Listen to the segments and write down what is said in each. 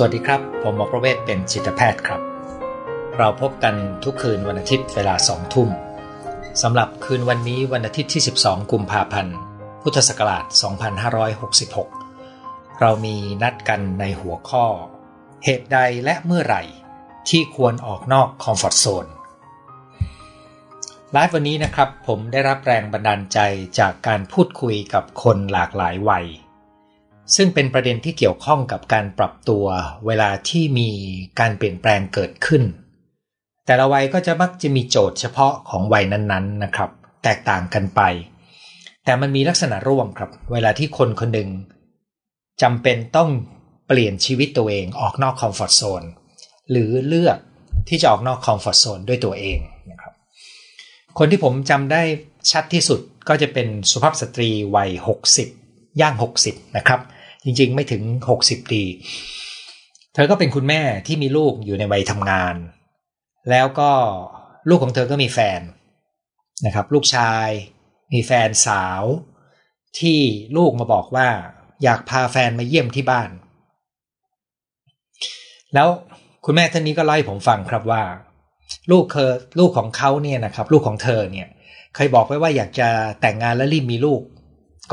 สวัสดีครับ ผมหมอประเวศเป็นจิตแพทย์ครับ เราพบกันทุกคืนวันอาทิตย์เวลาสองทุ่มสำหรับคืนวันนี้วันอาทิตย์ที่ 12 กุมภาพันธ์ พุทธศักราช 2566 เรามีนัดกันในหัวข้อ เหตุใดและเมื่อไหร่ ที่ควรออกนอกคอมฟอร์ทโซนไลฟ์วันนี้นะครับผมได้รับแรงบันดาลใจจากการพูดคุยกับคนหลากหลายวัย ซึ่งเป็นประเด็นที่เกี่ยวข้องกับการปรับตัวเวลาที่มีการเปลี่ยนแปลงเกิดขึ้น แต่ละวัยก็จะมักจะมีโจทย์เฉพาะของวัยนั้นๆนะครับ แตกต่างกันไป แต่มันมีลักษณะร่วมครับ เวลาที่คนคนหนึ่งจำเป็นต้องเปลี่ยนชีวิตตัวเองออกนอกคอมฟอร์ทโซนหรือเลือกที่จะออกนอกคอมฟอร์ทโซนด้วยตัวเองนะครับ คนที่ผมจำได้ชัดที่สุดก็จะเป็นสุภาพสตรีวัย 60 ย่าง 60 นะครับ จริงๆ ไม่ถึง 60 ปี เธอก็เป็นคุณแม่ที่มีลูกอยู่ในวัยทำงาน แล้วก็ลูกของเธอก็มีแฟนนะครับ ลูกชายมีแฟนสาว ที่ลูกมาบอกว่าอยากพาแฟนมาเยี่ยมที่บ้าน แล้วคุณแม่ท่านนี้ก็เล่าให้ผมฟังครับว่า ลูกเคอลูกของเขาเนี่ยนะครับ ลูกของเธอเนี่ย เคยบอกไว้ว่าอยากจะแต่งงานและรีบมีลูก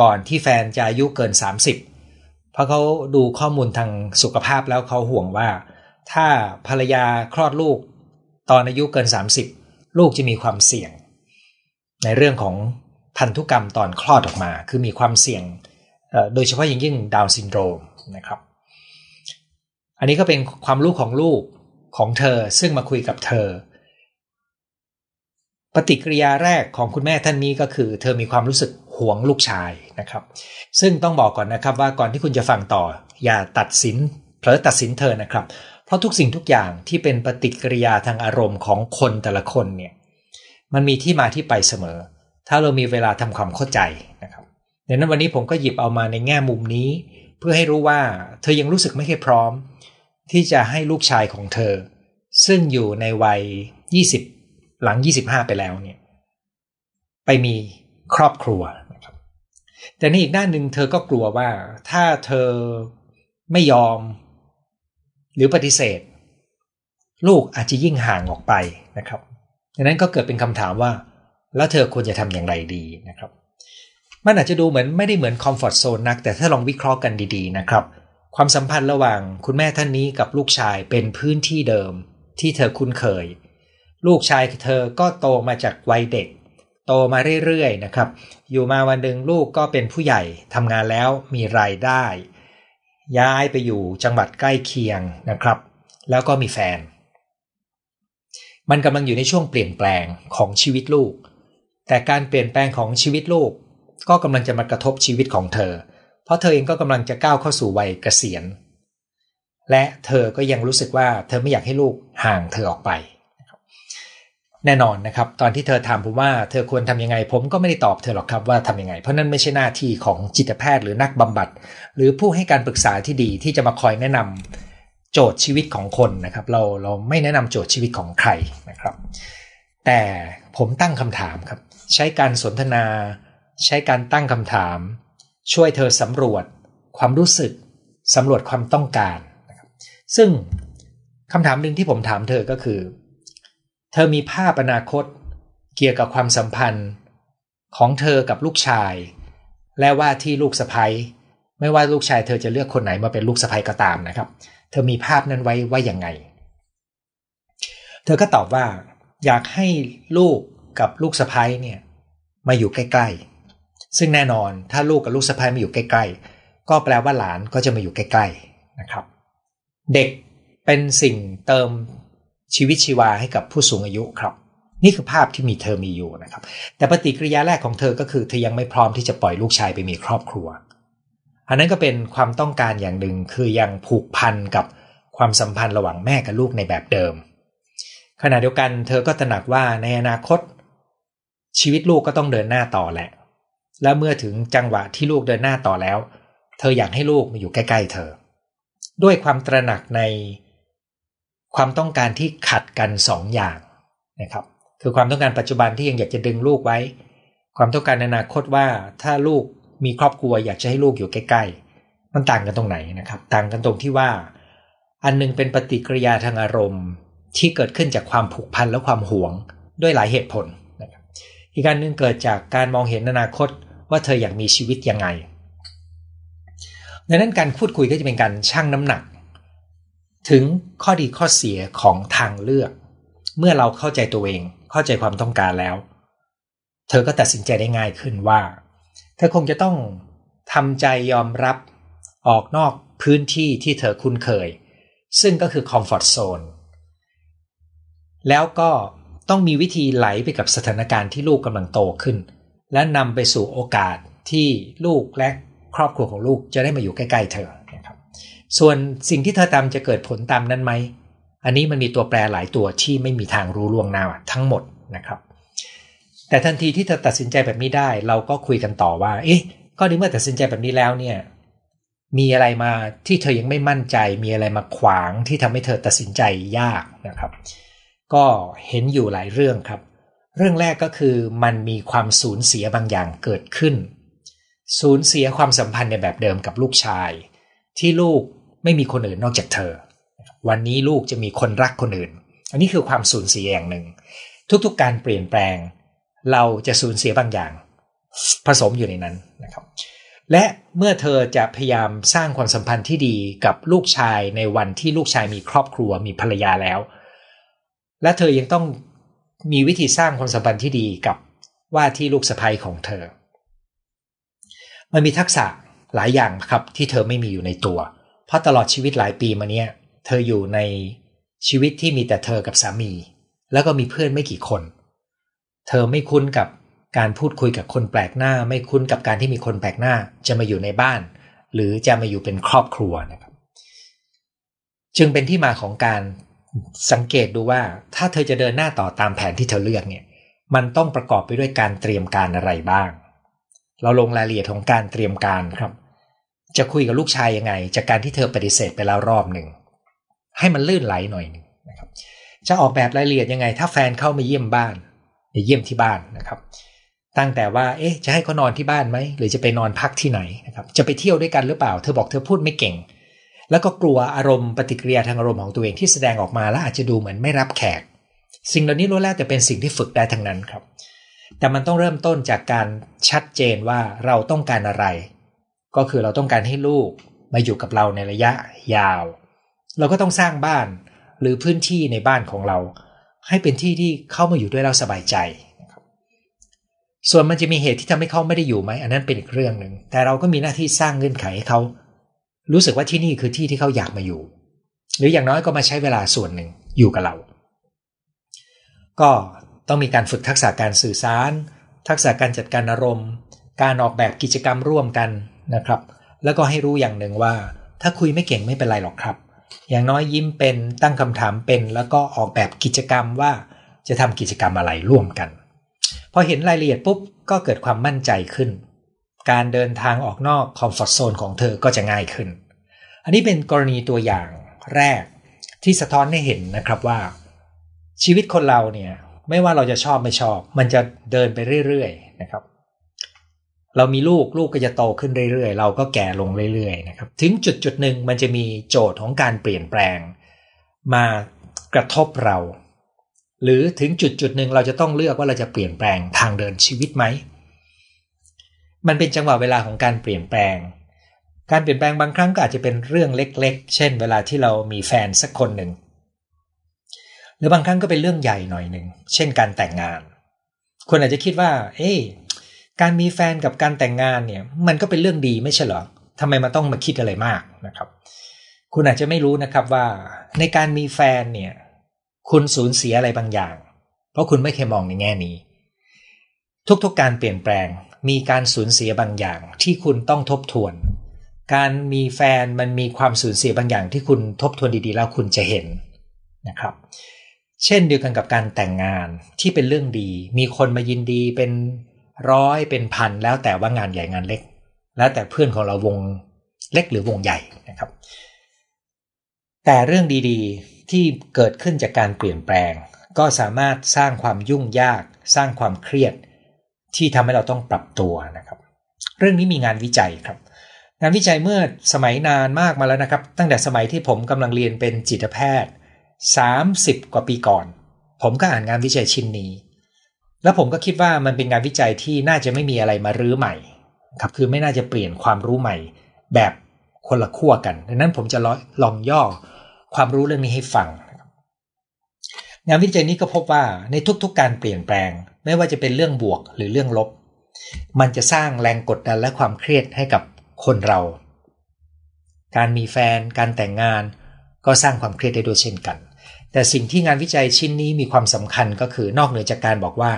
ก่อนที่แฟนจะอายุเกิน 30 เพราะเขาดูข้อมูลทางสุขภาพแล้วเขาห่วงว่า ถ้าภรรยาคลอดลูก ตอนอายุเกิน 30 ลูกจะมีความเสี่ยง ในเรื่องของพันธุกรรมตอนคลอดออกมา คือมีความเสี่ยงโดยเฉพาะยิ่งยิ่งดาวน์ซินโดรมนะครับ อันนี้ก็เป็นความรู้ของลูกของเธอซึ่งมาคุยกับเธอ ปฏิกิริยาแรกของคุณแม่ท่านนี้ก็คือ เธอมีความรู้สึก หวงลูกชายนะครับ ซึ่งต้องบอกก่อนนะครับว่าก่อนที่คุณจะฟังต่อ อย่าตัดสินเผลอตัดสินเธอนะครับ เพราะทุกสิ่งทุกอย่างที่เป็นปฏิกิริยาทางอารมณ์ของคนแต่ละคนเนี่ยมันมีที่มาที่ไปเสมอ ถ้าเรามีเวลาทำความเข้าใจนะครับดังนั้นวันนี้ผมก็หยิบเอามาในแง่มุมนี้ เพื่อให้รู้ว่าเธอยังรู้สึกไม่ค่อยพร้อม ที่จะให้ลูกชายของเธอ ซึ่งอยู่ในวัย 20 หลัง 25 ไปแล้วเนี่ยไปมีครอบครัว แต่ในอีกด้านหนึ่งเธอก็กลัวว่าถ้าเธอไม่ยอม หรือปฏิเสธ ลูกอาจจะยิ่งห่างออกไปนะครับดังนั้นก็เกิดเป็นคำถามว่า แล้วเธอควรจะทำอย่างไรดีนะครับ มันอาจจะดูเหมือนไม่ได้เหมือนคอมฟอร์ทโซนนัก แต่ถ้าลองวิเคราะห์กันดีๆนะครับ ความสัมพันธ์ระหว่างคุณแม่ท่านนี้กับลูกชายเป็นพื้นที่เดิมที่เธอคุ้นเคย ลูกชายเธอก็โตมาจากวัยเด็ก โตมาเรื่อยๆนะครับ อยู่มาวันหนึ่งลูกก็เป็นผู้ใหญ่ทำงานแล้วมีรายได้ ย้ายไปอยู่จังหวัดใกล้เคียงนะครับ แล้วก็มีแฟน มันกำลังอยู่ในช่วงเปลี่ยนแปลงของชีวิตลูก แต่การเปลี่ยนแปลงของชีวิตลูก ก็กำลังจะมากระทบชีวิตของเธอ เพราะเธอเองก็กำลังจะก้าวเข้าสู่วัยเกษียณ และเธอก็ยังรู้สึกว่าเธอไม่อยากให้ลูกห่างเธอออกไป แน่นอนนะครับ ตอนที่เธอถามผมว่าเธอควรทํำยังไง ผมก็ไม่ได้ตอบเธอหรอกครับว่าทํำยังไง เพราะนั่นไม่ใช่หน้าที่ของจิตแพทย์หรือนักบำบัด หรือผู้ให้การปรึกษาที่ดีที่จะมาคอยแนะนำโจทย์ชีวิตของคนนะครับ เราเราไม่แนะนำโจทย์ชีวิตของใครนะครับ แต่ผมตั้งคำถามครับ ใช้การสนทนา ใช้การตั้งคำถาม ช่วยเธอสำรวจ ความรู้สึกสำรวจความต้องการนะครับซึ่งคำถามหนึ่งที่ผมถามเธอก็คือ เธอมีภาพอนาคต เกี่ยวกับความสัมพันธ์ ของเธอกับลูกชาย และว่าที่ลูกสะพ้ยไม่ว่าลูกชายเธอจะเลือกคนไหนมาเป็นลูกสะพ้ยก็ตามนะครับ เธอมีภาพนั้นไว้ว่าอย่างไง เธอก็ตอบว่า อยากให้ลูกกับลูกสะพ้ยเนี่ยมาอยู่ใกล้ ๆ ซึ่งแน่นอนถ้าลูกกับลูกสะพ้ยมาอยู่ใกล้ ๆ ก็แปลว่าหลานก็จะมาอยู่ใกล้ ๆนะครับ เด็กเป็นสิ่งเติม ชีวิตชีวาให้กับผู้สูงอายุครับ นี่คือภาพที่มีเธอมีอยู่นะครับ แต่ปฏิกิริยาแรกของเธอก็คือเธอยังไม่พร้อมที่จะปล่อยลูกชายไปมีครอบครัว อันนั้นก็เป็นความต้องการอย่างหนึ่งคือยังผูกพันกับความสัมพันธ์ระหว่างแม่กับลูกในแบบเดิม ขณะเดียวกันเธอก็ตระหนักว่าในอนาคต ชีวิตลูกก็ต้องเดินหน้าต่อแหละ และเมื่อถึงจังหวะที่ลูกเดินหน้าต่อแล้ว เธออยากให้ลูกมาอยู่ใกล้ ๆ เธอ ด้วยความตระหนักใน ความต้องการที่ขัดกัน2ออย่างนะครับคือความต้องการปัจจุบันที่ยังอยากจะดึงลูกไว้ ความต้องการในอนาคตว่าถ้าลูกมีครอบครัวอยากจะให้ลูกอยู่ใกล้ๆ มันต่างกันตรงไหนนะครับ ต่างกันตรงที่ว่า อันนึงเป็นปฏิกิริยาทางอารมณ์ที่เกิดขึ้นจากความผูกพันและความหวงด้วยหลายเหตุผลนะครับอีกการหนึ่งเกิดจากการมองเห็นอนาคตว่าเธออยากมีชีวิตยังไงดังนั้นการพูดคุยก็จะเป็นการชั่งน้ำหนัก ถึงข้อดีข้อเสียของทางเลือก เมื่อเราเข้าใจตัวเองเข้าใจความต้องการแล้ว เธอก็ตัดสินใจได้ง่ายขึ้นว่า เธอคงจะต้องทำใจยอมรับออกนอกพื้นที่ที่เธอคุ้นเคย ซึ่งก็คือคอมฟอร์ทโซนแล้วก็ต้องมีวิธีไหลไปกับสถานการณ์ที่ลูกกำลังโตขึ้น และนำไปสู่โอกาสที่ลูกและครอบครัวของลูกจะได้มาอยู่ใกล้ ๆ เธอ ส่วนสิ่งที่เธอทำจะเกิดผลตามนั้นไหม อันนี้มันมีตัวแปรหลายตัวที่ไม่มีทางรู้ล่วงหน้าทั้งหมดนะครับ แต่ทันทีที่เธอตัดสินใจแบบนี้ได้ เราก็คุยกันต่อว่า เอ๊ะ ก็ในเมื่อตัดสินใจแบบนี้แล้วเนี่ย มีอะไรมาที่เธอยังไม่มั่นใจ มีอะไรมาขวางที่ทำให้เธอตัดสินใจยากนะครับ ก็เห็นอยู่หลายเรื่องครับ เรื่องแรกก็คือมันมีความสูญเสียบางอย่างเกิดขึ้น สูญเสียความสัมพันธ์ในแบบเดิมกับลูกชาย ที่ลูกไม่มีคนอื่นนอกจากเธอ วันนี้ลูกจะมีคนรักคนอื่น อันนี้คือความสูญเสียอย่างหนึ่ง ทุกๆ การเปลี่ยนแปลง เราจะสูญเสียบางอย่าง ผสมอยู่ในนั้นนะครับ และเมื่อเธอจะพยายามสร้างความสัมพันธ์ที่ดีกับลูกชายในวันที่ลูกชายมีครอบครัวมีภรรยาแล้ว และเธอยังต้องมีวิธีสร้างความสัมพันธ์ที่ดีกับว่าที่ลูกสะใภ้ของเธอ มันมีทักษะ หลายอย่างครับที่เธอไม่มีอยู่ในตัว เพราะตลอดชีวิตหลายปีมาเนี้ยเธออยู่ในชีวิตที่มีแต่เธอกับสามี แล้วก็มีเพื่อนไม่กี่คน เธอไม่คุ้นกับการพูดคุยกับคนแปลกหน้า ไม่คุ้นกับการที่มีคนแปลกหน้า จะมาอยู่ในบ้าน หรือจะมาอยู่เป็นครอบครัวนะครับ จึงเป็นที่มาของการสังเกตดูว่า ถ้าเธอจะเดินหน้าต่อตามแผนที่เธอเลือกเนี่ย มันต้องประกอบไปด้วยการเตรียมการอะไรบ้าง เราลงรายละเอียดของการเตรียมการครับ จะคุยกับลูกชายยังไง จากการที่เธอปฏิเสธไปแล้วรอบหนึ่ง ให้มันลื่นไหลหน่อยนึงนะครับ จะออกแบบรายละเอียดยังไง ถ้าแฟนเข้ามาเยี่ยมบ้านไปเยี่ยมที่บ้านนะครับ ตั้งแต่ว่า เอ๊ะ จะให้เขานอนที่บ้านไหม หรือจะไปนอนพักที่ไหนนะครับ จะไปเที่ยวด้วยกันหรือเปล่า เธอบอกเธอพูดไม่เก่ง แล้วก็กลัวอารมณ์ปฏิกิริยาทางอารมณ์ของตัวเองที่แสดงออกมาแล้วอาจจะดูเหมือนไม่รับแขก สิ่งเหล่านี้ล้วนแล้วแต่เป็นสิ่งที่ฝึกได้ทั้งนั้นครับ แต่มันต้องเริ่มต้นจากการชัดเจนว่าเราต้องการอะไร ก็คือเราต้องการให้ลูกมาอยู่กับเราในระยะยาว เราก็ต้องสร้างบ้านหรือพื้นที่ในบ้านของเรา ให้เป็นที่ที่เข้ามาอยู่ด้วยเราสบายใจ ส่วนมันจะมีเหตุที่ทำให้เขาไม่ได้อยู่ไหมอันนั้นเป็นอีกเรื่องหนึ่งแต่เราก็มีหน้าที่สร้างเงื่อนไขให้เขา รู้สึกว่าที่นี่คือที่ที่เขาอยากมาอยู่ หรืออย่างน้อยก็มาใช้เวลาส่วนหนึ่งอยู่กับเรา ก็ต้องมีการฝึกทักษะการสื่อสาร ทักษะการจัดการอารมณ์ การออกแบบกิจกรรมร่วมกัน นะครับ แล้วก็ให้รู้อย่างหนึ่งว่า ถ้าคุยไม่เก่งไม่เป็นไรหรอกครับ อย่างน้อยยิ้มเป็นตั้งคำถามเป็น แล้วก็ออกแบบกิจกรรมว่าจะทำกิจกรรมอะไรร่วมกัน พอเห็นรายละเอียดปุ๊บก็เกิดความมั่นใจขึ้น การเดินทางออกนอกคอมฟอร์ทโซนของเธอก็จะง่ายขึ้น อันนี้เป็นกรณีตัวอย่างแรกที่สะท้อนให้เห็นนะครับว่า ชีวิตคนเราเนี่ยไม่ว่าเราจะชอบไม่ชอบ มันจะเดินไปเรื่อยๆนะครับ เรามีลูกลูกก็จะโตขึ้นเรื่อยๆ เราก็แก่ลงเรื่อยๆนะครับถึงจุดจุดหนึ่งมันจะมีโจทย์ของการเปลี่ยนแปลง มากระทบเรา หรือถึงจุดจุดหนึ่งเราจะต้องเลือกว่าเราจะเปลี่ยนแปลงทางเดินชีวิตไหมมันเป็นจังหวะเวลาของการเปลี่ยนแปลง การเปลี่ยนแปลงบางครั้งก็อาจจะเป็นเรื่องเล็ก ๆ เช่น เวลาที่เรามีแฟนสักคนหนึ่งหรือบางครั้งก็เป็นเรื่องใหญ่หน่อยหนึ่งเช่นการแต่งงาน คนอาจจะคิดว่า เอ๊ การมีแฟนกับการแต่งงานเนี่ย มันก็เป็นเรื่องดีไม่ใช่เหรอทำไมมาต้องมาคิดอะไรมากนะครับ คุณอาจจะไม่รู้นะครับว่า ในการมีแฟนเนี่ย คุณสูญเสียอะไรบางอย่าง เพราะคุณไม่เคยมองในแง่นี้ ทุกๆการเปลี่ยนแปลงมีการสูญเสียบางอย่าง ที่คุณต้องทบทวน การมีแฟนมันมีความสูญเสียบางอย่าง ที่คุณทบทวนดีๆ แล้วคุณจะเห็นนะครับ เช่นเดียวกันกับการแต่งงานที่เป็นเรื่องดี มีคนมายินดีเป็น ร้อยเป็นพันแล้วแต่ว่างานใหญ่งานเล็ก แล้วแต่เพื่อนของเราวงเล็กหรือวงใหญ่นะครับ แต่เรื่องดีๆที่เกิดขึ้นจากการเปลี่ยนแปลง ก็สามารถสร้างความยุ่งยาก สร้างความเครียด ที่ทำให้เราต้องปรับตัวนะครับ เรื่องนี้มีงานวิจัยครับ งานวิจัยเมื่อสมัยนานมากมาแล้วนะครับ ตั้งแต่สมัยที่ผมกำลังเรียนเป็นจิตแพทย์ 30 กว่าปีก่อน ผมก็อ่านงานวิจัยชิ้นนี้ แล้วผมก็คิดว่ามันเป็นงานวิจัยที่น่าจะไม่มีอะไรมารื้อใหม่ครับคือไม่น่าจะเปลี่ยนความรู้ใหม่แบบคนละขั้วกัน ดังนั้นผมจะลองย่อความรู้เรื่องนี้ให้ฟัง งานวิจัยนี้ก็พบว่าในทุกๆ การเปลี่ยนแปลง ไม่ว่าจะเป็นเรื่องบวกหรือเรื่องลบ มันจะสร้างแรงกดดันและความเครียดให้กับคนเรา การมีแฟน การแต่งงาน ก็สร้างความเครียดได้ด้วยเช่นกัน แต่สิ่งที่งานวิจัยชิ้นนี้มีความสำคัญก็คือนอกเหนือจากการบอกว่า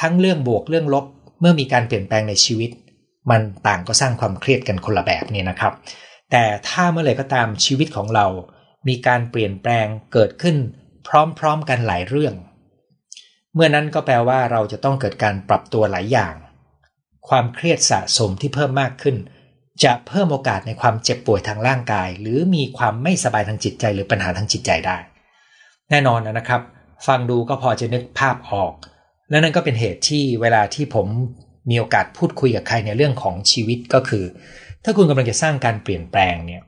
ทั้งเรื่องบวกเรื่องลบ เมื่อมีการเปลี่ยนแปลงในชีวิต มันต่างก็สร้างความเครียดกันคนละแบบนี่นะครับ แต่ถ้าเมื่อไหร่ก็ตามชีวิตของเรา มีการเปลี่ยนแปลงเกิดขึ้น พร้อมๆกันหลายเรื่อง เมื่อนั้นก็แปลว่าเราจะต้องเกิดการปรับตัวหลายอย่าง ความเครียดสะสมที่เพิ่มมากขึ้น จะเพิ่มโอกาสในความเจ็บป่วยทางร่างกาย หรือมีความไม่สบายทางจิตใจ หรือปัญหาทางจิตใจได้ แน่นอนนะครับ ฟังดูก็พอจะนึกภาพออก และนั่นก็เป็นเหตุที่เวลาที่ผมมีโอกาสพูดคุยกับใครในเรื่องของชีวิตก็คือ ถ้าคุณกำลังจะสร้างการเปลี่ยนแปลงเนี่ย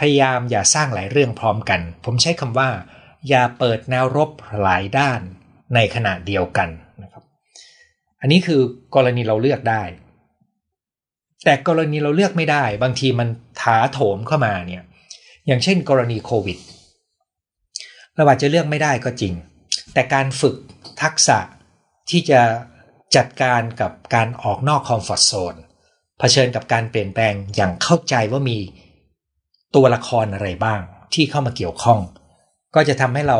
พยายามอย่าสร้างหลายเรื่องพร้อมกัน ผมใช้คำว่า อย่าเปิดแนวรบหลายด้านในขณะเดียวกันนะครับ อันนี้คือกรณีเราเลือกได้ แต่กรณีเราเลือกไม่ได้ บางทีมันถาโถมเข้ามาเนี่ยอย่างเช่น กรณีโควิดเราอาจจะเลือกไม่ได้ก็จริง แต่การฝึกทักษะ ที่จะจัดการกับการออกนอกคอมฟอร์ทโซนเผชิญกับการเปลี่ยนแปลงอย่างเข้าใจว่ามีตัวละครอะไรบ้างที่เข้ามาเกี่ยวข้อง ก็จะทำให้เรา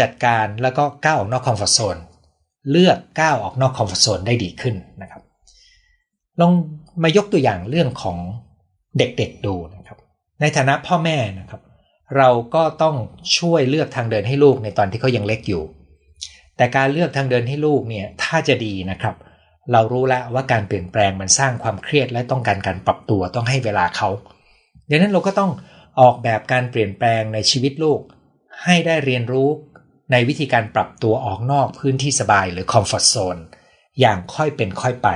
จัดการแล้วก็ก้าวออกนอกคอมฟอร์ทโซนเลือกก้าวออกนอกคอมฟอร์ทโซนได้ดีขึ้นนะครับลองมายกตัวอย่างเรื่องของเด็กๆดูนะครับ ในฐานะพ่อแม่นะครับ เราก็ต้องช่วยเลือกทางเดินให้ลูกในตอนที่เขายังเล็กอยู่ แต่การเลือกทางเดินให้ลูกเนี่ยถ้าจะดีนะครับ เรารู้แล้วว่าการเปลี่ยนแปลงมันสร้างความเครียดและต้องการการปรับตัวต้องให้เวลาเขาดังนั้นเราก็ต้องออกแบบการเปลี่ยนแปลงในชีวิตลูก ให้ได้เรียนรู้ในวิธีการปรับตัวออกนอกพื้นที่สบายหรือคอมฟอร์ทโซนอย่างค่อยเป็นค่อยไป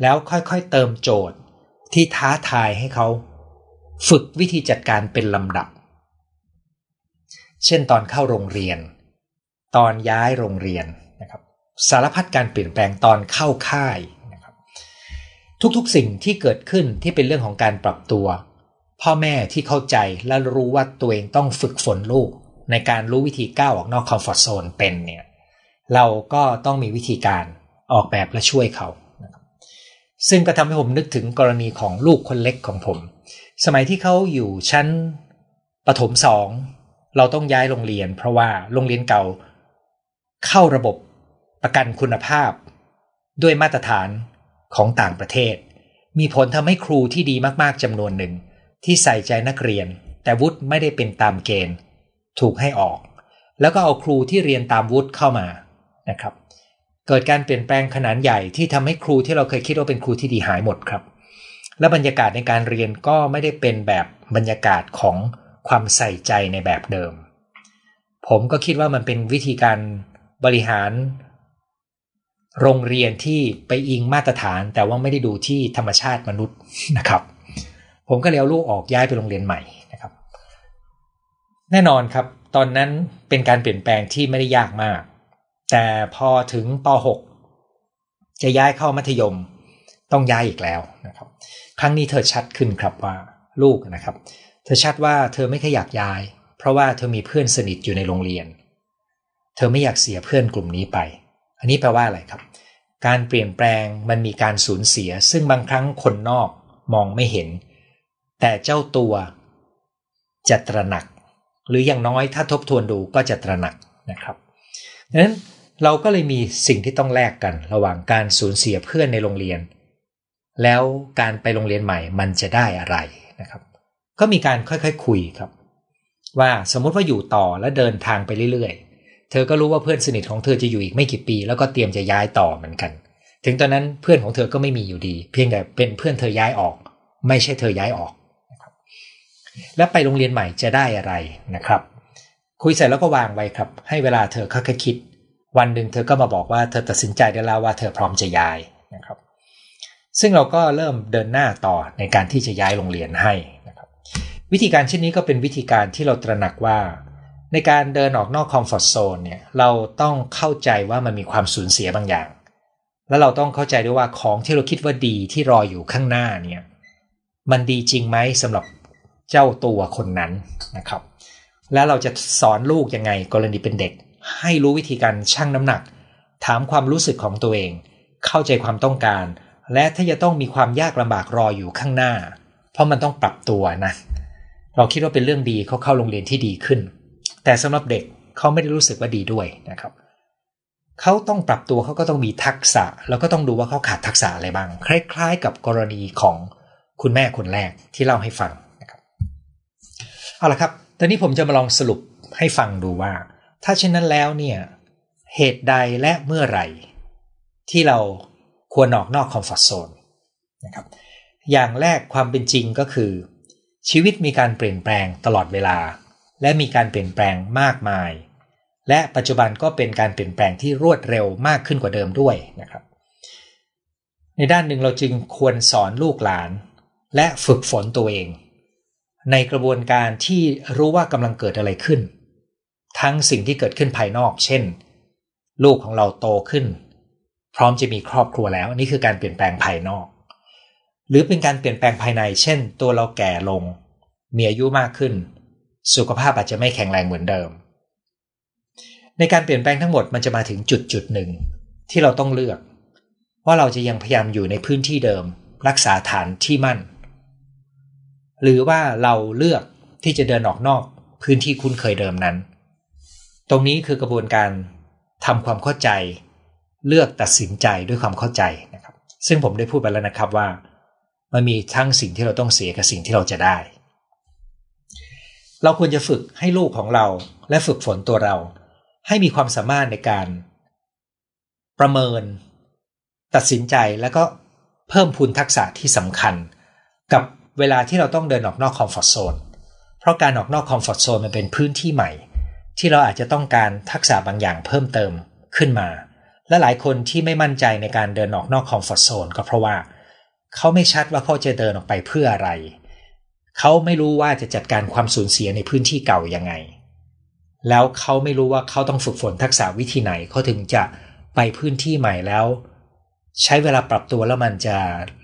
แล้วค่อยๆเติมโจทย์ที่ท้าทายให้เขา ฝึกวิธีจัดการเป็นลำดับ เช่นตอนเข้าโรงเรียน ตอนย้ายโรงเรียนนะครับสารพัดการเปลี่ยนแปลงตอนเข้าค่ายนะครับทุกๆสิ่งที่เกิดขึ้นที่เป็นเรื่องของการปรับตัว พ่อแม่ที่เข้าใจและรู้ว่าตัวเองต้องฝึกฝนลูก ในการรู้วิธีก้าวออกนอกคอมฟอร์ทโซนเป็นเนี่ยเราก็ต้องมีวิธีการออกแบบและช่วยเขาซึ่งก็ทำให้ผมนึกถึงกรณีของลูกคนเล็กของผม สมัยที่เขาอยู่ชั้นประถมสองเราต้องย้ายโรงเรียน เพราะว่าโรงเรียนเก่า เข้าระบบประกันคุณภาพ ด้วยมาตรฐานของต่างประเทศ มีผลทำให้ครูที่ดีมากๆจำนวนหนึ่ง ที่ใส่ใจนักเรียน แต่วุฒิไม่ได้เป็นตามเกณฑ์ ถูกให้ออก แล้วก็เอาครูที่เรียนตามวุฒิเข้ามานะครับ เกิดการเปลี่ยนแปลงขนาดใหญ่ที่ทำให้ครูที่เราเคยคิดว่าเป็นครูที่ดีหายหมดครับ และบรรยากาศในการเรียนก็ไม่ได้เป็นแบบบรรยากาศของความใส่ใจในแบบเดิม ผมก็คิดว่ามันเป็นวิธีการ บริหาร โรงเรียนที่ไปอิงมาตรฐาน แต่ว่าไม่ได้ดูที่ธรรมชาติมนุษย์นะครับ ผมก็เลยเอาลูกออกย้ายไปโรงเรียนใหม่นะครับ แน่นอนครับ ตอนนั้นเป็นการเปลี่ยนแปลงที่ไม่ได้ยากมาก แต่พอถึงป .6 จะย้ายเข้ามัธยมต้องย้ายอีกแล้วนะครับ ครั้งนี้เธอชัดขึ้นครับว่าลูกนะครับ เธอชัดว่าเธอไม่ค่อยอยากย้าย เพราะว่าเธอมีเพื่อนสนิทอยู่ในโรงเรียน เธอไม่อยากเสียเพื่อนกลุ่มนี้ไป อันนี้แปลว่าอะไรครับ การเปลี่ยนแปลงมันมีการสูญเสีย ซึ่งบางครั้งคนนอกมองไม่เห็น แต่เจ้าตัวจะตระหนัก หรืออย่างน้อยถ้าทบทวนดูก็จะตระหนักนะครับดังนั้นเราก็เลยมีสิ่งที่ต้องแลกกัน ระหว่างการสูญเสียเพื่อนในโรงเรียน แล้วการไปโรงเรียนใหม่มันจะได้อะไรนะครับ ก็มีการค่อยๆคคุยครับ ว่าสมมติว่าอยู่ต่อและเดินทางไปเรื่อยๆ เธอก็รู้ว่าเพื่อนสนิทของเธอจะอยู่อีกไม่กี่ปี แล้วก็เตรียมจะย้ายต่อเหมือนกัน ถึงตอนนั้นเพื่อนของเธอก็ไม่มีอยู่ดี เพียงแต่เป็นเพื่อนเธอย้ายออก ไม่ใช่เธอย้ายออกนะครับและไปโรงเรียนใหม่จะได้อะไรนะครับ คุยเสร็จแล้วก็วางไว้ครับ ให้เวลาเธอค่อยๆคิด วันหนึ่งเธอก็มาบอกว่าเธอตัดสินใจได้แล้วว่าเธอพร้อมจะย้ายนะครับ ซึ่งเราก็เริ่มเดินหน้าต่อในการที่จะย้ายโรงเรียนให้นะครับ วิธีการเช่นนี้ก็เป็นวิธีการที่เราตระหนักว่า ในการเดินออกนอกคอมฟอร์ทโซนเนี่ยเราต้องเข้าใจว่ามันมีความสูญเสียบางอย่าง แล้วเราต้องเข้าใจด้วยว่าของที่เราคิดว่าดีที่รออยู่ข้างหน้าเนี่ยมันดีจริงไหมสำหรับเจ้าตัวคนนั้นนะครับ แล้วเราจะสอนลูกยังไงกรณีเป็นเด็ก ให้รู้วิธีการชั่งน้ำหนัก ถามความรู้สึกของตัวเอง เข้าใจความต้องการ และถ้าจะต้องมีความยากลำบากรออยู่ข้างหน้า เพราะมันต้องปรับตัวนะเราคิดว่าเป็นเรื่องดีเขาเข้าโรงเรียนที่ดีขึ้น แต่สำหรับเด็กเขาไม่ได้รู้สึกว่าดีด้วยนะครับเขาต้องปรับตัวเขาก็ต้องมีทักษะ แล้วก็ต้องดูว่าเขาขาดทักษะอะไรบ้าง คล้ายๆ กับกรณีของคุณแม่คนแรกที่เล่าให้ฟังนะครับเอาละครับตอนนี้ผมจะมาลองสรุปให้ฟังดูว่า ถ้าเช่นนั้นแล้วเนี่ยเหตุใดและเมื่อไหร่ ที่เราควรออกนอกคอมฟอร์ทโซนนะครับอย่างแรกความเป็นจริงก็คือ ชีวิตมีการเปลี่ยนแปลงตลอดเวลา และมีการเปลี่ยนแปลงมากมาย และปัจจุบันก็เป็นการเปลี่ยนแปลงที่รวดเร็วมากขึ้นกว่าเดิมด้วยนะครับ ในด้านหนึ่งเราจึงควรสอนลูกหลาน และฝึกฝนตัวเอง ในกระบวนการที่รู้ว่ากำลังเกิดอะไรขึ้น ทั้งสิ่งที่เกิดขึ้นภายนอก เช่น ลูกของเราโตขึ้น พร้อมจะมีครอบครัวแล้วนี่คือการเปลี่ยนแปลงภายนอก หรือเป็นการเปลี่ยนแปลงภายใน เช่น ตัวเราแก่ลง มีอายุมากขึ้น สุขภาพอาจจะไม่แข็งแรงเหมือนเดิม ในการเปลี่ยนแปลงทั้งหมดมันจะมาถึงจุดจุดหนึ่ง ที่เราต้องเลือก ว่าเราจะยังพยายามอยู่ในพื้นที่เดิม รักษาฐานที่มั่น หรือว่าเราเลือกที่จะเดินออกนอกพื้นที่คุ้นเคยเดิมนั้น ตรงนี้คือกระบวนการทำความเข้าใจ เลือกตัดสินใจด้วยความเข้าใจนะครับ ซึ่งผมได้พูดไปแล้วนะครับว่า มันมีทั้งสิ่งที่เราต้องเสียกับสิ่งที่เราจะได้ เราควรจะฝึกให้ลูกของเรา และฝึกฝนตัวเรา ให้มีความสามารถในการ ประเมิน ตัดสินใจแล้วก็เพิ่มพูนทักษะที่สำคัญ กับเวลาที่เราต้องเดินออกนอก comfort zone เพราะการออกนอก comfort zone มันเป็นพื้นที่ใหม่ ที่เราอาจจะต้องการทักษะบางอย่างเพิ่มเติมขึ้นมา และหลายคนที่ไม่มั่นใจในการเดินออกนอก comfort zone ก็เพราะว่า เขาไม่ชัดว่าเขาจะเดินออกไปเพื่ออะไร เขาไม่รู้ว่าจะจัดการความสูญเสียในพื้นที่เก่ายังไง แล้วเขาไม่รู้ว่าเขาต้องฝึกฝนทักษะวิธีไหนเขาถึงจะไปพื้นที่ใหม่แล้ว ใช้เวลาปรับตัวแล้วมันจะ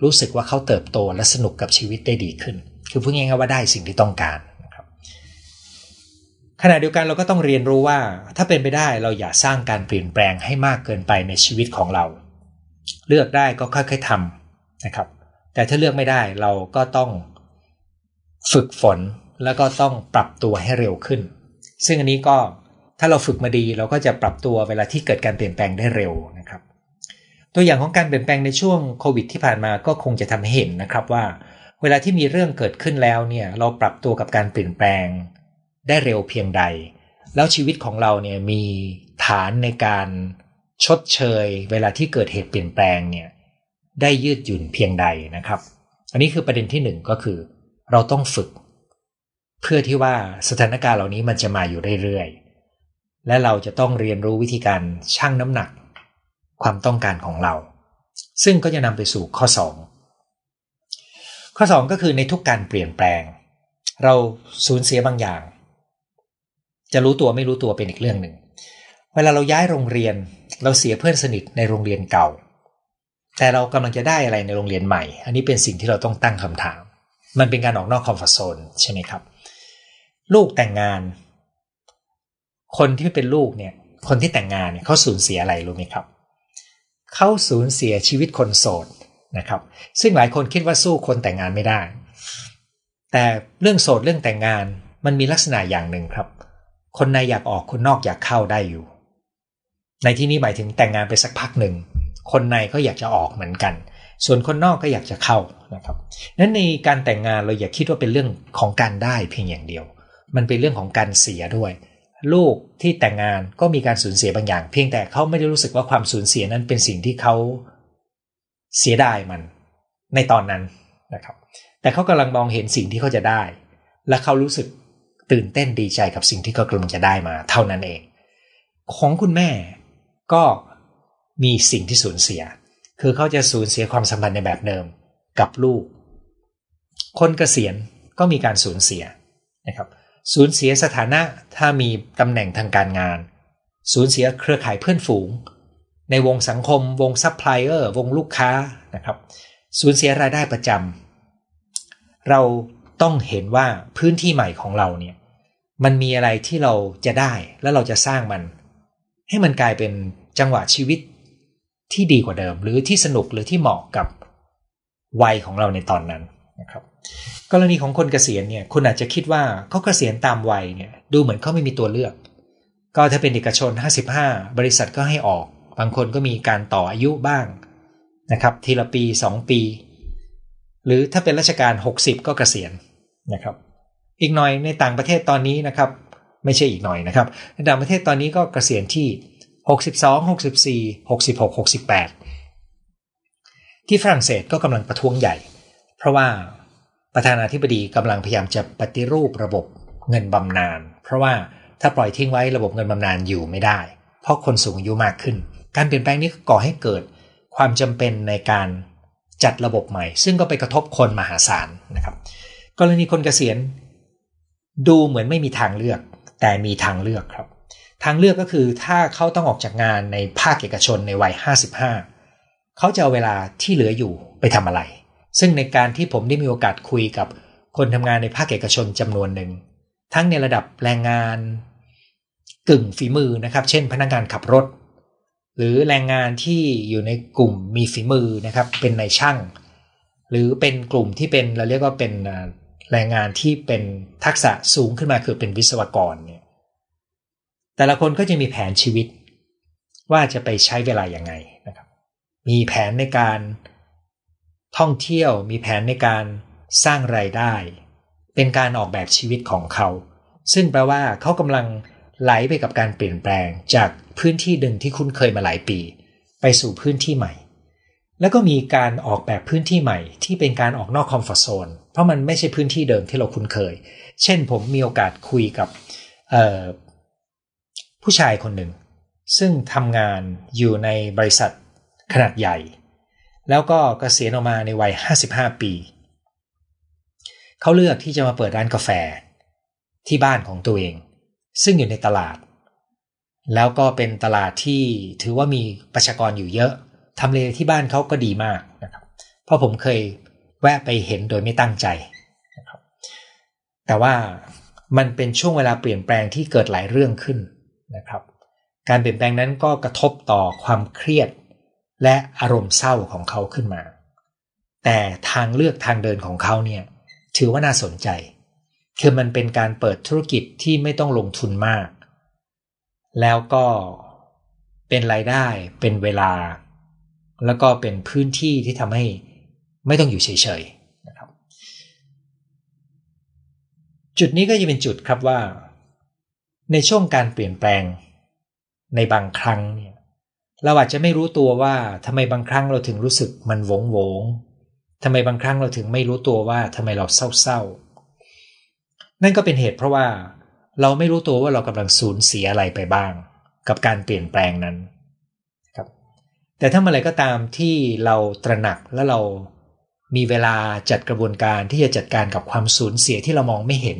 รู้สึกว่าเขาเติบโตและสนุกกับชีวิตได้ดีขึ้น คือพูดง่ายๆว่าได้สิ่งที่ต้องการขณะเดียวกันเราก็ต้องเรียนรู้ว่า ถ้าเป็นไปได้เราอย่าสร้างการเปลี่ยนแปลงให้มากเกินไปในชีวิตของเรา เลือกได้ก็ค่อยๆทำนะครับ แต่ถ้าเลือกไม่ได้เราก็ต้อง ฝึกฝนแล้วก็ต้องปรับตัวให้เร็วขึ้น ซึ่งอันนี้ก็ถ้าเราฝึกมาดีเราก็จะปรับตัวเวลาที่เกิดการเปลี่ยนแปลงได้เร็วนะครับ ตัวอย่างของการเปลี่ยนแปลงในช่วงโควิดที่ผ่านมาก็คงจะทำให้เห็นนะครับว่า เวลาที่มีเรื่องเกิดขึ้นแล้วเนี่ยเราปรับตัวกับการเปลี่ยนแปลง ได้เร็วเพียงใด แล้วชีวิตของเราเนี่ยมีฐานในการชดเชย เวลาที่เกิดเหตุเปลี่ยนแปลงเนี่ยได้ยืดหยุ่นเพียงใดนะครับ อันนี้คือประเด็นที่หนึ่งก็คือ เราต้องฝึก เพื่อที่ว่าสถานการณ์เหล่านี้มันจะมาอยู่เรื่อยๆ และเราจะต้องเรียนรู้วิธีการชั่งน้ำหนัก ความต้องการของเรา ซึ่งก็จะนำไปสู่ข้อ 2 ข้อ 2 ก็คือในทุกการเปลี่ยนแปลง เราสูญเสียบางอย่าง จะรู้ตัวไม่รู้ตัวเป็นอีกเรื่องหนึ่งเวลาเราย้ายโรงเรียน เราเสียเพื่อนสนิทในโรงเรียนเก่า แต่เรากำลังจะได้อะไรในโรงเรียนใหม่ อันนี้เป็นสิ่งที่เราต้องตั้งคำถาม มันเป็นการออกนอกคอมฟอร์ทโซนใช่ไหมครับ ลูกแต่งงาน คนที่เป็นลูกเนี่ย คนที่แต่งงานเนี่ยเขาสูญเสียอะไรรู้ไหมครับ เขาสูญเสียชีวิตคนโสดนะครับ ซึ่งหลายคนคิดว่าสู้คนแต่งงานไม่ได้ แต่เรื่องโสดเรื่องแต่งงานมันมีลักษณะอย่างหนึ่งครับ คนในอยากออกคนนอกอยากเข้าได้อยู่ ในที่นี้หมายถึงแต่งงานไปสักพักหนึ่ง คนในก็อยากจะออกเหมือนกัน ส่วนคนนอกก็อยากจะเข้านะครับนั้นในการแต่งงานเราอย่าคิดว่าเป็นเรื่องของการได้เพียงอย่างเดียว มันเป็นเรื่องของการเสียด้วย ลูกที่แต่งงานก็มีการสูญเสียบางอย่าง เพียงแต่เขาไม่ได้รู้สึกว่าความสูญเสียนั้นเป็นสิ่งที่เขาเสียดายมันในตอนนั้นนะครับ แต่เขากำลังมองเห็นสิ่งที่เขาจะได้ และเขารู้สึกตื่นเต้นดีใจกับสิ่งที่เขากำลังจะได้มา เท่านั้นเอง ของคุณแม่ก็มีสิ่งที่สูญเสีย คือเขาจะสูญเสียความสัมพันธ์ในแบบเดิมกับลูก คนเกษียณก็มีการสูญเสียนะครับสูญเสียสถานะถ้ามีตำแหน่งทางการงาน สูญเสียเครือข่ายเพื่อนฝูง ในวงสังคม วงซัพพลายเออร์วงลูกค้านะครับสูญเสียรายได้ประจำเราต้องเห็นว่าพื้นที่ใหม่ของเราเนี่ยมันมีอะไรที่เราจะได้แล้วเราจะสร้างมัน ให้มันกลายเป็นจังหวะชีวิต ที่ดีกว่าเดิม หรือที่สนุกหรือที่เหมาะกับวัยของเราในตอนนั้นนะครับ กรณีของคนเกษียณเนี่ยคุณอาจจะคิดว่าเขาเกษียณตามวัยเนี่ยดูเหมือนเขาไม่มีตัวเลือก ก็ถ้าเป็นเอกชน 55 บริษัทก็ให้ออก บางคนก็มีการต่ออายุบ้างนะครับ ทีละปี 2 ปี หรือถ้าเป็นราชการ 60 ก็เกษียณนะครับ อีกหน่อยในต่างประเทศตอนนี้นะครับ ไม่ใช่อีกหน่อยนะครับในต่างประเทศตอนนี้ก็เกษียณที่ 62 64 66 68 ที่ฝรั่งเศสก็กำลังประท้วงใหญ่ เพราะว่าประธานาธิบดีกำลังพยายามจะปฏิรูประบบเงินบำนาญเพราะว่าถ้าปล่อยทิ้งไว้ระบบเงินบำนาญอยู่ไม่ได้ เพราะคนสูงอายุมากขึ้น การเปลี่ยนแปลงนี้ก่อให้เกิดความจำเป็นในการจัดระบบใหม่ ซึ่งก็ไปกระทบคนมหาศาลนะครับ กรณีคนเกษียณดูเหมือนไม่มีทางเลือก แต่มีทางเลือกครับ ทางเลือกก็คือถ้าเขาต้องออกจากงานในภาคเอกชนในวัย 55 เขาจะเอาเวลาที่เหลืออยู่ไปทำอะไร ซึ่งในการที่ผมได้มีโอกาสคุยกับคนทำงานในภาคเอกชนจำนวนหนึ่ง ทั้งในระดับแรงงานกึ่งฝีมือนะครับ เช่น พนักงานขับรถ หรือแรงงานที่อยู่ในกลุ่มมีฝีมือนะครับ เป็นนายช่าง หรือเป็นกลุ่มที่เป็นเราเรียกว่าเป็นแรงงานที่เป็นทักษะสูงขึ้นมาคือเป็นวิศวกรเนี่ย แต่ละคนก็จะมีแผนชีวิต ว่าจะไปใช้เวลาอย่างไงนะครับ มีแผนในการท่องเที่ยว มีแผนในการสร้างไรายได้ เป็นการออกแบบชีวิตของเขา ซึ่งแปลว่าเขากำลังไหลไปกับการเปลี่ยนแปลงจากพื้นที่หนึ่งที่คุ้นเคยมาหลายปี ไปสู่พื้นที่ใหม่ แล้วก็มีการออกแบบพื้นที่ใหม่ ที่เป็นการออกนอกคอมฟอร์ทโซนเพราะมันไม่ใช่พื้นที่เดิมที่เราคุ้นเคย เช่นผมมีโอกาสคุยกับ ผู้ชายคนหนึ่ง ซึ่งทำงานอยู่ในบริษัทขนาดใหญ่ แล้วก็เกษียณออกมาในวัย 55 ปี เขาเลือกที่จะมาเปิดร้านกาแฟ ที่บ้านของตัวเอง ซึ่งอยู่ในตลาด แล้วก็เป็นตลาดที่ถือว่ามีประชากรอยู่เยอะทำเลที่บ้านเขาก็ดีมากนะครับ เพราะผมเคยแวะไปเห็นโดยไม่ตั้งใจนะครับแต่ว่ามันเป็นช่วงเวลาเปลี่ยนแปลงที่เกิดหลายเรื่องขึ้น นะครับ การเปลี่ยนแปลงนั้นก็กระทบต่อความเครียด และอารมณ์เศร้าของเขาขึ้นมา แต่ทางเลือกทางเดินของเขาเนี่ยถือว่าน่าสนใจ คือมันเป็นการเปิดธุรกิจที่ไม่ต้องลงทุนมาก แล้วก็เป็นรายได้เป็นเวลา แล้วก็เป็นพื้นที่ที่ทำให้ไม่ต้องอยู่เฉยๆนะครับ จุดนี้ก็จะเป็นจุดครับว่า ในช่วงการเปลี่ยนแปลง ในบางครั้งเนี่ยเราอาจจะไม่รู้ตัวว่าทำไมบางครั้งเราถึงรู้สึกมันวงวงทำไมบางครั้งเราถึงไม่รู้ตัวว่าทำไมเราเศร้าๆ นั่นก็เป็นเหตุเพราะว่าเราไม่รู้ตัวว่าเรากำลังสูญเสียอะไรไปบ้าง กับการเปลี่ยนแปลงนั้นครับแต่ถ้าเมื่อไรก็ตามที่เราตระหนักและเรามีเวลาจัดกระบวนการที่จะจัดการกับความสูญเสียที่เรามองไม่เห็น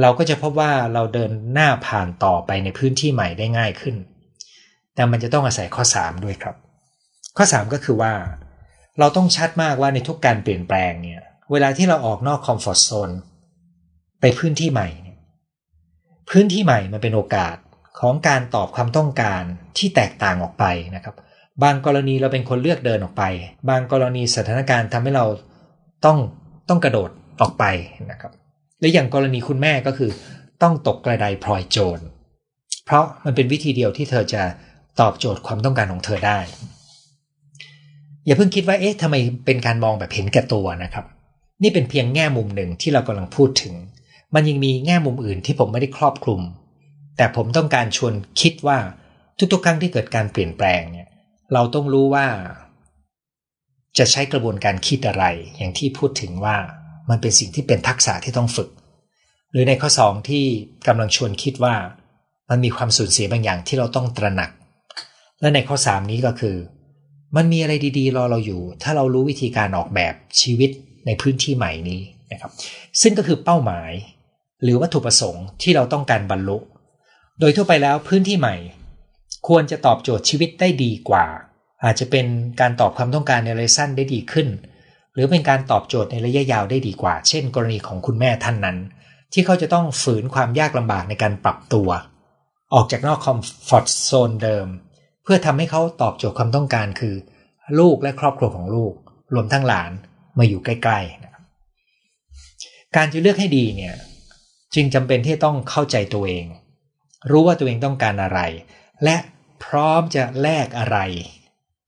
เราก็จะพบว่าเราเดินหน้าผ่านต่อไปในพื้นที่ใหม่ได้ง่ายขึ้น แต่มันจะต้องอาศัยข้อ 3 ด้วยครับ ข้อ 3 ก็คือว่า เราต้องชัดมากว่าในทุกการเปลี่ยนแปลงเนี่ย เวลาที่เราออกนอกคอมฟอร์ทโซนไปพื้นที่ใหม่เนี่ยพื้นที่ใหม่มันเป็นโอกาสของการตอบความต้องการที่แตกต่างออกไปนะครับ บางกรณีเราเป็นคนเลือกเดินออกไป บางกรณีสถานการณ์ทำให้เราต้องต้องกระโดดออกไปนะครับ และอย่างกรณีคุณแม่ก็คือ ต้องตกกระไดพลอยโจร เพราะมันเป็นวิธีเดียวที่เธอจะตอบโจทย์ความต้องการของเธอได้ อย่าเพิ่งคิดว่าเอ๊ะทำไมเป็นการมองแบบเห็นแก่ตัวนะครับ นี่เป็นเพียงแง่มุมหนึ่งที่เรากำลังพูดถึง มันยังมีแง่มุมอื่นที่ผมไม่ได้ครอบคลุม แต่ผมต้องการชวนคิดว่าทุกๆครั้งที่เกิดการเปลี่ยนแปลงเนี่ยเราต้องรู้ว่า จะใช้กระบวนการคิดอะไร อย่างที่พูดถึงว่า มันเป็นสิ่งที่เป็นทักษะที่ต้องฝึก หรือในข้อสองที่กำลังชวนคิดว่า มันมีความสูญเสียบางอย่างที่เราต้องตระหนัก และในข้อสามนี้ก็คือ มันมีอะไรดีๆ รอเราอยู่ ถ้าเรารู้วิธีการออกแบบชีวิตในพื้นที่ใหม่นี้นะครับ ซึ่งก็คือเป้าหมาย หรือวัตถุประสงค์ที่เราต้องการบรรลุ โดยทั่วไปแล้วพื้นที่ใหม่ ควรจะตอบโจทย์ชีวิตได้ดีกว่า อาจจะเป็นการตอบความต้องการในระยะสั้นได้ดีขึ้น หรือเป็นการตอบโจทย์ในระยะยาวได้ดีกว่า เช่น กรณีของคุณแม่ท่านนั้น ที่เขาจะต้องฝืนความยากลำบากในการปรับตัว ออกจากนอกคอมฟอร์ทโซนเดิม เพื่อทำให้เขาตอบโจทย์ความต้องการคือ ลูกและครอบครัวของลูก รวมทั้งหลานมาอยู่ใกล้ๆนะครับการจะเลือกให้ดีเนี่ยจึงจำเป็นที่ต้องเข้าใจตัวเอง รู้ว่าตัวเองต้องการอะไร และพร้อมจะแลกอะไร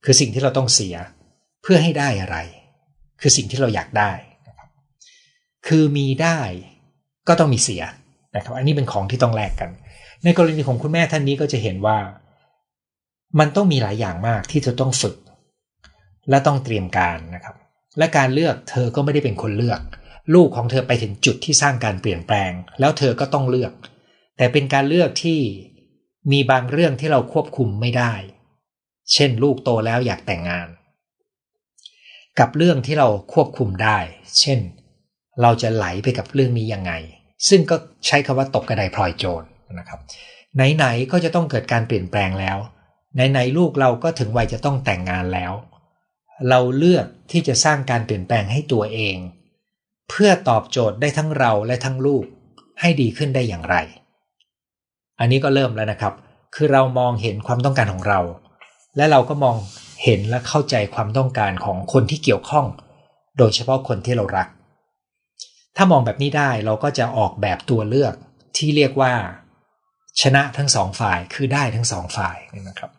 คือสิ่งที่เราต้องเสีย เพื่อให้ได้อะไร คือสิ่งที่เราอยากได้นะครับคือมีได้ก็ต้องมีเสียนะครับ อันนี้เป็นของที่ต้องแลกกัน ในกรณีของคุณแม่ท่านนี้ก็จะเห็นว่า มันต้องมีหลายอย่างมากที่จะต้องฝึก และต้องเตรียมการนะครับ และการเลือกเธอก็ไม่ได้เป็นคนเลือก ลูกของเธอไปถึงจุดที่สร้างการเปลี่ยนแปลง แล้วเธอก็ต้องเลือก แต่เป็นการเลือกที่มีบางเรื่องที่เราควบคุมไม่ได้ เช่น ลูกโตแล้วอยากแต่งงาน กับเรื่องที่เราควบคุมได้ เช่น เราจะไหลไปกับเรื่องนี้ยังไง ซึ่งก็ใช้คำว่าตกกระไดพลอยโจรนะครับไหนๆก็จะต้องเกิดการเปลี่ยนแปลงแล้วไหนๆลูกเราก็ถึงวัยจะต้องแต่งงานแล้ว เราเลือกที่จะสร้างการเปลี่ยนแปลงให้ตัวเอง เพื่อตอบโจทย์ได้ทั้งเราและทั้งลูกให้ดีขึ้นได้อย่างไร อันนี้ก็เริ่มแล้วนะครับ คือเรามองเห็นความต้องการของเรา และเราก็มอง เห็นและเข้าใจความต้องการของคนที่เกี่ยวข้อง โดยเฉพาะคนที่เรารัก ถ้ามองแบบนี้ได้เราก็จะออกแบบตัวเลือกที่เรียกว่า ชนะทั้งสองฝ่ายคือได้ทั้งสองฝ่ายนี่นะครับ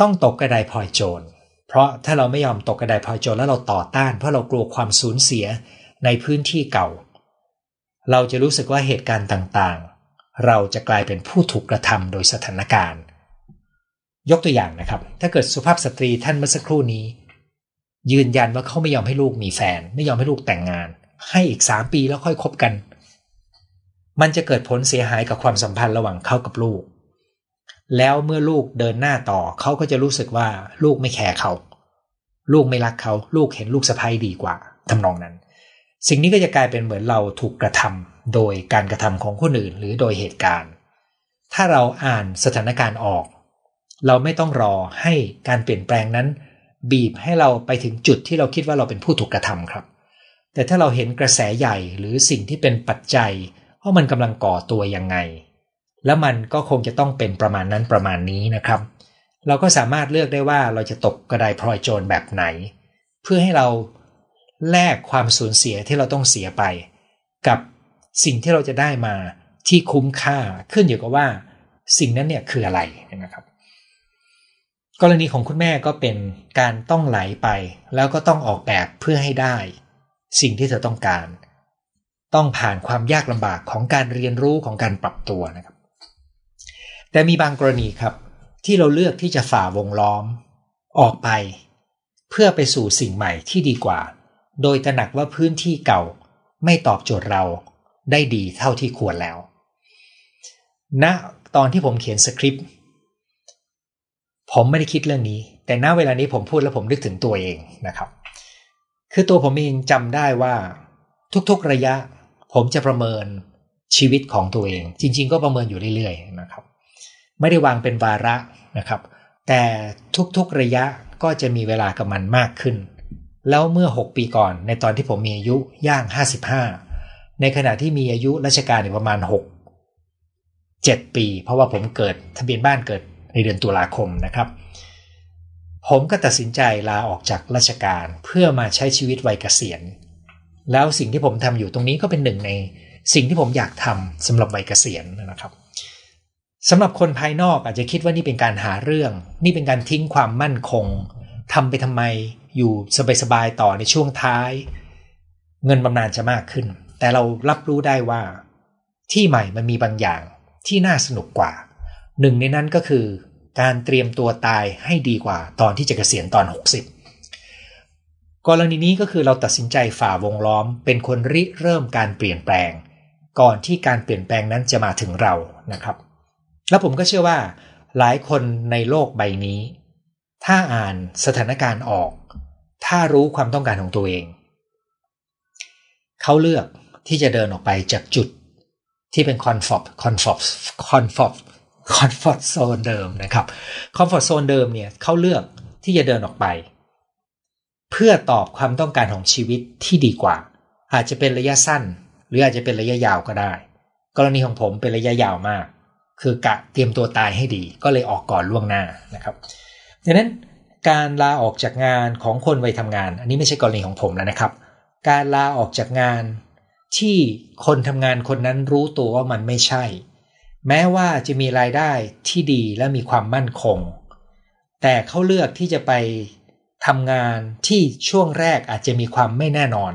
ต้องตกกระไดพลอยโจร เพราะถ้าเราไม่ยอมตกกระไดพลอยโจรแล้วเราต่อต้าน เพราะเรากลัวความสูญเสียในพื้นที่เก่า เราจะรู้สึกว่าเหตุการณ์ต่างๆ เราจะกลายเป็นผู้ถูกกระทำโดยสถานการณ์ ยกตัวอย่างนะครับ ถ้าเกิดสุภาพสตรีท่านเมื่อสักครู่นี้ ยืนยันว่าเขาไม่ยอมให้ลูกมีแฟน ไม่ยอมให้ลูกแต่งงาน ให้อีกสามปีแล้วค่อยคบกัน มันจะเกิดผลเสียหายกับความสัมพันธ์ระหว่างเขากับลูก แล้วเมื่อลูกเดินหน้าต่อเขาก็จะรู้สึกว่าลูกไม่แคร์เขา ลูกไม่รักเขา ลูกเห็นลูกสะพ้ยดีกว่าทำนองนั้น สิ่งนี้ก็จะกลายเป็นเหมือนเราถูกกระทำโดยการกระทำของคนอื่น หรือโดยเหตุการณ์ ถ้าเราอ่านสถานการณ์ออก เราไม่ต้องรอให้การเปลี่ยนแปลงนั้น บีบให้เราไปถึงจุดที่เราคิดว่าเราเป็นผู้ถูกกระทำครับ แต่ถ้าเราเห็นกระแสใหญ่หรือสิ่งที่เป็นปัจจัยว่ามันกำลังก่อตัวยังไง แล้วมันก็คงจะต้องเป็นประมาณนั้นประมาณนี้นะครับ เราก็สามารถเลือกได้ว่าเราจะตกกระไดพลอยโจรแบบไหน เพื่อให้เราแลกความสูญเสียที่เราต้องเสียไป กับสิ่งที่เราจะได้มาที่คุ้มค่าขึ้นอยู่กับว่า สิ่งนั้นเนี่ยคืออะไรนะครับ กรณีของคุณแม่ก็เป็นการต้องไหลไป แล้วก็ต้องออกแบบเพื่อให้ได้ สิ่งที่เธอต้องการ ต้องผ่านความยากลำบากของการเรียนรู้ของการปรับตัวนะครับ แต่มีบางกรณีครับ ที่เราเลือกที่จะฝ่าวงล้อม ออกไป เพื่อไปสู่สิ่งใหม่ที่ดีกว่า โดยตระหนักว่าพื้นที่เก่าไม่ตอบโจทย์เราได้ดีเท่าที่ควรแล้วณตอนที่ผมเขียนสคริปต์ ผมไม่ได้คิดเรื่องนี้ แต่ณเวลานี้ผมพูดแล้วผมนึกถึงตัวเองนะครับ คือตัวผมเองจำได้ว่าทุกๆระยะ ผมจะประเมินชีวิตของตัวเอง จริง ๆ ก็ประเมินอยู่เรื่อยๆนะครับ ไม่ได้วางเป็นวาระนะครับ แต่ทุกๆระยะก็จะมีเวลากับมันมากขึ้น แล้วเมื่อ 6 ปีก่อน ในตอนที่ผมมีอายุย่าง 55 ในขณะที่มีอายุราชการอยู่ประมาณ 6 7 ปี เพราะว่าผมเกิดทะเบียนบ้านเกิด ในเดือนตุลาคมนะครับ ผมก็ตัดสินใจลาออกจากราชการเพื่อมาใช้ชีวิตวัยเกษียณ แล้วสิ่งที่ผมทำอยู่ตรงนี้ก็เป็นหนึ่งในสิ่งที่ผมอยากทำสำหรับวัยเกษียณนะครับสำหรับคนภายนอกอาจจะคิดว่านี่เป็นการหาเรื่อง นี่เป็นการทิ้งความมั่นคงทำไปทำไมอยู่สบายๆต่อในช่วงท้าย เงินบำนาญจะมากขึ้น แต่เรารับรู้ได้ว่า ที่ใหม่มันมีบางอย่างที่น่าสนุกกว่า หนึ่งในนั้นก็คือ การเตรียมตัวตายให้ดีกว่าตอนที่จะเกษียณตอน 60 กรณีนี้ก็คือเราตัดสินใจฝ่าวงล้อม เป็นคนริเริ่มการเปลี่ยนแปลง ก่อนที่การเปลี่ยนแปลงนั้นจะมาถึงเรานะครับ แล้วผมก็เชื่อว่า หลายคนในโลกใบนี้ ถ้าอ่านสถานการณ์ออก ถ้ารู้ความต้องการของตัวเองเขาเลือกที่จะเดินออกไปจากจุดที่เป็น comfort comfort comfort comfort zone เดิมนะครับcomfort zone เดิมเนี่ยเขาเลือกที่จะเดินออกไป เพื่อตอบความต้องการของชีวิตที่ดีกว่า อาจจะเป็นระยะสั้น หรืออาจจะเป็นระยะยาวก็ได้ กรณีของผมเป็นระยะยาวมาก คือกะเตรียมตัวตายให้ดี ก็เลยออกก่อนล่วงหน้านะครับดังนั้นการลาออกจากงานของคนวัยทำงาน อันนี้ไม่ใช่กรณีของผมแล้วนะครับ การลาออกจากงานที่คนทำงานคนนั้นรู้ตัวว่ามันไม่ใช่ แม้ว่าจะมีรายได้ที่ดีและมีความมั่นคง แต่เขาเลือกที่จะไปทำงานที่ช่วงแรกอาจจะมีความไม่แน่นอน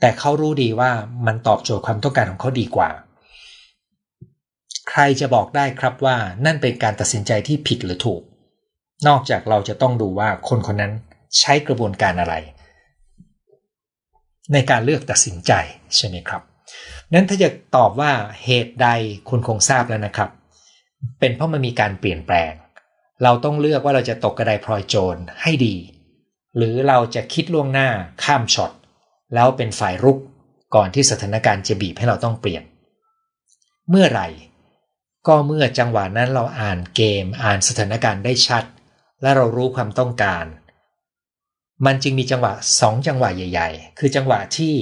แต่เขารู้ดีว่ามันตอบโจทย์ความต้องการของเขาดีกว่า ใครจะบอกได้ครับว่านั่นเป็นการตัดสินใจที่ผิดหรือถูก นอกจากเราจะต้องดูว่าคนคนนั้นใช้กระบวนการอะไร ในการเลือกตัดสินใจใช่ไหมครับ นั้นถ้าจะตอบว่าเหตุใดคุณคงทราบแล้วนะครับ เป็นเพราะมันมีการเปลี่ยนแปลง เราต้องเลือกว่าเราจะตกกระไดพลอยโจรให้ดี หรือเราจะคิดล่วงหน้าข้ามช็อตแล้วเป็นฝ่ายรุกก่อนที่สถานการณ์จะบีบให้เราต้องเปลี่ยน เมื่อไหร่ ก็เมื่อจังหวะนั้นเราอ่านเกมอ่านสถานการณ์ได้ชัด และเรารู้ความต้องการ มันจึงมีจังหวะสองจังหวะใหญ่ ๆ คือจังหวะที่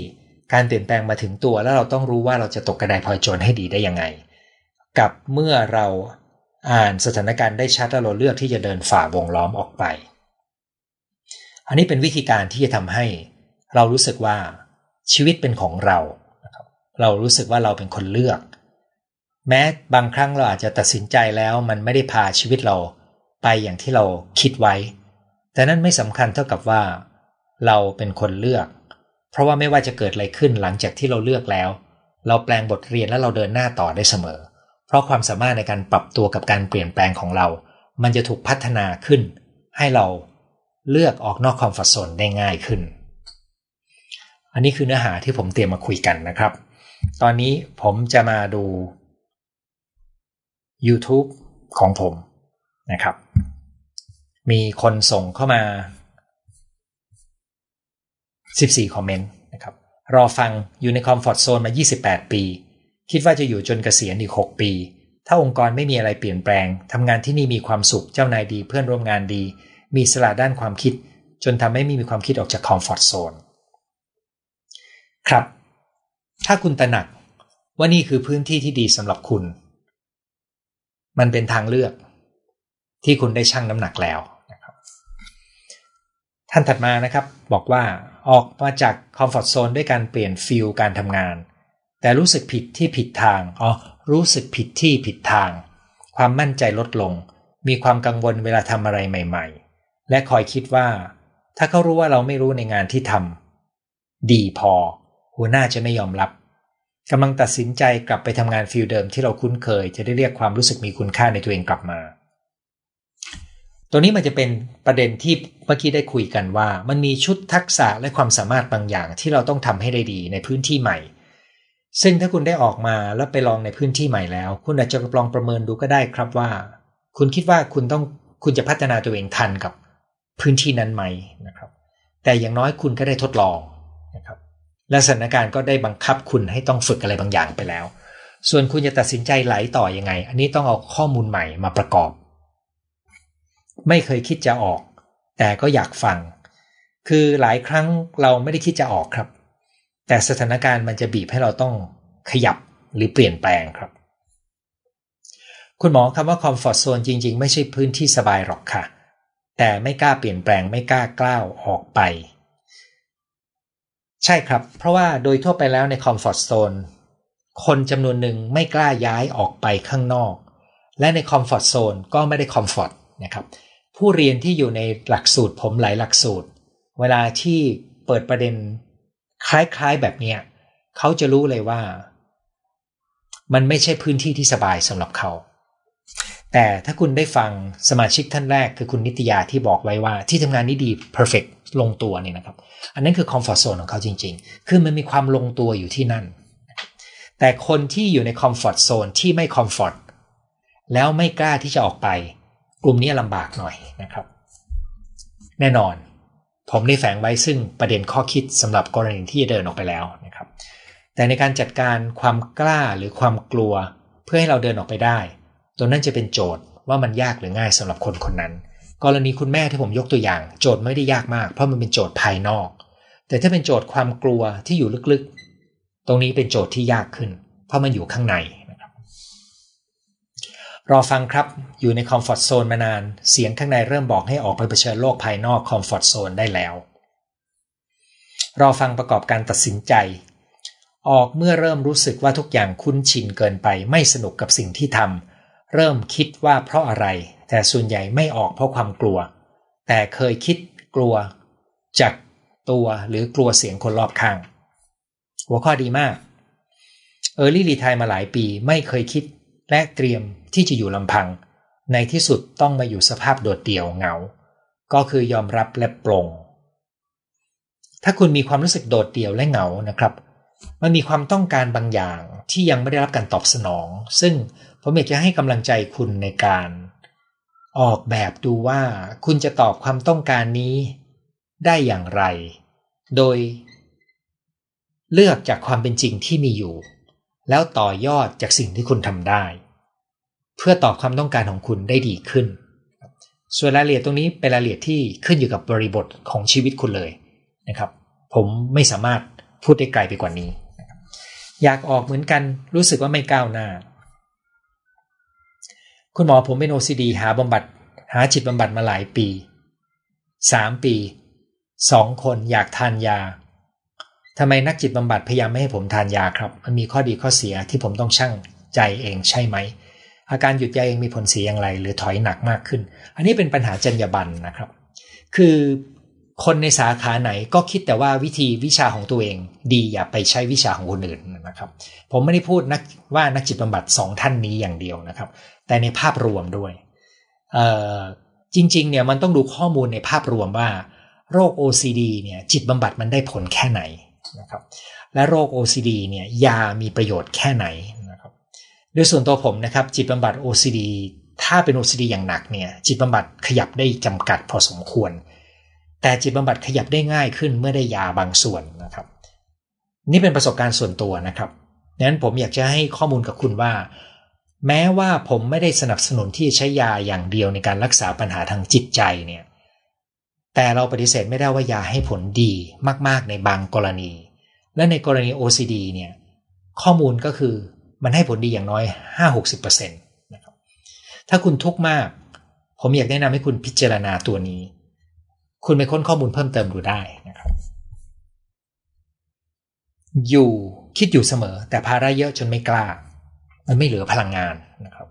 การเปลี่ยนแปลงมาถึงตัวแล้วเราต้องรู้ว่าเราจะตกกระไดพลอยโจรให้ดีได้ยังไง กับเมื่อเราอ่านสถานการณ์ได้ชัดแล้วเราเลือกที่จะเดินฝ่าวงล้อมออกไป อันนี้เป็นวิธีการที่จะทำให้เรารู้สึกว่าชีวิตเป็นของเรา เรารู้สึกว่าเราเป็นคนเลือก แม้บางครั้งเราอาจจะตัดสินใจแล้วมันไม่ได้พาชีวิตเราไปอย่างที่เราคิดไว้ แต่นั่นไม่สำคัญเท่ากับว่า เราเป็นคนเลือก เพราะว่าไม่ว่าจะเกิดอะไรขึ้นหลังจากที่เราเลือกแล้ว เราแปลงบทเรียนและเราเดินหน้าต่อได้เสมอ เพราะความสามารถในการปรับตัวกับการเปลี่ยนแปลงของเรา มันจะถูกพัฒนาขึ้น ให้เราเลือกออกนอกคอมฟอร์ทโซนได้ง่ายขึ้น อันนี้คือเนื้อหาที่ผมเตรียมมาคุยกันนะครับ ตอนนี้ผมจะมาดู YouTube ของผมนะครับ มีคนส่งเข้ามา 14 คอมเมนต์นะครับ รอฟังอยู่ในคอมฟอร์ทโซนมา 28 ปี คิดว่าจะอยู่จนเกษียณอีก 6 ปี ถ้าองค์กรไม่มีอะไรเปลี่ยนแปลง ทำงานที่นี่มีความสุข เจ้านายดี เพื่อนร่วมงานดี มีสละด้านความคิด จนทำให้ไม่มีความคิดออกจากคอมฟอร์ทโซน ครับ ถ้าคุณตระหนักว่านี่คือพื้นที่ที่ดีสำหรับคุณ มันเป็นทางเลือก ที่คุณได้ชั่งน้ำหนักแล้วนะครับ ท่านถัดมานะครับ บอกว่า ออกมาจากคอมฟอร์ทโซนด้วยการเปลี่ยนฟิลการทำงาน แต่รู้สึกผิดที่ผิดทางอ๋อรู้สึกผิดที่ผิดทาง ความมั่นใจลดลง มีความกังวลเวลาทำอะไรใหม่ ๆ และคอยคิดว่า ถ้าเขารู้ว่าเราไม่รู้ในงานที่ทำดีพอ หัวหน้าจะไม่ยอมรับกำลังตัดสินใจกลับไปทำงานฟิลเดิมที่เราคุ้นเคย จะได้เรียกความรู้สึกมีคุณค่าในตัวเองกลับมา ตัวนี้มันจะเป็นประเด็นที่เมื่อกี้ได้คุยกันว่า มันมีชุดทักษะและความสามารถบางอย่างที่เราต้องทำให้ได้ดีในพื้นที่ใหม่ ซึ่งถ้าคุณได้ออกมาแล้วไปลองในพื้นที่ใหม่แล้ว คุณอาจจะลองประเมินดูก็ได้ครับว่า คุณคิดว่าคุณต้องคุณจะพัฒนาตัวเองทันกับพื้นที่นั้นไหมนะครับ แต่อย่างน้อยคุณก็ได้ทดลองนะครับและสถานการณ์ก็ได้บังคับคุณให้ต้องฝึกอะไรบางอย่างไปแล้ว ส่วนคุณจะตัดสินใจไหลต่ออยังไง อันนี้ต้องเอาข้อมูลใหม่มาประกอบ ไม่เคยคิดจะออก แต่ก็อยากฟัง คือหลายครั้งเราไม่ได้คิดจะออกครับ แต่สถานการณ์มันจะบีบให้เราต้องขยับหรือเปลี่ยนแปลงครับ คุณหมอคำว่า comfort zone จริง ๆ ไม่ใช่พื้นที่สบายหรอกค่ะ แต่ไม่กล้าเปลี่ยนแปลงไม่กล้าก้าวออกไป ใช่ครับ เพราะว่าโดยทั่วไปแล้วใน comfort zone คนจำนวนหนึ่งไม่กล้าย้ายออกไปข้างนอก และใน comfort zone ก็ไม่ได้ comfort นะครับ ผู้เรียนที่อยู่ในหลักสูตรผมหลายหลักสูตร เวลาที่เปิดประเด็นคล้ายๆแบบเนี้ยเขาจะรู้เลยว่า มันไม่ใช่พื้นที่ที่สบายสำหรับเขา แต่ถ้าคุณได้ฟังสมาชิกท่านแรกคือคุณนิตยาที่บอกไว้ว่า ที่ทำงานนี้ดี perfect ลงตัวนี่นะครับ อันนั้นคือ comfort zone ของเขาจริง ๆ คือมันมีความลงตัวอยู่ที่นั่น แต่คนที่อยู่ใน comfort zone ที่ไม่ comfort แล้วไม่กล้าที่จะออกไป กลุ่มนี้ลำบากหน่อยนะครับ แน่นอน ผมได้แฝงไว้ซึ่งประเด็นข้อคิดสำหรับกรณีที่เดินออกไปแล้วนะครับ แต่ในการจัดการความกล้าหรือความกลัว เพื่อให้เราเดินออกไปได้ ตัวนั้นจะเป็นโจทย์ว่ามันยากหรือง่ายสำหรับคนคนนั้น กรณีคุณแม่ที่ผมยกตัวอย่าง โจทย์ไม่ได้ยากมาก เพราะมันเป็นโจทย์ภายนอก แต่ถ้าเป็นโจทย์ความกลัวที่อยู่ลึกๆ ตรงนี้เป็นโจทย์ที่ยากขึ้น เพราะมันอยู่ข้างใน รอฟังครับ อยู่ใน comfort zone มานาน เสียงข้างในเริ่มบอกให้ออกไปเผชิญโลกภายนอก comfort zone ได้แล้ว รอฟังประกอบการตัดสินใจ ออกเมื่อเริ่มรู้สึกว่าทุกอย่างคุ้นชินเกินไป ไม่สนุกกับสิ่งที่ทำเริ่มคิดว่าเพราะอะไร แต่ส่วนใหญ่ไม่ออกเพราะความกลัว แต่เคยคิดกลัว จากตัวหรือกลัวเสียงคนรอบข้าง หัวข้อดีมากเออร์ลี่รีทยมาหลายปีไม่เคยคิดและเตรียม ที่จะอยู่ลำพัง ในที่สุดต้องมาอยู่สภาพโดดเดี่ยวเหงา ก็คือยอมรับและปลง ถ้าคุณมีความรู้สึกโดดเดี่ยวและเหงานะครับ มันมีความต้องการบางอย่างที่ยังไม่ได้รับการตอบสนอง ซึ่งผมอยากจะให้กำลังใจคุณในการ ออกแบบดูว่าคุณจะตอบความต้องการนี้ ได้อย่างไร โดย เลือกจากความเป็นจริงที่มีอยู่ แล้วต่อยอดจากสิ่งที่คุณทำได้ เพื่อตอบความต้องการของคุณได้ดีขึ้น ส่วนรายละเอียดตรงนี้เป็นรายละเอียดที่ขึ้นอยู่กับบริบทของชีวิตคุณเลยนะครับ ผมไม่สามารถพูดได้ไกลไปกว่านี้ อยากออกเหมือนกันรู้สึกว่าไม่ก้าวหน้า คุณหมอผมเป็น OCD หาบำบัดหาจิตบำบัดมาหลายปี 3 ปีสองคนอยากทานยาทำไมนักจิตบำบัดพยายามไม่ให้ผมทานยาครับ มันมีข้อดีข้อเสียที่ผมต้องชั่งใจเองใช่ไหม อาการหยุดยาเองมีผลเสียอย่างไร หรือถอยหนักมากขึ้น อันนี้เป็นปัญหาจรรยาบรรณนะครับ คือคนในสาขาไหนก็คิดแต่ว่าวิธีวิชาของตัวเอง ดีอย่าไปใช้วิชาของคนอื่นนะครับ ผมไม่ได้พูดนักว่านักจิตบำบัดสองท่านนี้อย่างเดียวนะครับ แต่ในภาพรวมด้วยจริงๆเนี่ยมันต้องดูข้อมูลในภาพรวมว่า โรค OCD เนี่ยจิตบำบัดมันได้ผลแค่ไหนนะครับและโรค OCD เนี่ยยามีประโยชน์แค่ไหน โดยส่วนตัวผมนะครับ จิตบำบัด OCD ถ้าเป็น OCD อย่างหนักเนี่ย จิตบำบัดขยับได้จำกัดพอสมควร แต่จิตบำบัดขยับได้ง่ายขึ้นเมื่อได้ยาบางส่วนนะครับ นี่เป็นประสบการณ์ส่วนตัวนะครับดังนั้นผมอยากจะให้ข้อมูลกับคุณว่า แม้ว่าผมไม่ได้สนับสนุนที่ใช้ยาอย่างเดียวในการรักษาปัญหาทางจิตใจเนี่ยแต่เราปฏิเสธไม่ได้ว่ายาให้ผลดีมาก ๆ ในบางกรณี และในกรณี OCD เนี่ยข้อมูลก็คือ มันให้ผลดีอย่างน้อย 5-60%นะครับถ้าคุณทุกข์มาก ผมอยากแนะนำให้คุณพิจารณาตัวนี้ คุณไปค้นข้อมูลเพิ่มเติมดูได้นะครับอยู่คิดอยู่เสมอ แต่ภาระเยอะจนไม่กล้า มันไม่เหลือพลังงานนะครับ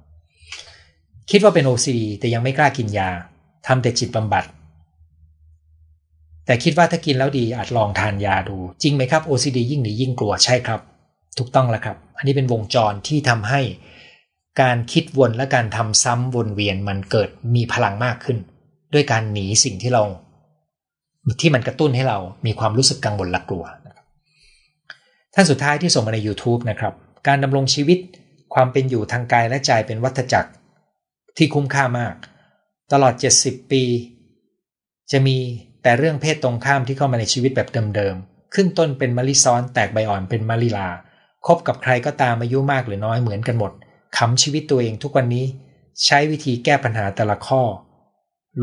คิดว่าเป็น OCD แต่ยังไม่กล้ากินยาทำแต่จิตบำบัด แต่คิดว่าถ้ากินแล้วดีอาจลองทานยาดู จริงไหมครับ OCD ยิ่งหนียิ่งกลัวใช่ครับ ถูกต้องแล้วครับ อันนี้เป็นวงจรที่ทำให้การคิดวนและการทำซ้ำวนเวียนมันเกิดมีพลังมากขึ้น ด้วยการหนีสิ่งที่เรา ที่มันกระตุ้นให้เรามีความรู้สึกกังวลและกลัวท่านสุดท้ายที่ส่งมาใน YouTube นะครับ การดำรงชีวิต ความเป็นอยู่ทางกายและใจเป็นวัฏจักร ที่คุ้มค่ามาก ตลอด 70 ปี จะมีแต่เรื่องเพศตรงข้ามที่เข้ามาในชีวิตแบบเดิมๆขึ้นต้นเป็นมะลิซ้อนแตกใบอ่อนเป็นมะลิลา คบกับใครก็ตามอายุมากหรือน้อยเหมือนกันหมดขำชีวิตตัวเองทุกวันนี้ ใช้วิธีแก้ปัญหาแต่ละข้อ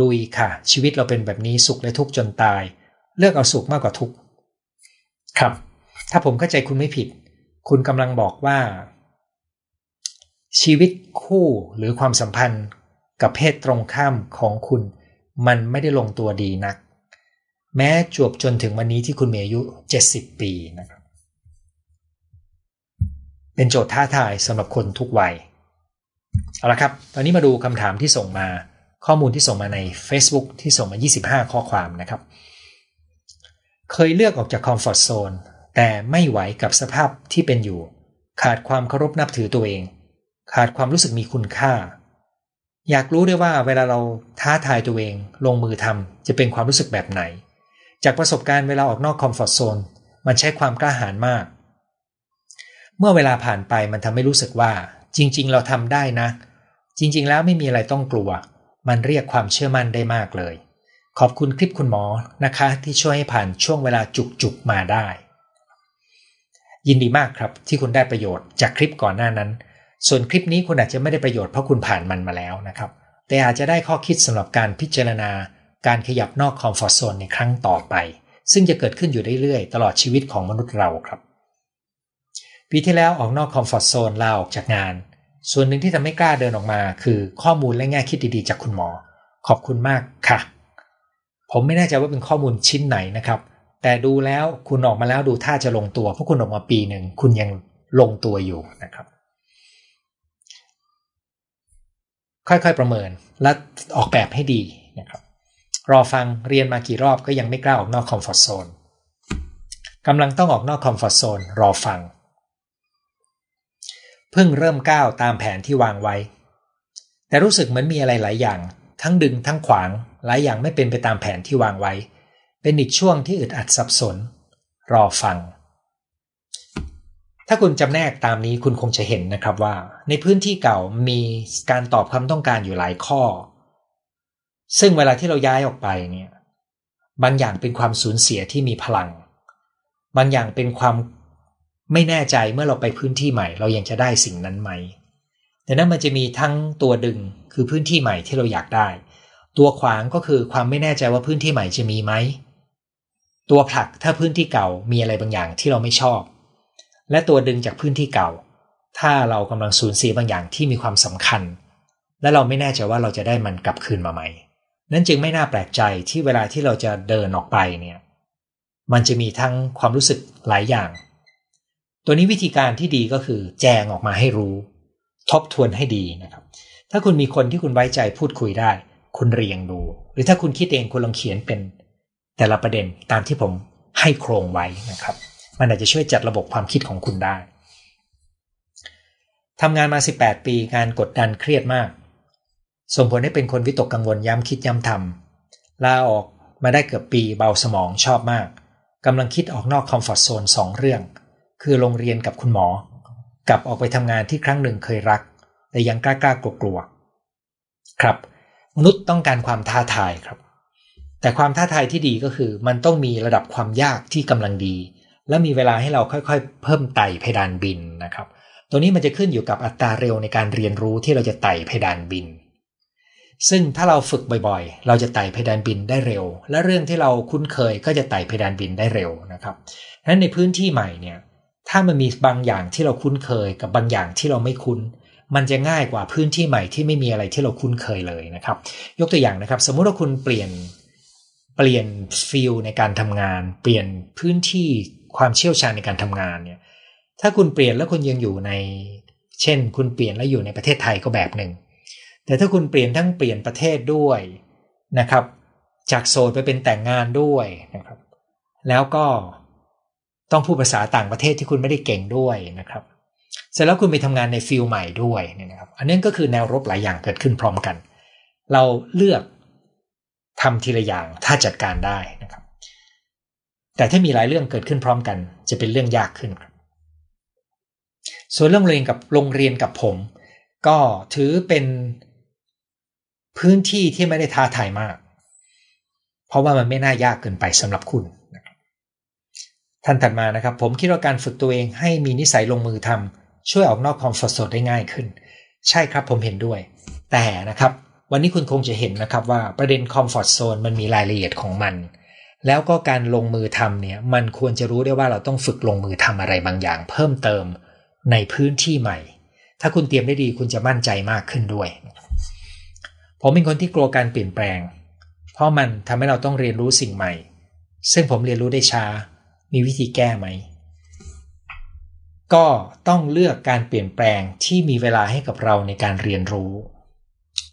ลุยค่ะ ชีวิตเราเป็นแบบนี้สุขและทุกข์จนตาย เลือกเอาสุขมากกว่าทุกข์ครับ ถ้าผมเข้าใจคุณไม่ผิด คุณกำลังบอกว่า ชีวิตคู่หรือความสัมพันธ์กับเพศตรงข้ามของคุณ มันไม่ได้ลงตัวดีนัก แม้จวบจนถึงวันนี้ที่คุณมีอายุ 70 ปีนะครับ เป็นโจทย์ท้าทายสำหรับคนทุกวัย เอาละครับ ตอนนี้มาดูคำถามที่ส่งมาข้อมูลที่ส่งมาใน Facebook ที่ส่งมา 25 ข้อความนะครับ เคยเลือกออกจากคอมฟอร์ทโซนแต่ไม่ไหวกับสภาพที่เป็นอยู่ ขาดความเคารพนับถือตัวเอง ขาดความรู้สึกมีคุณค่า อยากรู้ด้วยว่าเวลาเราท้าทายตัวเอง ลงมือทำจะเป็นความรู้สึกแบบไหน จากประสบการณ์เวลาออกนอกคอมฟอร์ทโซนมันใช้ความกล้าหาญมาก เมื่อเวลาผ่านไปมันทำให้รู้สึกว่า จริง ๆ เราทำได้นะ จริง ๆ แล้วไม่มีอะไรต้องกลัว มันเรียกความเชื่อมั่นได้มากเลย ขอบคุณคลิปคุณหมอนะคะ ที่ช่วยให้ผ่านช่วงเวลาจุกๆมาได้ ยินดีมากครับที่คุณได้ประโยชน์จากคลิปก่อนหน้านั้น ส่วนคลิปนี้คุณอาจจะไม่ได้ประโยชน์เพราะคุณผ่านมันมาแล้วนะครับ แต่อาจจะได้ข้อคิดสำหรับการพิจารณา การขยับนอกคอมฟอร์ทโซนในครั้งต่อไป ซึ่งจะเกิดขึ้นอยู่เรื่อยๆตลอดชีวิตของมนุษย์เราครับ ปีที่แล้วออกนอกคอมฟอร์ทโซนลาออกจากงาน ส่วนหนึ่งที่ทำให้กล้าเดินออกมา คือข้อมูลและแง่คิดดีๆ จากคุณหมอ ขอบคุณมากค่ะ ผมไม่แน่ใจว่าเป็นข้อมูลชิ้นไหนนะครับ แต่ดูแล้วคุณออกมาแล้วดูท่าจะลงตัวเพราะคุณออกมาปีหนึ่งคุณยังลงตัวอยู่นะครับ ค่อยๆประเมินและออกแบบให้ดีนะครับ รอฟังเรียนมากี่รอบก็ยังไม่กล้าออกนอกคอมฟอร์ทโซนกำลังต้องออกนอกคอมฟอร์ทโซนรอฟัง พิ่งเริ่มก้าวตามแผนที่วางไว้ แต่รู้สึกเหมือนมีอะไรหลายอย่าง ทั้งดึงทั้งขวางหลายอย่างไม่เป็นไปตามแผนที่วางไว้ เป็นอีกช่วงที่อึดอัดสับสน รอฟัง ถ้าคุณจำแนกตามนี้คุณคงจะเห็นนะครับว่า ในพื้นที่เก่ามีการตอบคำต้องการอยู่หลายข้อ ซึ่งเวลาที่เราย้ายออกไปเนี่ยบางอย่างเป็นความสูญเสียที่มีพลัง บางอย่างเป็นความ ไม่แน่ใจเมื่อเราไปพื้นที่ใหม่ เรายังจะได้สิ่งนั้นไหมแต่นั้นมันจะมีทั้งตัวดึงคือพื้นที่ใหม่ที่เราอยากได้ ตัวขวางก็คือความไม่แน่ใจว่าพื้นที่ใหม่จะมีไหมตัวผลักถ้าพื้นที่เก่ามีอะไรบางอย่างที่เราไม่ชอบ และตัวดึงจากพื้นที่เก่า ถ้าเรากำลังสูญเสียบางอย่างที่มีความสำคัญ และเราไม่แน่ใจว่าเราจะได้มันกลับคืนมาไหมนั่นจึงไม่น่าแปลกใจที่เวลาที่เราจะเดินออกไปเนี่ยมันจะมีทั้งความรู้สึกหลายอย่าง ตัวนี้วิธีการที่ดีก็คือแจงออกมาให้รู้ ทบทวนให้ดีนะครับ ถ้าคุณมีคนที่คุณไว้ใจพูดคุยได้ คุณเรียงดู หรือถ้าคุณคิดเองคุณลองเขียนเป็น แต่ละประเด็นตามที่ผมให้โครงไว้นะครับ มันอาจจะช่วยจัดระบบความคิดของคุณได้ทำงานมา 18 ปีงานกดดันเครียดมาก ส่งผลให้เป็นคนวิตกกังวลย้ำคิดย้ำทำลาออกมาได้เกือบปีเบาสมองชอบมากกำลังคิดออกนอก comfort zone สองเรื่อง คือลงเรียนกับคุณหมอกับออกไปทำงานที่ครั้งหนึ่งเคยรัก แต่ยังกล้ากล้ากลัวครับ มนุษย์ต้องการความท้าทายครับ แต่ความท้าทายที่ดีก็คือ มันต้องมีระดับความยากที่กำลังดี และมีเวลาให้เราค่อยๆ เพิ่มไต่เพดานบินนะครับ ตัวนี้มันจะขึ้นอยู่กับอัตราเร็วในการเรียนรู้ที่เราจะไต่เพดานบินซึ่งถ้าเราฝึกบ่อยๆ เราจะไต่เพดานบินได้เร็ว และเรื่องที่เราคุ้นเคยก็จะไต่เพดานบินได้เร็วนะครับนั้นในพื้นที่ใหม่เนี่ย ถ้ามันมีบางอย่างที่เราคุ้นเคย กับบางอย่างที่เราไม่คุ้น มันจะง่ายกว่าพื้นที่ใหม่ที่ไม่มีอะไรที่เราคุ้นเคยเลยนะครับ ยกตัวอย่างนะครับ สมมุติว่าคุณเปลี่ยนเปลี่ยนฟิลในการทำงาน เปลี่ยนพื้นที่ความเชี่ยวชาญในการทำงานเนี่ยถ้าคุณเปลี่ยนแล้วคุณยังอยู่ใน เช่น คุณเปลี่ยนแล้วอยู่ในประเทศไทยก็แบบหนึ่งแต่ถ้าคุณเปลี่ยนทั้งเปลี่ยนประเทศด้วยนะครับ จากโสดไปเป็นแต่งงานด้วยนะครับ แล้วก็ ต้องพูดภาษาต่างประเทศที่คุณไม่ได้เก่งด้วยนะครับ เสร็จแล้วคุณไปทำงานในฟิลใหม่ด้วยเนี่ยนะครับ อันนี้ก็คือแนวรบหลายอย่างเกิดขึ้นพร้อมกัน เราเลือกทำทีละอย่างถ้าจัดการได้นะครับ แต่ถ้ามีหลายเรื่องเกิดขึ้นพร้อมกัน จะเป็นเรื่องยากขึ้นครับส่วนเรื่องเรียนกับโรงเรียนกับผม ก็ถือเป็นพื้นที่ที่ไม่ได้ท้าทายมาก เพราะว่ามันไม่น่ายากเกินไปสำหรับคุณ ท่านถัดมานะครับ ผมคิดว่าการฝึกตัวเองให้มีนิสัยลงมือทำช่วยออกนอกคอมฟอร์ทโซนได้ง่ายขึ้น ใช่ครับผมเห็นด้วย แต่นะครับ วันนี้คุณคงจะเห็นนะครับว่าประเด็นคอมฟอร์ทโซนมันมีรายละเอียดของมัน แล้วก็การลงมือทำเนี่ยมันควรจะรู้ได้ว่าเราต้องฝึกลงมือทำอะไรบางอย่าง เพิ่มเติมในพื้นที่ใหม่ ถ้าคุณเตรียมได้ดีคุณจะมั่นใจมากขึ้นด้วย ผมเป็นคนที่กลัวการเปลี่ยนแปลง เพราะมันทำให้เราต้องเรียนรู้สิ่งใหม่ ซึ่งผมเรียนรู้ได้ช้า มีวิธีแก้ไหม ก็ต้องเลือกการเปลี่ยนแปลงที่มีเวลาให้กับเราในการเรียนรู้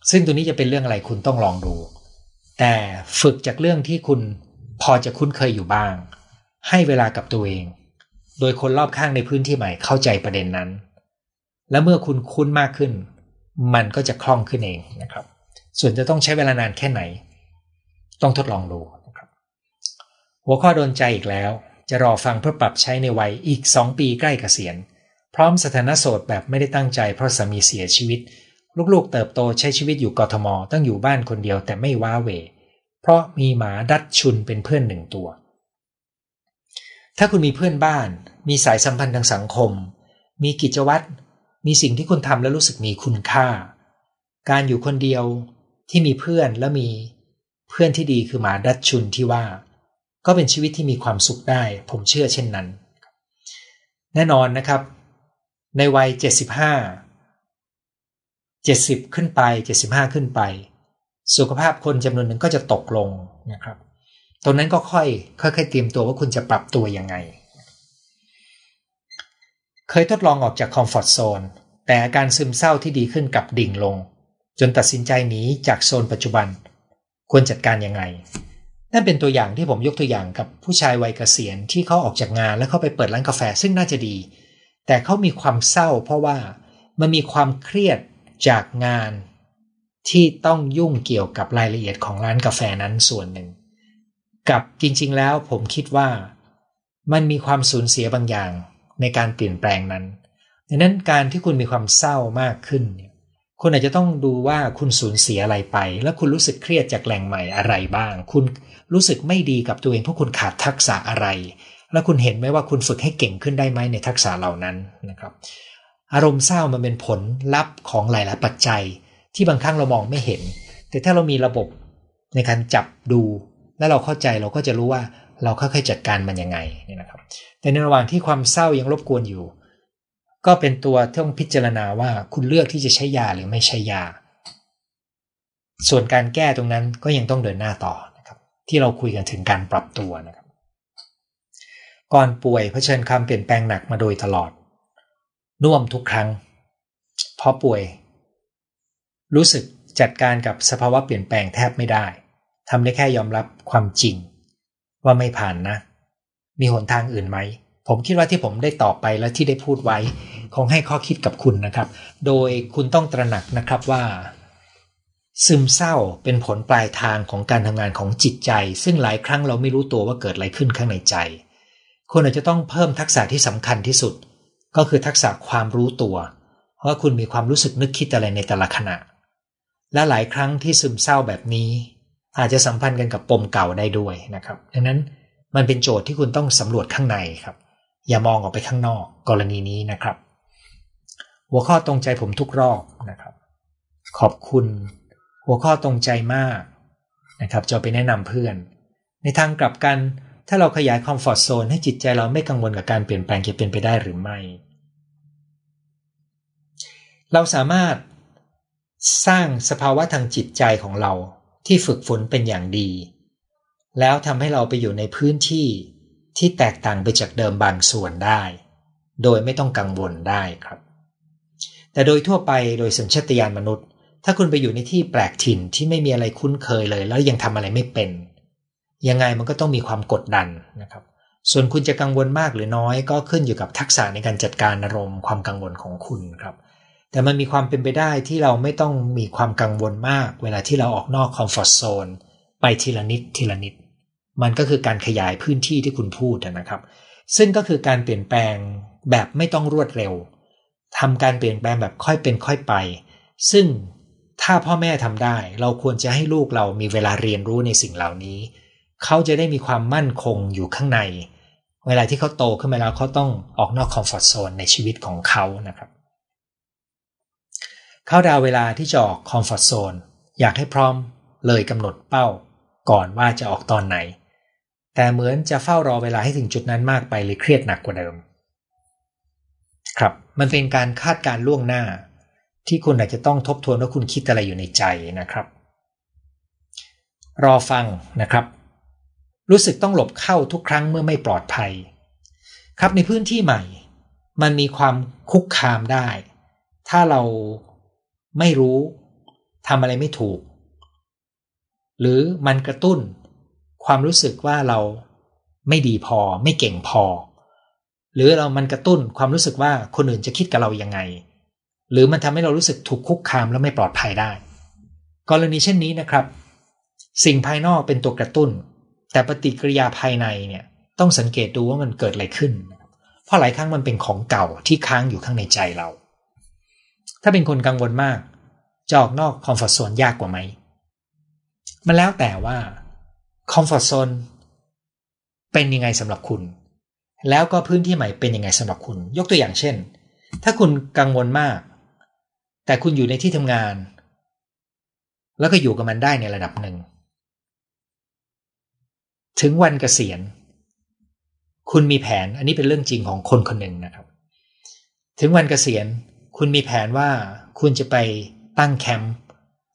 ซึ่งตัวนี้จะเป็นเรื่องอะไรคุณต้องลองดู แต่ฝึกจากเรื่องที่คุณพอจะคุ้นเคยอยู่บ้าง ให้เวลากับตัวเอง โดยคนรอบข้างในพื้นที่ใหม่เข้าใจประเด็นนั้น และเมื่อคุณคุ้นมากขึ้น มันก็จะคล่องขึ้นเองนะครับ ส่วนจะต้องใช้เวลานานแค่ไหน ต้องทดลองดูนะครับหัวข้อโดนใจอีกแล้ว จะรอฟังเพื่อปรับใช้ในวัยอีก2ปีใกล้เกษียณ พร้อมสถานะโสดแบบไม่ได้ตั้งใจเพราะสามีเสียชีวิต ลูกๆเติบโตใช้ชีวิตอยู่กทมต้องอยู่บ้านคนเดียวแต่ไม่ว้าเว เพราะมีหมาดัดชุนเป็นเพื่อนหนึ่งตัว ถ้าคุณมีเพื่อนบ้าน มีสายสัมพันธ์ทางสังคม มีกิจวัตรมีสิ่งที่คุณทำแล้วรู้สึกมีคุณค่า การอยู่คนเดียวที่มีเพื่อนและมี เพื่อนที่ดีคือหมาดัดชุนที่ว่า ก็เป็นชีวิตที่มีความสุขได้ ผมเชื่อเช่นนั้น แน่นอนนะครับ ในวัย 75 70 ขึ้นไป 75 ขึ้นไป สุขภาพคนจำนวนหนึ่งก็จะตกลงนะครับ ตรงนั้นก็ค่อยค่อยๆเตรียมตัวว่าคุณจะปรับตัวยังไง เคยทดลองออกจากคอมฟอร์ทโซนแต่อาการซึมเศร้าที่ดีขึ้นกับดิ่งลง จนตัดสินใจหนีจากโซนปัจจุบัน ควรจัดการยังไง นั่นเป็นตัวอย่างที่ผมยกตัวอย่างกับผู้ชายวัยเกษียณที่เขาออกจากงานแล้วเขาไปเปิดร้านกาแฟซึ่งน่าจะดี แต่เขามีความเศร้า เพราะว่ามันมีความเครียดจากงานที่ต้องยุ่งเกี่ยวกับรายละเอียดของร้านกาแฟนั้นส่วนหนึ่ง กับจริงๆแล้วผมคิดว่ามันมีความสูญเสียบางอย่างในการเปลี่ยนแปลงนั้นดังนั้นการที่คุณมีความเศร้ามากขึ้นเนี่ย คุณอาจจะต้องดูว่าคุณสูญเสียอะไรไป แล้วคุณรู้สึกเครียดจากแหล่งใหม่อะไรบ้าง คุณรู้สึกไม่ดีกับตัวเองเพราะคุณขาดทักษะอะไร แล้วคุณเห็นไหมว่าคุณฝึกให้เก่งขึ้นได้ไหมในทักษะเหล่านั้นนะครับ อารมณ์เศร้ามันเป็นผลลัพธ์ของหลาย ๆ ปัจจัย ที่บางครั้งเรามองไม่เห็น แต่ถ้าเรามีระบบในการจับดู และเราเข้าใจเราก็จะรู้ว่าเราค่อยๆจัดการมันยังไงนี่นะครับ แต่ในระหว่างที่ความเศร้ายังรบกวนอยู่ ก็เป็นตัวต้องพิจารณาว่าคุณเลือกที่จะใช้ยาหรือไม่ใช้ยา ส่วนการแก้ตรงนั้นก็ยังต้องเดินหน้าต่อนะครับ ที่เราคุยกันถึงการปรับตัวนะครับ ก่อนป่วยเผชิญคำเปลี่ยนแปลงหนักมาโดยตลอดน่วมทุกครั้งพอป่วย รู้สึกจัดการกับสภาวะเปลี่ยนแปลงแทบไม่ได้ทำได้แค่ยอมรับความจริง ว่าไม่ผ่านนะ มีหนทางอื่นไหม ผมคิดว่าที่ผมได้ตอบไปและที่ได้พูดไว้ คงให้ข้อคิดกับคุณนะครับ โดยคุณต้องตระหนักนะครับว่า ซึมเศร้าเป็นผลปลายทางของการทำงานของจิตใจ ซึ่งหลายครั้งเราไม่รู้ตัวว่าเกิดอะไรขึ้นข้างในใจคุณอาจจะต้องเพิ่มทักษะที่สำคัญที่สุด ก็คือทักษะความรู้ตัวว่าคุณมีความรู้สึกนึกคิดอะไรในแต่ละขณะ และหลายครั้งที่ซึมเศร้าแบบนี้ อาจจะสัมพันธ์กันกับปมเก่าได้ด้วยนะครับ ดังนั้นมันเป็นโจทย์ที่คุณต้องสำรวจข้างในครับ อย่ามองออกไปข้างนอกกรณีนี้นะครับ หัวข้อตรงใจผมทุกรอบนะครับ ขอบคุณหัวข้อตรงใจมากนะครับจะไปแนะนำเพื่อน ในทางกลับกันถ้าเราขยายคอมฟอร์ทโซนให้จิตใจเราไม่กังวลกับการเปลี่ยนแปลงจะเป็นไปได้หรือไม่ เราสามารถสร้างสภาวะทางจิตใจของเราที่ฝึกฝนเป็นอย่างดี แล้วทำให้เราไปอยู่ในพื้นที่ ที่แตกต่างไปจากเดิมบางส่วนได้ โดยไม่ต้องกังวลได้ครับ แต่โดยทั่วไปโดยสัญชาตญาณมนุษย์ ถ้าคุณไปอยู่ในที่แปลกถิ่นที่ไม่มีอะไรคุ้นเคยเลย แล้วยังทำอะไรไม่เป็น ยังไงมันก็ต้องมีความกดดันนะครับ ส่วนคุณจะกังวลมากหรือน้อย ก็ขึ้นอยู่กับทักษะในการจัดการอารมณ์ความกังวลของคุณครับแต่มันมีความเป็นไปได้ที่เราไม่ต้องมีความกังวลมาก เวลาที่เราออกนอกคอมฟอร์ทโซนไปทีละนิดทีละนิด มันก็คือการขยายพื้นที่ที่คุณพูดนะครับ ซึ่งก็คือการเปลี่ยนแปลงแบบไม่ต้องรวดเร็วทำการเปลี่ยนแปลงแบบค่อยเป็นค่อยไป ซึ่งถ้าพ่อแม่ทำได้ เราควรจะให้ลูกเรามีเวลาเรียนรู้ในสิ่งเหล่านี้ เขาจะได้มีความมั่นคงอยู่ข้างใน เวลาที่เขาโตขึ้นมาแล้วเขาต้องออกนอก comfort zone ในชีวิตของเขานะครับ เข้าดาวเวลาที่จะออก comfort zoneอยากให้พร้อมเลยกำหนดเป้าก่อนว่าจะออกตอนไหน แต่เหมือนจะเฝ้ารอเวลาให้ถึงจุดนั้นมากไปเลยเครียดหนักกว่าเดิม ครับ มันเป็นการคาดการล่วงหน้า ที่คุณอาจจะต้องทบทวนว่าคุณคิดอะไรอยู่ในใจนะครับ รอฟังนะครับ รู้สึกต้องหลบเข้าทุกครั้งเมื่อไม่ปลอดภัย ครับในพื้นที่ใหม่ มันมีความคุกคามได้ ถ้าเราไม่รู้ทำอะไรไม่ถูก หรือมันกระตุ้น ความรู้สึกว่าเราไม่ดีพอ ไม่เก่งพอ หรือเรามันกระตุ้นความรู้สึกว่าคนอื่นจะคิดกับเรายังไง หรือมันทำให้เรารู้สึกถูกคุกคามและไม่ปลอดภัยได้ กรณีเช่นนี้นะครับ สิ่งภายนอกเป็นตัวกระตุ้น แต่ปฏิกิริยาภายในเนี่ยต้องสังเกตดูว่ามันเกิดอะไรขึ้น เพราะหลายครั้งมันเป็นของเก่าที่ค้างอยู่ข้างในใจเรา ถ้าเป็นคนกังวลมากจะออกนอกคอมฟอร์ทโซนยากกว่าไหมมันแล้วแต่ว่า คอมฟอร์ทโซนเป็นยังไงสำหรับคุณ แล้วก็พื้นที่ใหม่เป็นยังไงสำหรับคุณ ยกตัวอย่างเช่น ถ้าคุณกังวลมาก แต่คุณอยู่ในที่ทำงาน แล้วก็อยู่กับมันได้ในระดับหนึ่ง ถึงวันเกษียณ คุณมีแผนอันนี้เป็นเรื่องจริงของคนคนหนึ่งนะครับ ถึงวันเกษียณ คุณมีแผนว่าคุณจะไปตั้งแคมป์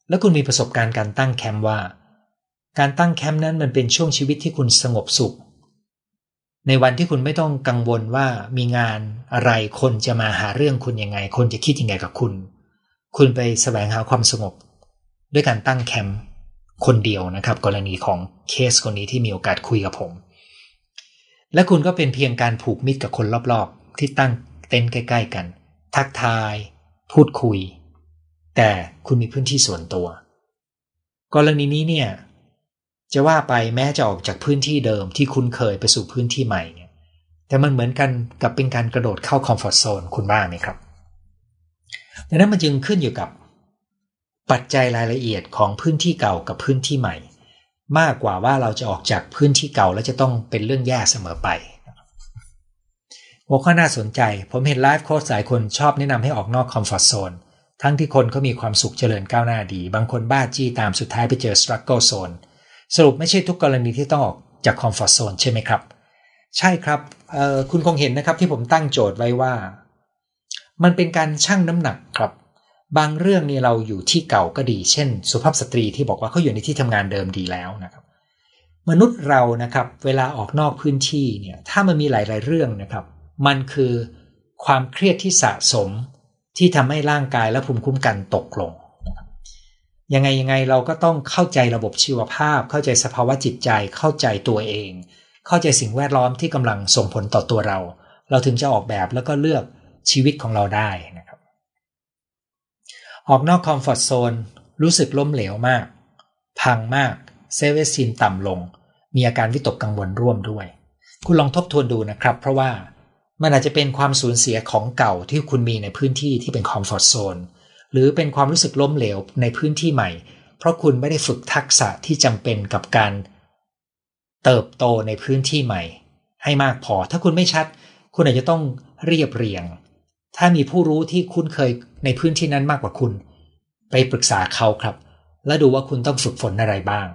แล้วคุณมีประสบการณ์การตั้งแคมป์ว่า การตั้งแคมป์นั้นมันเป็นช่วงชีวิตที่คุณสงบสุข ในวันที่คุณไม่ต้องกังวลว่ามีงานอะไรคนจะมาหาเรื่องคุณยังไง คนจะคิดยังไงกับคุณ คุณไปแสวงหาความสงบ ด้วยการตั้งแคมป์คนเดียวนะครับ กรณีของเคสคนนี้ที่มีโอกาสคุยกับผม และคุณก็เป็นเพียงการผูกมิตรกับคนรอบๆ ที่ตั้งเต็นท์ใกล้ๆกัน ทักทาย พูดคุย แต่คุณมีพื้นที่ส่วนตัว กรณีนี้เนี่ย จะว่าไปแม้จะออกจากพื้นที่เดิมที่คุ้นเคยไปสู่พื้นที่ใหม่เนี่ยแต่มันเหมือนกันกับเป็นการกระโดดเข้า comfort zone คุณว่าไหมครับ ดังนั้นมันจึงขึ้นอยู่กับ ปัจจัยรายละเอียดของพื้นที่เก่ากับพื้นที่ใหม่ มากกว่าว่าเราจะออกจากพื้นที่เก่าแล้วจะต้องเป็นเรื่องแย่เสมอไปหัวข้อน่าสนใจ ผมเห็นไลฟ์โค้ชหลายคนชอบแนะนำให้ออกนอกคอมฟอร์ทโซนทั้งที่คนเขามีความสุขเจริญก้าวหน้าดี บางคนบ้าจี้ตามสุดท้ายไปเจอ struggle zone สรุปไม่ใช่ทุกกรณีที่ต้องออกจาก comfort zone ใช่ไหมครับ ใช่ครับคุณคงเห็นนะครับที่ผมตั้งโจทย์ไว้ว่า มันเป็นการชั่งน้ำหนักครับ บางเรื่องนี่เราอยู่ที่เก่าก็ดี เช่น สุภาพสตรีที่บอกว่าเขาอยู่ในที่ทำงานเดิมดีแล้วนะครับ มนุษย์เรานะครับ เวลาออกนอกพื้นที่เนี่ยถ้ามันมีหลาย ๆ เรื่องนะครับ มันคือความเครียดที่สะสมที่ทำให้ร่างกายและภูมิคุ้มกันตกลง ยังไงยังไงเราก็ต้องเข้าใจระบบชีวภาพ เข้าใจสภาวะจิตใจ เข้าใจตัวเอง เข้าใจสิ่งแวดล้อมที่กำลังส่งผลต่อตัวเรา เราถึงจะออกแบบแล้วก็เลือกชีวิตของเราได้นะครับ ออกนอก comfort zone รู้สึกล้มเหลวมาก พังมากเซเวซินต่ำลง มีอาการวิตกกังวลร่วมด้วย คุณลองทบทวนดูนะครับ เพราะว่ามันอาจจะเป็นความสูญเสียของเก่าที่คุณมีในพื้นที่ที่เป็น comfort zone หรือเป็นความรู้สึกล้มเหลวในพื้นที่ใหม่ เพราะคุณไม่ได้ฝึกทักษะที่จำเป็นกับการเติบโตในพื้นที่ใหม่ ให้มากพอ ถ้าคุณไม่ชัด คุณอาจจะต้องเรียบเรียง ถ้ามีผู้รู้ที่คุ้นเคยในพื้นที่นั้นมากกว่าคุณ ไปปรึกษาเขาครับ และดูว่าคุณต้องฝึกฝนอะไรบ้าง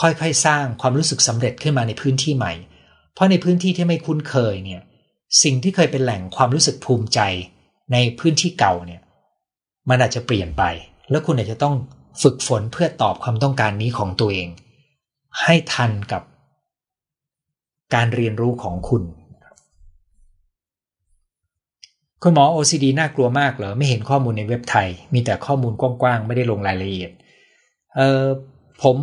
ค่อยๆสร้างความรู้สึกสำเร็จขึ้นมาในพื้นที่ใหม่ เพราะในพื้นที่ที่ไม่คุ้นเคยเนี่ย สิ่งที่เคยเป็นแหล่งความรู้สึกภูมิใจ ในพื้นที่เก่าเนี่ย มันอาจจะเปลี่ยนไป แล้วคุณอาจจะต้องฝึกฝนเพื่อตอบความต้องการนี้ของตัวเอง ให้ทันกับการเรียนรู้ของคุณ คุณหมอ OCD น่ากลัวมากเหรอ ไม่เห็นข้อมูลในเว็บไทย มีแต่ข้อมูลกว้างๆ ไม่ได้ลงรายละเอียด เออผม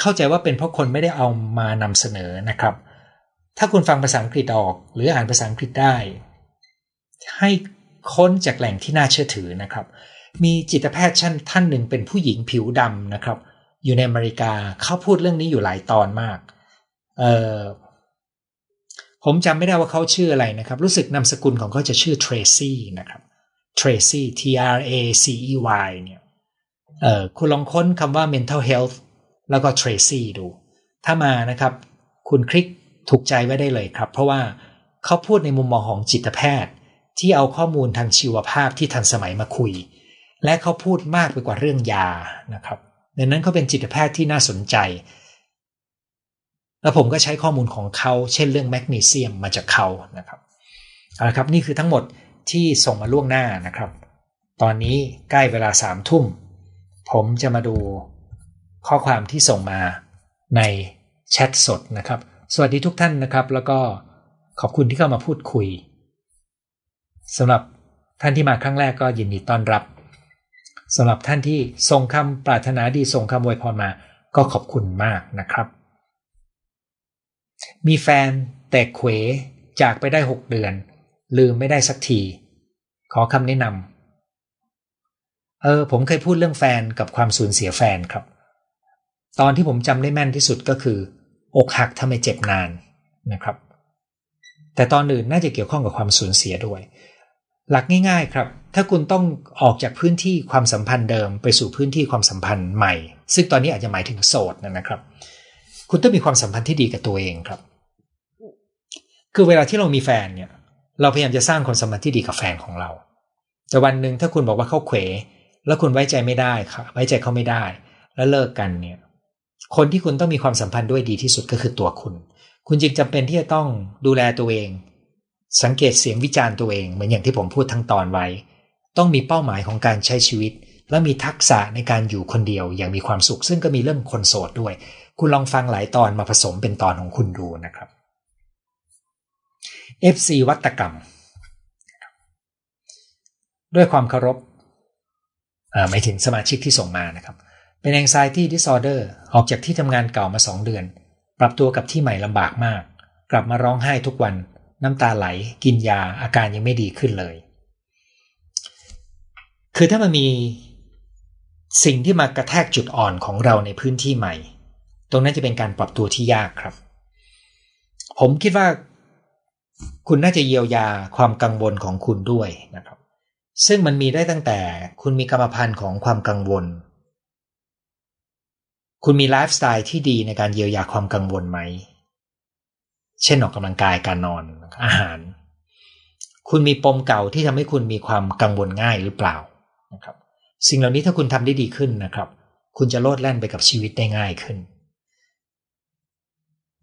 เข้าใจว่าเป็นเพราะคนไม่ได้เอามานำเสนอนะครับ ถ้าคุณฟังภาษาอังกฤษออก หรืออ่านภาษาอังกฤษได้ ให้ ค้นจากแหล่งที่น่าเชื่อถือนะครับ มีจิตแพทย์ชั้นท่านหนึ่งเป็นผู้หญิงผิวดำนะครับ อยู่ในอเมริกาเขาพูดเรื่องนี้อยู่หลายตอนมาก เออผมจำไม่ได้ว่าเขาชื่ออะไรนะครับ รู้สึกนามสกุลของเขาจะชื่อเทรซี่นะครับเทรซี่ T R A C E Y เนี่ยเออคุณลองค้นคำว่า mental health แล้วก็ Tracy ดู ถ้ามานะครับ คุณคลิกถูกใจไว้ได้เลยครับ เพราะว่าเขาพูดในมุมมองของจิตแพทย์ ที่เอาข้อมูลทางชีวภาพที่ทันสมัยมาคุย และเขาพูดมากไปกว่าเรื่องยานะครับดังนั้นเขาเป็นจิตแพทย์ที่น่าสนใจ แล้วผมก็ใช้ข้อมูลของเขาเช่นเรื่องแมกนีเซียมมาจากเขานะครับเอาละครับนี่คือทั้งหมดที่ส่งมาล่วงหน้านะครับ ตอนนี้ใกล้เวลาสามทุ่ม ผมจะมาดูข้อความที่ส่งมาในแชทสดนะครับ สวัสดีทุกท่านนะครับ แล้วก็ขอบคุณที่เข้ามาพูดคุย สำหรับท่านที่มาครั้งแรกก็ยินดีต้อนรับสำหรับท่านที่ส่งคำปรารถนาดีส่งคำอวยพรมา ก็ขอบคุณมากนะครับ มีแฟนแต่เขวจากไปได้หกเดือน ลืมไม่ได้สักที ขอคำแนะนำเออผมเคยพูดเรื่องแฟนกับความสูญเสียแฟนครับ ตอนที่ผมจำได้แม่นที่สุดก็คือ อกหักทำไมเจ็บนานนะครับ แต่ตอนอื่นน่าจะเกี่ยวข้องกับความสูญเสียด้วย หลักง่ายๆครับ ถ้าคุณต้องออกจากพื้นที่ความสัมพันธ์เดิมไปสู่พื้นที่ความสัมพันธ์ใหม่ ซึ่งตอนนี้อาจจะหมายถึงโสดนะครับ คุณต้องมีความสัมพันธ์ที่ดีกับตัวเองครับ คือเวลาที่เรามีแฟนเนี่ย เราพยายามจะสร้างความสัมพันธ์ที่ดีกับแฟนของเรา แต่วันหนึ่งถ้าคุณบอกว่าเขาเขวแล้วคุณไว้ใจไม่ได้ค่ะไว้ใจเขาไม่ได้ แล้วเลิกกันเนี่ย คนที่คุณต้องมีความสัมพันธ์ด้วยดีที่สุดก็คือตัวคุณ คุณจึงจำเป็นที่จะต้องดูแลตัวเอง สังเกตเสียงวิจารณ์ตัวเองเหมือนอย่างที่ผมพูดทั้งตอนไว้ ต้องมีเป้าหมายของการใช้ชีวิต และมีทักษะในการอยู่คนเดียวอย่างมีความสุข ซึ่งก็มีเรื่องคนโสดด้วย คุณลองฟังหลายตอนมาผสมเป็นตอนของคุณดูนะครับ FC วัตกรรม ด้วยความเคารพหมายถึงสมาชิกที่ส่งมานะครับ เป็น anxiety disorder ออกจากที่ทำงานเก่ามาสองเดือน ปรับตัวกับที่ใหม่ลำบากมาก กลับมาร้องไห้ทุกวัน น้ำตาไหลกินยาอาการยังไม่ดีขึ้นเลย คือถ้ามันมีสิ่งที่มากระแทกจุดอ่อนของเราในพื้นที่ใหม่ ตรงนั้นจะเป็นการปรับตัวที่ยากครับ ผมคิดว่าคุณน่าจะเยียวยาความกังวลของคุณด้วยนะครับ ซึ่งมันมีได้ตั้งแต่คุณมีกรรมพันธุ์ของความกังวล คุณมีไลฟ์สไตล์ที่ดีในการเยียวยาความกังวลไหม เช่นออกกำลังกายการนอนอาหาร คุณมีปมเก่าที่ทำให้คุณมีความกังวลง่ายหรือเปล่านะครับ สิ่งเหล่านี้ถ้าคุณทำได้ดีขึ้นนะครับ คุณจะโลดแล่นไปกับชีวิตได้ง่ายขึ้น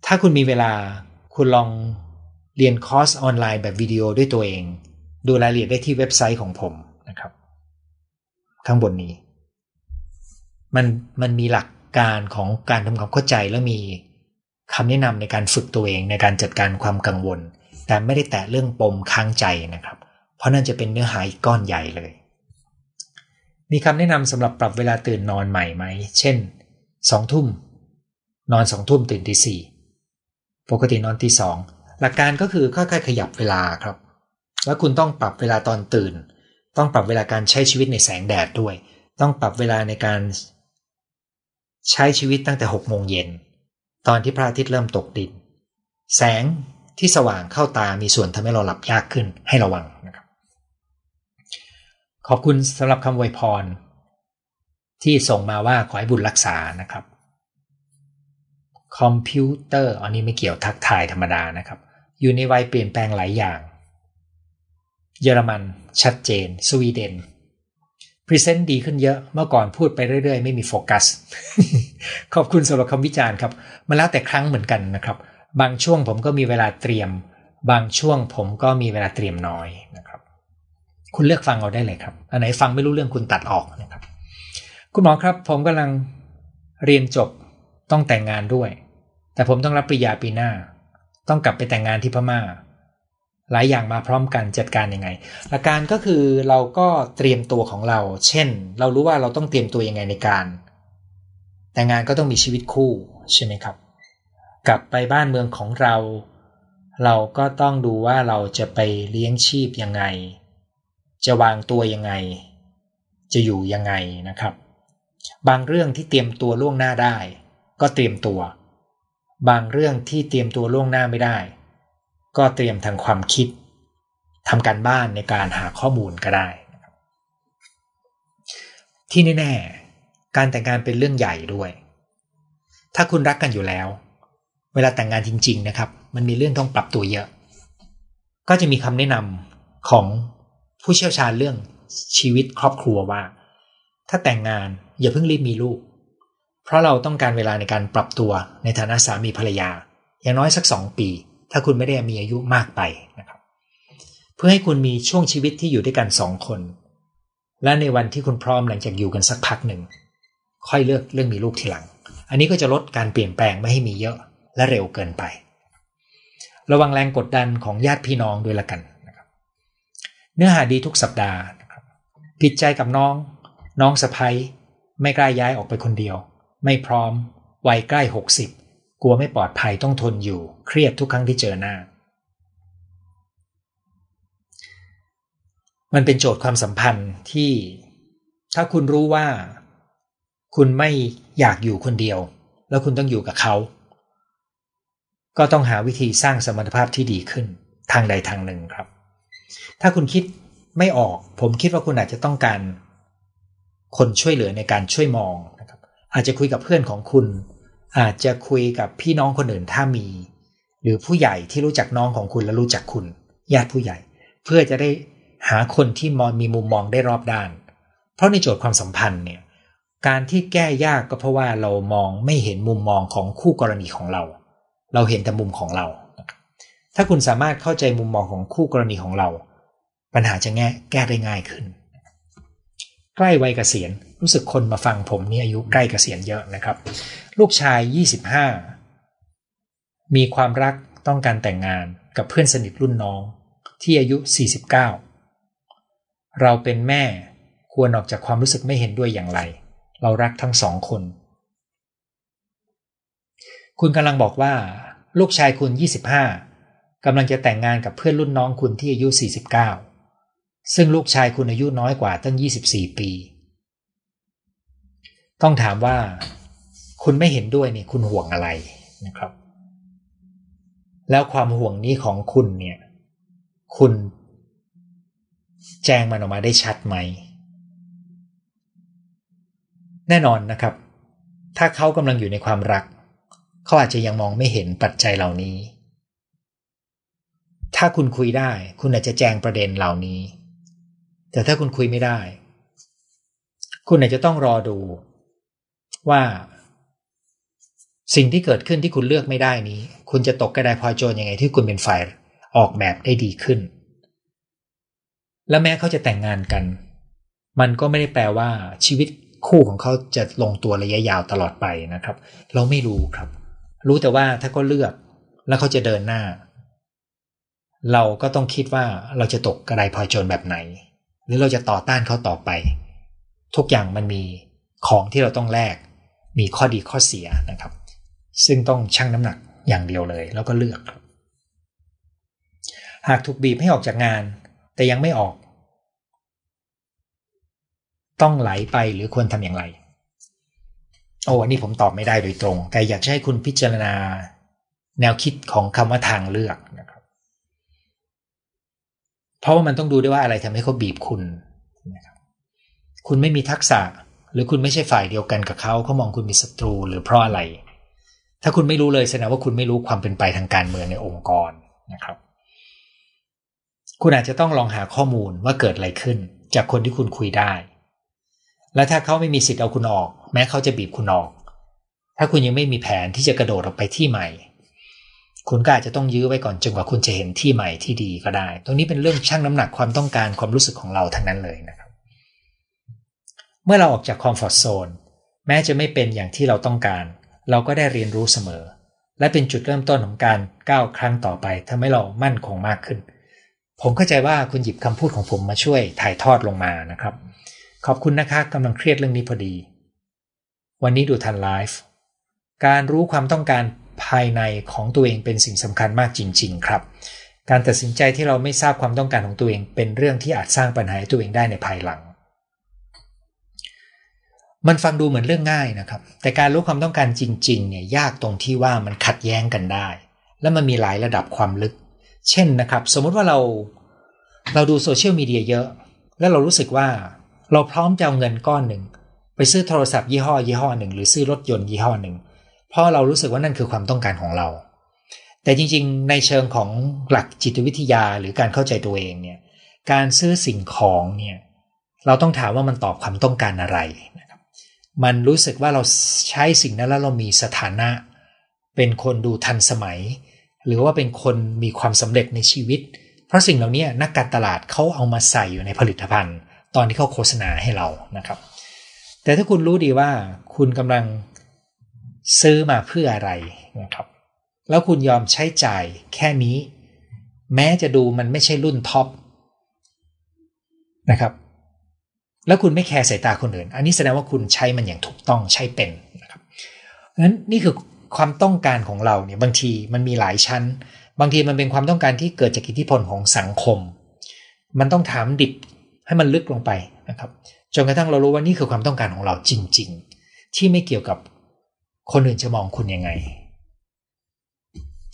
ถ้าคุณมีเวลาคุณลองเรียนคอร์สออนไลน์แบบวิดีโอด้วยตัวเอง ดูรายละเอียดได้ที่เว็บไซต์ของผมนะครับ ข้างบนนี้ มันมันมีหลักการของการทำความเข้าใจและมี คำแนะนำในการฝึกตัวเองในการจัดการความกังวล แต่ไม่ได้แตะเรื่องปมค้างใจนะครับ เพราะนั่นจะเป็นเนื้อหาอีกก้อนใหญ่เลย มีคำแนะนำสำหรับปรับเวลาตื่นนอนใหม่ไหม เช่นสองทุ่ม นอนสองทุ่มตื่นตีสี่ปกตินอนตีสองหลักการก็คือค่อยๆขยับเวลาครับ แล้วคุณต้องปรับเวลาตอนตื่น ต้องปรับเวลาการใช้ชีวิตในแสงแดดด้วย ต้องปรับเวลาในการใช้ชีวิตตั้งแต่หกโมงเย็น ตอนที่พระอาทิตย์เริ่มตกดิน แสงที่สว่างเข้าตามีส่วนทำให้เราหลับยากขึ้นให้ระวังนะครับ ขอบคุณสำหรับคำอวยพร ที่ส่งมาว่าขอให้บุญรักษานะครับ คอมพิวเตอร์อันนี้ไม่เกี่ยวทักทายธรรมดานะครับ อยู่ในวัยเปลี่ยนแปลงหลายอย่าง เยอรมันชัดเจน สวีเดน present ดีขึ้นเยอะเมื่อก่อนพูดไปเรื่อยๆ ไม่มีโฟกัส ขอบคุณสำหรับคำวิจารณ์ครับมันแล้วแต่ครั้งเหมือนกันนะครับ บางช่วงผมก็มีเวลาเตรียม บางช่วงผมก็มีเวลาเตรียมน้อยนะครับ คุณเลือกฟังเอาได้เลยครับ อันไหนฟังไม่รู้เรื่องคุณตัดออกนะครับ คุณหมอครับ ผมกำลังเรียนจบต้องแต่งงานด้วย แต่ผมต้องรับปริญญาปีหน้า ต้องกลับไปแต่งงานที่พมา่า หลายอย่างมาพร้อมกันจัดการยังไงหลักการก็คือเราก็เตรียมตัวของเรา เช่น เรารู้ว่าเราต้องเตรียมตัวยังไงในการ แต่งานก็ต้องมีชีวิตคู่ใช่ไหมครับ กลับไปบ้านเมืองของเรา เราก็ต้องดูว่าเราจะไปเลี้ยงชีพยังไง จะวางตัวยังไง จะอยู่ยังไงนะครับ บางเรื่องที่เตรียมตัวล่วงหน้าได้ ก็เตรียมตัว บางเรื่องที่เตรียมตัวล่วงหน้าไม่ได้ ก็เตรียมทางความคิดทำการบ้านในการหาข้อมูลก็ได้ ที่แน่ๆการแต่งงานเป็นเรื่องใหญ่ด้วย ถ้าคุณรักกันอยู่แล้ว เวลาแต่งงานจริง ๆ นะครับ มันมีเรื่องต้องปรับตัวเยอะ ก็จะมีคำแนะนำของผู้เชี่ยวชาญเรื่องชีวิตครอบครัวว่า ถ้าแต่งงานอย่าเพิ่งรีบมีลูก เพราะเราต้องการเวลาในการปรับตัวในฐานะสามีภรรยา อย่างน้อยสักสองปี ถ้าคุณไม่ได้มีอายุมากไปนะครับ เพื่อให้คุณมีช่วงชีวิตที่อยู่ด้วยกันสองคน และในวันที่คุณพร้อมหลังจากอยู่กันสักพักหนึ่ง ค่อยเลือกเรื่องมีลูกทีหลัง อันนี้ก็จะลดการเปลี่ยนแปลงไม่ให้มีเยอะและเร็วเกินไป ระวังแรงกดดันของญาติพี่น้องด้วยละกันนะครับ เนื้อหาดีทุกสัปดาห์นะครับผิดใจกับน้อง น้องสะพ้ยไม่กล้าย้ายออกไปคนเดียว ไม่พร้อมวัยใกล้ห กลัวไม่ปลอดภัยต้องทนอยู่ เครียดทุกครั้งที่เจอหน้า มันเป็นโจทย์ความสัมพันธ์ที่ถ้าคุณรู้ว่า คุณไม่อยากอยู่คนเดียว แล้วคุณต้องอยู่กับเขา ก็ต้องหาวิธีสร้างสมรรถภาพที่ดีขึ้น ทางใดทางหนึ่งครับ ถ้าคุณคิดไม่ออก ผมคิดว่าคุณอาจจะต้องการ คนช่วยเหลือในการช่วยมองนะครับ อาจจะคุยกับเพื่อนของคุณ อาจจะคุยกับพี่น้องคนอื่นถ้ามี หรือผู้ใหญ่ที่รู้จักน้องของคุณและรู้จักคุณ ญาติผู้ใหญ่ เพื่อจะได้หาคนที่มองมีมุมมองได้รอบด้าน เพราะในโจทย์ความสัมพันธ์เนี่ยการที่แก้ยากก็เพราะว่าเรามองไม่เห็นมุมมองของคู่กรณีของเรา เราเห็นแต่มุมของเรา ถ้าคุณสามารถเข้าใจมุมมองของคู่กรณีของเรา ปัญหาจะแก้แก้ได้ง่ายขึ้น ใกล้วัยเกษียณ รู้สึกคนมาฟังผมนี่อายุใกล้เกษียณเยอะนะครับ ลูกชาย 25 มีความรักต้องการแต่งงานกับเพื่อนสนิทรุ่นน้องที่อายุ 49 เราเป็นแม่ควรออกจากความรู้สึกไม่เห็นด้วยอย่างไร เรารักทั้งสองคน คุณกำลังบอกว่า ลูกชายคุณ 25กำลังจะแต่งงานกับเพื่อนรุ่นน้องคุณที่อายุ 49 ซึ่งลูกชายคุณอายุน้อยกว่าตั้ง 24 ปี ต้องถามว่าคุณไม่เห็นด้วยเนี่ยคุณห่วงอะไรนะครับ แล้วความห่วงนี้ของคุณเนี่ย คุณแจ้งมันออกมาได้ชัดไหม แน่นอนนะครับ ถ้าเขากำลังอยู่ในความรัก เขาอาจจะยังมองไม่เห็นปัจจัยเหล่านี้ ถ้าคุณคุยได้ คุณอาจจะแจ้งประเด็นเหล่านี้ แต่ถ้าคุณคุยไม่ได้ คุณอาจจะต้องรอดู ว่า สิ่งที่เกิดขึ้นที่คุณเลือกไม่ได้นี้ คุณจะตกกระไดพลอยโจรยังไงที่คุณเป็นฝ่ายออกแบบได้ดีขึ้น และแม้เขาจะแต่งงานกัน มันก็ไม่ได้แปลว่าชีวิตคู่ของเขาจะลงตัวระยะยาวตลอดไปนะครับ เราไม่รู้ครับ รู้แต่ว่าถ้าเขาเลือกแล้วเขาจะเดินหน้า เราก็ต้องคิดว่าเราจะตกกระไดพลอยโจรแบบไหน หรือเราจะต่อต้านเขาต่อไป ทุกอย่างมันมีของที่เราต้องแลก มีข้อดีข้อเสียนะครับ ซึ่งต้องชั่งน้ำหนักอย่างเดียวเลย แล้วก็เลือก หากถูกบีบให้ออกจากงาน แต่ยังไม่ออก ต้องไหลไปหรือควรทำอย่างไร โอ้อันนี้ผมตอบไม่ได้โดยตรง แต่อยากให้คุณพิจารณาแนวคิดของคำว่าทางเลือกนะครับ เพราะว่ามันต้องดูด้วยว่าอะไรทำให้เขาบีบคุณนะครับคุณไม่มีทักษะ รือคุณไม่ใช่ฝ่ายเดียวกันกับเขาเขามองคุณเป็นศัตรูหรือเพราะอะไร ถ้าคุณไม่รู้เลยแสดงว่าคุณไม่รู้ความเป็นไปทางการเมืองในองค์กรนะครับ คุณอาจจะต้องลองหาข้อมูลว่าเกิดอะไรขึ้น จากคนที่คุณคุยได้ และถ้าเขาไม่มีสิทธิ์เอาคุณออก แม้เขาจะบีบคุณออก ถ้าคุณยังไม่มีแผนที่จะกระโดดออกไปที่ใหม่ คุณก็อาจจะต้องยื้อไว้ก่อนจนกว่าคุณจะเห็นที่ใหม่ที่ดีก็ได้ ตรงนี้เป็นเรื่องชั่งน้ำหนักความต้องการความรู้สึกของเราทั้งนั้นเลยนะครับ มื่อเราออกจากคอมฟอร์ทโซนแม้จะไม่เป็นอย่างที่เราต้องการ เราก็ได้เรียนรู้เสมอ และเป็นจุดเริ่มต้นของการก้าวครั้งต่อไปทำให้เรามั่นคงมากขึ้น ผมเข้าใจว่าคุณหยิบคำพูดของผมมาช่วยถ่ายทอดลงมานะครับ ขอบคุณนะคะกำลังเครียดเรื่องนี้พอดี วันนี้ดูทันไลฟ์การรู้ความต้องการภายในของตัวเองเป็นสิ่งสำคัญมากจริง ๆ ครับ การตัดสินใจที่เราไม่ทราบความต้องการของตัวเอง เป็นเรื่องที่อาจสร้างปัญหาให้ตัวเองได้ในภายหลัง มันฟังดูเหมือนเรื่องง่ายนะครับ แต่การรู้ความต้องการจริงๆเนี่ยยากตรงที่ว่ามันขัดแย้งกันได้ และมันมีหลายระดับความลึก เช่นนะครับ สมมติว่าเราเราดูโซเชียลมีเดียเยอะ แล้วเรารู้สึกว่าเราพร้อมจะเอาเงินก้อนหนึ่ง ไปซื้อโทรศัพท์ยี่ห้อยี่ห้อหนึ่งหรือซื้อรถยนต์ยี่ห้อหนึ่งเพราะเรารู้สึกว่านั่นคือความต้องการของเรา แต่จริงๆ ในเชิงของหลักจิตวิทยาหรือการเข้าใจตัวเองเนี่ยการซื้อสิ่งของเนี่ยเราต้องถามว่ามันตอบความต้องการอะไร มันรู้สึกว่าเราใช้สิ่งนั้นแล้วเรามีสถานะ เป็นคนดูทันสมัย หรือว่าเป็นคนมีความสำเร็จในชีวิต เพราะสิ่งเหล่านี้นักการตลาดเขาเอามาใส่อยู่ในผลิตภัณฑ์ ตอนที่เขาโฆษณาให้เรานะครับ แต่ถ้าคุณรู้ดีว่าคุณกำลังซื้อมาเพื่ออะไรนะครับ แล้วคุณยอมใช้จ่ายแค่นี้ แม้จะดูมันไม่ใช่รุ่นท็อปนะครับ แล้วคุณไม่แคร์สายตาคนอื่น อันนี้แสดงว่าคุณใช้มันอย่างถูกต้องใช้เป็นนะครับนั้นนี่คือความต้องการของเราเนี่ยบางทีมันมีหลายชั้น บางทีมันเป็นความต้องการที่เกิดจากอิทธิพลของสังคม มันต้องถามดิบให้มันลึกลงไปนะครับจนกระทั่งเรารู้ว่านี่คือความต้องการของเราจริง ๆ ที่ไม่เกี่ยวกับคนอื่นจะมองคุณยังไง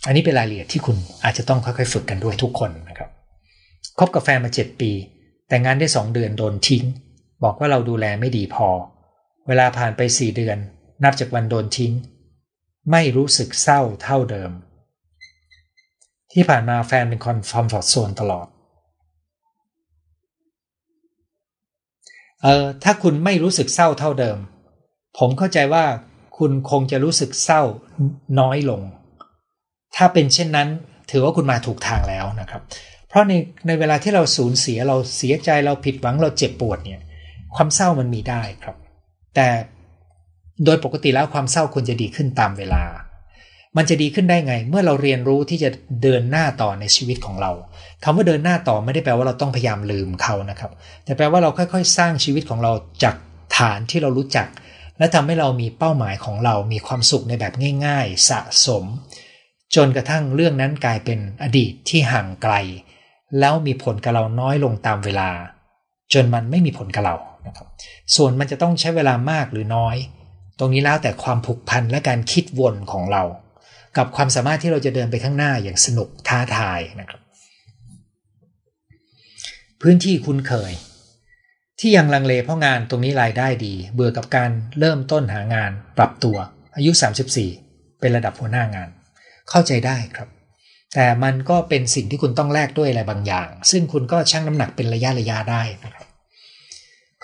อันนี้เป็นรายละเอียดที่คุณอาจจะต้องค่อยๆฝึกกันด้วยทุกคนนะครับคบกับแฟนมาเจ็ดปี แต่งงานได้สองเดือนโดนทิ้ง บอกว่าเราดูแลไม่ดีพอ เวลาผ่านไปสี่เดือน นับจากวันโดนทิ้ง ไม่รู้สึกเศร้าเท่าเดิม ที่ผ่านมาแฟนเป็นคนฟอร์มฟอร์โซนตลอด เออถ้าคุณไม่รู้สึกเศร้าเท่าเดิม ผมเข้าใจว่าคุณคงจะรู้สึกเศร้าน้อยลง ถ้าเป็นเช่นนั้นถือว่าคุณมาถูกทางแล้วนะครับ เพราะในในเวลาที่เราสูญเสียเราเสียใจเราผิดหวังเราเจ็บปวดเนี่ย ความเศร้ามันมีได้ครับ แต่โดยปกติแล้วความเศร้าควรจะดีขึ้นตามเวลา มันจะดีขึ้นได้ไง เมื่อเราเรียนรู้ที่จะเดินหน้าต่อในชีวิตของเราคำว่าเดินหน้าต่อไม่ได้แปลว่าเราต้องพยายามลืมเขานะครับ แต่แปลว่าเราค่อยๆ สร้างชีวิตของเราจากฐานที่เรารู้จัก และทำให้เรามีเป้าหมายของเรา มีความสุขในแบบง่าย ๆ สะสม จนกระทั่งเรื่องนั้นกลายเป็นอดีตที่ห่างไกล แล้วมีผลกับเราน้อยลงตามเวลา จนมันไม่มีผลกับเรา นะครับส่วนมันจะต้องใช้เวลามากหรือน้อย ตรงนี้แล้วแต่ความผูกพันและการคิดวนของเรา กับความสามารถที่เราจะเดินไปข้างหน้าอย่างสนุกท้าทายนะครับ พื้นที่คุ้นเคย ที่ยังลังเลเพราะงานตรงนี้รายได้ดี เบื่อกับการเริ่มต้นหางานปรับตัว อายุ 34 เป็นระดับหัวหน้างาน เข้าใจได้ครับแต่มันก็เป็นสิ่งที่คุณต้องแลกด้วยอะไรบางอย่าง ซึ่งคุณก็ชั่งน้ำหนักเป็นระยะระยะได้นะครับ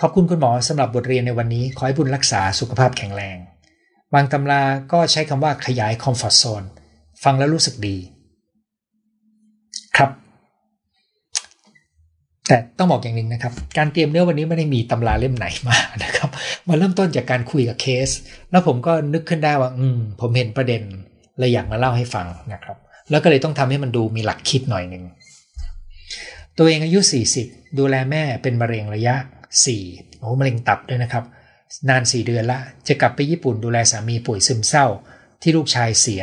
ขอบคุณคุณหมอสำหรับบทเรียนในวันนี้ ขอให้บุญรักษาสุขภาพแข็งแรง บางตำราก็ใช้คำว่าขยายคอมฟอร์ทโซนฟังแล้วรู้สึกดี ครับ แต่ต้องบอกอย่างหนึ่งนะครับ การเตรียมเนื้อวันนี้ไม่ได้มีตำราเล่มไหนมานะครับมาเริ่มต้นจากการคุยกับเคส แล้วผมก็นึกขึ้นได้ว่า อืม ผมเห็นประเด็นเลยอยากมาเล่าให้ฟังนะครับ แล้วก็เลยต้องทำให้มันดูมีหลักคิดหน่อยหนึ่งตัวเองอายุ 40 ดูแลแม่เป็นมะเร็งระยะ 4โอ้มะเร็งตับด้วยนะครับ นาน 4 เดือนละ จะกลับไปญี่ปุ่นดูแลสามีป่วยซึมเศร้า ที่ลูกชายเสีย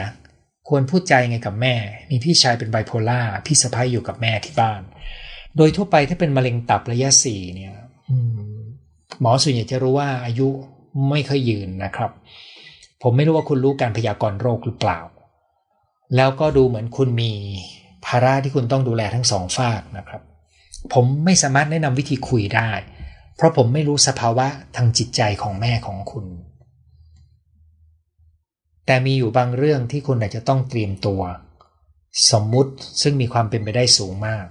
ควรพูดใจไงกับแม่ มีพี่ชายเป็นไบโพล่าพี่สะพ้ายอยู่กับแม่ที่บ้าน โดยทั่วไปถ้าเป็นมะเร็งตับระยะสี่เนี่ยหมอส่วนใหญ่จะรู้ว่าอายุไม่ค่อยยืนนะครับ ผมไม่รู้ว่าคุณรู้การพยากรณ์โรคหรือเปล่า แล้วก็ดูเหมือนคุณมีภาระที่คุณต้องดูแลทั้งสองฝากนะครับ ผมไม่สามารถแนะนำวิธีคุยได้ เพราะผมไม่รู้สภาวะทางจิตใจของแม่ของคุณ แต่มีอยู่บางเรื่องที่คุณอาจจะต้องเตรียมตัว สมมุติซึ่งมีความเป็นไปได้สูงมาก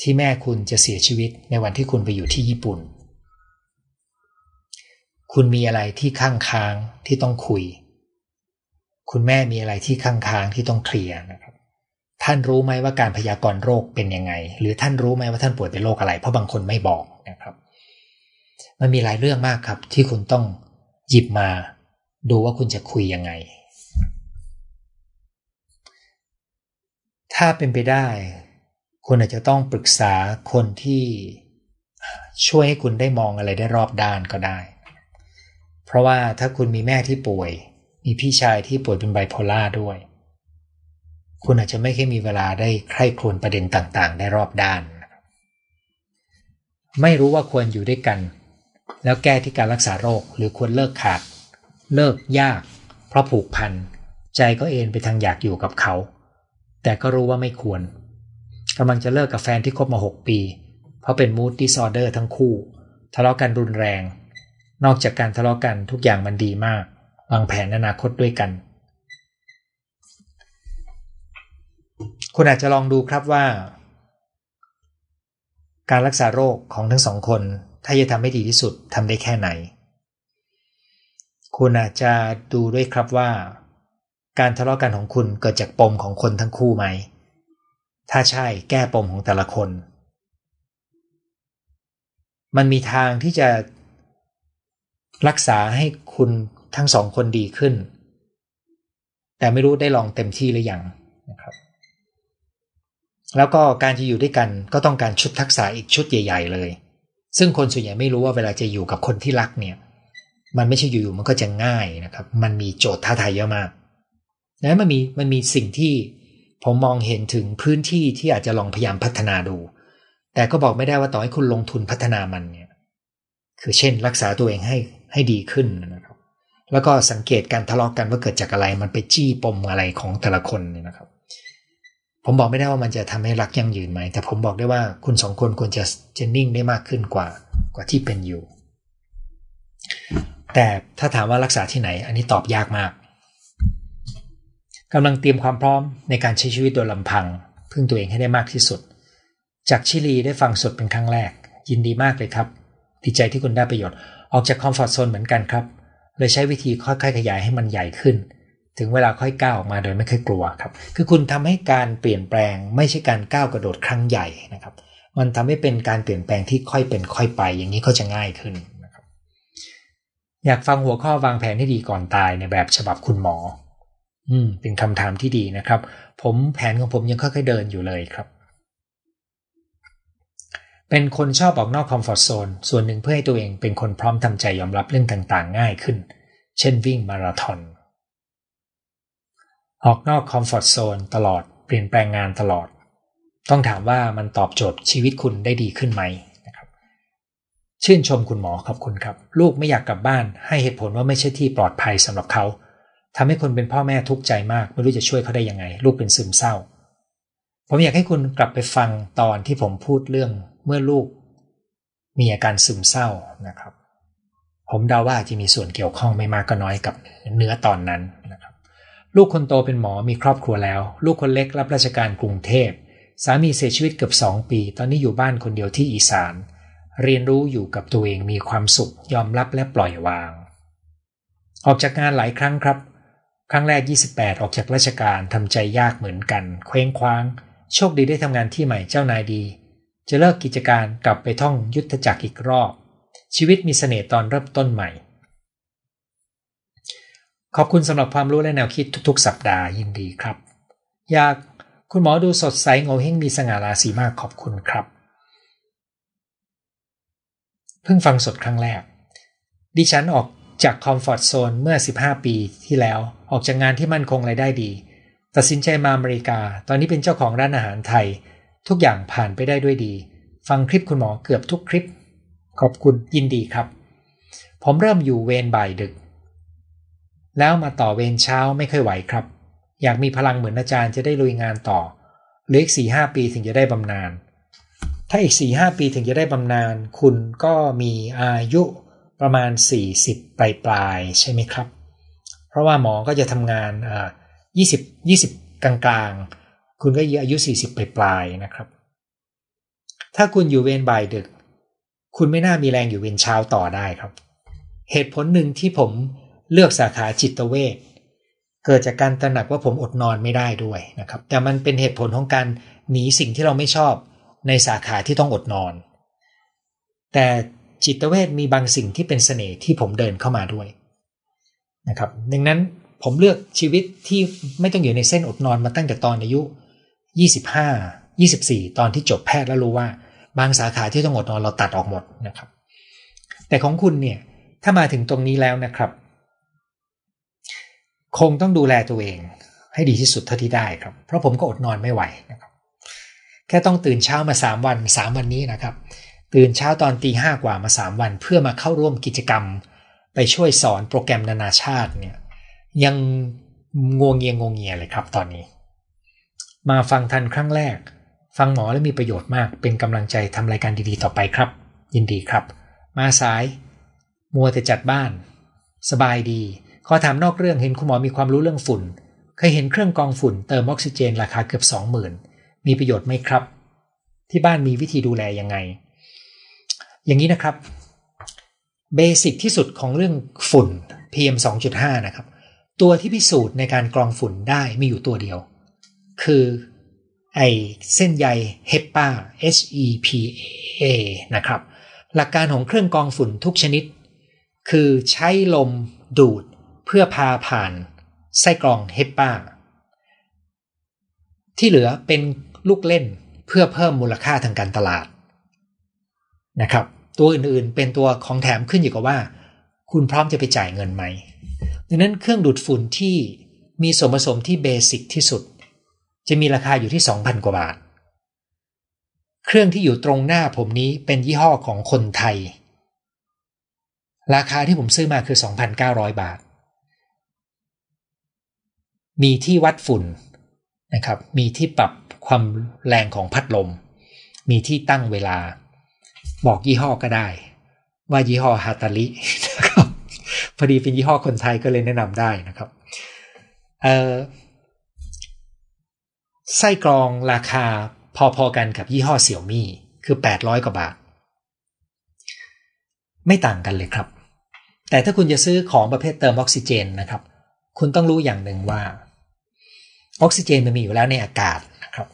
ที่แม่คุณจะเสียชีวิตในวันที่คุณไปอยู่ที่ญี่ปุ่น คุณมีอะไรที่ข้างค้างที่ต้องคุย คุณแม่มีอะไรที่ข้างค้างที่ต้องเคลียร์นะครับท่านรู้ไหมว่าการพยากรณ์โรคเป็นยังไง หรือท่านรู้ไหมว่าท่านป่วยเป็นโรคอะไร เพราะบางคนไม่บอกนะครับ มันมีหลายเรื่องมากครับ ที่คุณต้องหยิบมา ดูว่าคุณจะคุยยังไง ถ้าเป็นไปได้ คุณอาจจะต้องปรึกษาคนที่ช่วยให้คุณได้มองอะไรได้รอบด้านก็ได้ เพราะว่าถ้าคุณมีแม่ที่ป่วย มีพี่ชายที่ป่วยเป็นไบโพล่าด้วย คุณอาจจะไม่ค่มีเวลาได้ใคร่ครวญประเด็นต่างๆ ได้รอบด้าน ไม่รู้ว่าควรอยู่ด้วยกัน แล้วแก้ที่การรักษาโรค หรือควรเลิกขาด เลิกยาก เพราะผูกพัน ใจก็เอ็นไปทางอยากอยู่กับเขา แต่ก็รู้ว่าไม่ควรกำลังจะเลิกกับแฟนที่คบมา 6 ปี เพราะเป็นมูดดิสออเดอร์ทั้งคู่ ทะเลาะกันรุนแรง นอกจากการทะเลาะกันทุกอย่างมันดีมาก วางแผนอนาคตด้วยกัน คุณอาจจะลองดูครับว่า การรักษาโรคของทั้งสองคน ถ้าจะทำให้ดีที่สุดทำได้แค่ไหน คุณอาจจะดูด้วยครับว่า การทะเลาะกันของคุณเกิดจากปมของคนทั้งคู่ไหม ถ้าใช่แก้ปมของแต่ละคน มันมีทางที่จะรักษาให้คุณทั้งสองคนดีขึ้น แต่ไม่รู้ได้ลองเต็มที่หรือยังนะครับแล้วก็การจะอยู่ด้วยกันก็ต้องการชุดทักษะอีกชุดใหญ่ ๆ เลย ซึ่งคนส่วนใหญ่ไม่รู้ว่าเวลาจะอยู่กับคนที่รักเนี่ย มันไม่ใช่อยู่ๆมันก็จะง่ายนะครับ มันมีโจทย์ท้าทายเยอะมากแล้วมันมีมันมีสิ่งที่ผมมองเห็นถึงพื้นที่ที่อาจจะลองพยายามพัฒนาดู แต่ก็บอกไม่ได้ว่าต่อให้คุณลงทุนพัฒนามันเนี่ย คือเช่น รักษาตัวเองให้ให้ดีขึ้นนะครับ แล้วก็สังเกตการทะเลาะกกันว่าเกิดจากอะไร มันไปจี้ปมอะไรของแต่ละคนเนี่ยนะครับ ผมบอกไม่ได้ว่ามันจะทำให้รักยั่งยืนไหม แต่ผมบอกได้ว่าคุณสองคนควรจะจะนิ่งได้มากขึ้นกว่ากว่าที่เป็นอยู่ แต่ถ้าถามว่ารักษาที่ไหน อันนี้ตอบยากมากกำลังเตรียมความพร้อมในการใช้ชีวิตโดยลำพัง พึ่งตัวเองให้ได้มากที่สุด จากชิลีได้ฟังสดเป็นครั้งแรก ยินดีมากเลยครับ ดีใจที่คุณได้ประโยชน์ ออกจากคอมฟอร์ทโซนเหมือนกันครับ เลยใช้วิธีค่อยๆขยายให้มันใหญ่ขึ้น ถึงเวลาค่อยก้าวออกมาโดยไม่เคยกลัวครับ คือคุณทำให้การเปลี่ยนแปลง ไม่ใช่การก้าวกระโดดครั้งใหญ่นะครับ มันทำให้เป็นการเปลี่ยนแปลงที่ค่อยเป็นค่อยไป อย่างนี้ก็จะง่ายขึ้นนะครับ อยากฟังหัวข้อวางแผนให้ดีก่อนตายในแบบฉบับคุณหมอ อืม เป็นคำถามที่ดีนะครับ ผมแผนของผมยังค่อยๆเดินอยู่เลยครับ เป็นคนชอบออกนอก comfort zone ส่วนหนึ่งเพื่อให้ตัวเองเป็นคนพร้อมทำใจยอมรับเรื่องต่างๆ ง่ายขึ้น เช่นวิ่งมาราธอน ออกนอก comfort zone ตลอดเปลี่ยนแปลงงานตลอด ต้องถามว่ามันตอบโจทย์ชีวิตคุณได้ดีขึ้นไหมนะครับ ชื่นชมคุณหมอขอบคุณครับ ลูกไม่อยากกลับบ้าน ให้เหตุผลว่าไม่ใช่ที่ปลอดภัยสำหรับเขาทำให้คนเป็นพ่อแม่ทุกข์ใจมาก ไม่รู้จะช่วยเขาได้ยังไง ลูกเป็นซึมเศร้า ผมอยากให้คุณกลับไปฟังตอนที่ผมพูดเรื่องเมื่อลูก มีอาการซึมเศร้านะครับ ผมเดาว่าจะมีส่วนเกี่ยวข้องไม่มากก็น้อยกับเนื้อตอนนั้นนะ ลูกคนโตเป็นหมอมีครอบครัวแล้ว ลูกคนเล็กรับราชการกรุงเทพ สามีเสียชีวิตเกือบสองปี ตอนนี้อยู่บ้านคนเดียวที่อีสาน เรียนรู้อยู่กับตัวเองมีความสุข ยอมรับและปล่อยวาง ออกจากงานหลายครั้งครับ ครั้งแรก 28 ออกจากราชการทำใจยากเหมือนกัน เคว้งคว้าง โชคดีได้ทำงานที่ใหม่เจ้านายดี จะเลิกกิจการกลับไปท่องยุทธจักรอีกรอบ ชีวิตมีเสน่ห์ตอนเริ่มต้นใหม่ ขอบคุณสำหรับความรู้และแนวคิดทุก ๆ สัปดาห์ยินดีครับ อยากคุณหมอดูสดใสงงเฮงมีสง่าราศีมากขอบคุณครับ เพิ่งฟังสดครั้งแรก ดิฉันออกจากคอมฟอร์ทโซนเมื่อ 15 ปีที่แล้วออกจากงานที่มั่นคงรายได้ดี ตัดสินใจมาอเมริกา ตอนนี้เป็นเจ้าของร้านอาหารไทย ทุกอย่างผ่านไปได้ด้วยดี ฟังคลิปคุณหมอเกือบทุกคลิป ขอบคุณยินดีครับ ผมเริ่มอยู่เวรบ่ายดึก แล้วมาต่อเวรเช้าไม่ค่อยไหวครับ อยากมีพลังเหมือนอาจารย์จะได้ลุยงานต่อเหลืออีกสี่ห้าปีถึงจะได้บำนาญถ้าอีกสี่ห้าปีถึงจะได้บำนาญคุณก็มีอายุประมาณ 40 ปลายปลายใช่ไหมครับ เพราะว่าหมอก็จะทำงานอ่า20 20 กลางคุณก็อายุ 40 ปลายๆนะครับ ถ้าคุณอยู่เวรบ่ายดึก คุณไม่น่ามีแรงอยู่เวรเช้าต่อได้ครับ เหตุผลหนึ่งที่ผม เลือกสาขาจิตเวชเกิดจากการตระหนักว่าผมอดนอนไม่ได้ด้วยนะครับ แต่มันเป็นเหตุผลของการหนีสิ่งที่เราไม่ชอบในสาขาที่ต้องอดนอน แต่จิตเวชมีบางสิ่งที่เป็นเสน่ห์ที่ผมเดินเข้ามาด้วยนะครับดังนั้นผมเลือกชีวิตที่ไม่ต้องอยู่ในเส้นอดนอนมาตั้งแต่ตอนอายุ 25 24 ตอนที่จบแพทย์แล้วรู้ว่า บางสาขาที่ต้องอดนอนเราตัดออกหมดนะครับ แต่ของคุณเนี่ยถ้ามาถึงตรงนี้แล้วนะครับ คงต้องดูแลตัวเอง ให้ดีที่สุดเท่าที่ได้ครับ เพราะผมก็อดนอนไม่ไหวนะครับ แค่ต้องตื่นเช้ามา 3 วัน 3 วันนี้นะครับ ตื่นเช้าตอนตีห้ากว่ามา 3 วัน เพื่อมาเข้าร่วมกิจกรรม ไปช่วยสอนโปรแกรมนานาชาติเนี่ย ยังงวงเงียงงเงียเลยครับ ตอนนี้ มาฟังทันครั้งแรก ฟังหมอและมีประโยชน์มาก เป็นกำลังใจทำรายการดีๆ ต่อไปครับ ยินดีครับ มาสาย มัวแต่จัดบ้าน สบายดี ขอถามนอกเรื่องเห็นคุณหมอมีความรู้เรื่องฝุ่น เคยเห็นเครื่องกองฝุ่นเติมออกซิเจนราคาเกือบสองหมื่นมีประโยชน์ไหมครับ ที่บ้านมีวิธีดูแลยังไง อย่างนี้นะครับเบสิกที่สุดของเรื่องฝุ่น PM 2.5 นะครับ ตัวที่พิสูจน์ในการกรองฝุ่นได้มีอยู่ตัวเดียว คือไอเส้นใยเฮปปา HEPA นะครับ หลักการของเครื่องกรองฝุ่นทุกชนิด คือใช้ลมดูด เพื่อพาผ่านไส้กรองเฮปปาที่เหลือเป็นลูกเล่นเพื่อเพิ่มมูลค่าทางการตลาดนะครับ ตัวอื่นๆเป็นตัวของแถมขึ้นอยู่กับว่า คุณพร้อมจะไปจ่ายเงินไหมดังนั้นเครื่องดูดฝุ่นที่มีส่วนผสมที่เบสิกที่สุด จะมีราคาอยู่ที่ 2,000 กว่าบาท เครื่องที่อยู่ตรงหน้าผมนี้เป็นยี่ห้อของคนไทย ราคาที่ผมซื้อมาคือ 2,900 บาท มีที่วัดฝุ่นนะครับ มีที่ปรับความแรงของพัดลม มีที่ตั้งเวลา บอกยี่ห้อก็ได้ ว่ายี่ห้อฮาตาลินะครับพอดีเป็นยี่ห้อคนไทยก็เลยแนะนำได้นะครับไส้กรองราคาพอๆกันกับยี่ห้อเสี่ยวมี่คือ 800 กว่าบาท ไม่ต่างกันเลยครับ แต่ถ้าคุณจะซื้อของประเภทเติมออกซิเจนนะครับ คุณต้องรู้อย่างหนึ่งว่า ออกซิเจนมันมีอยู่แล้วในอากาศนะครับ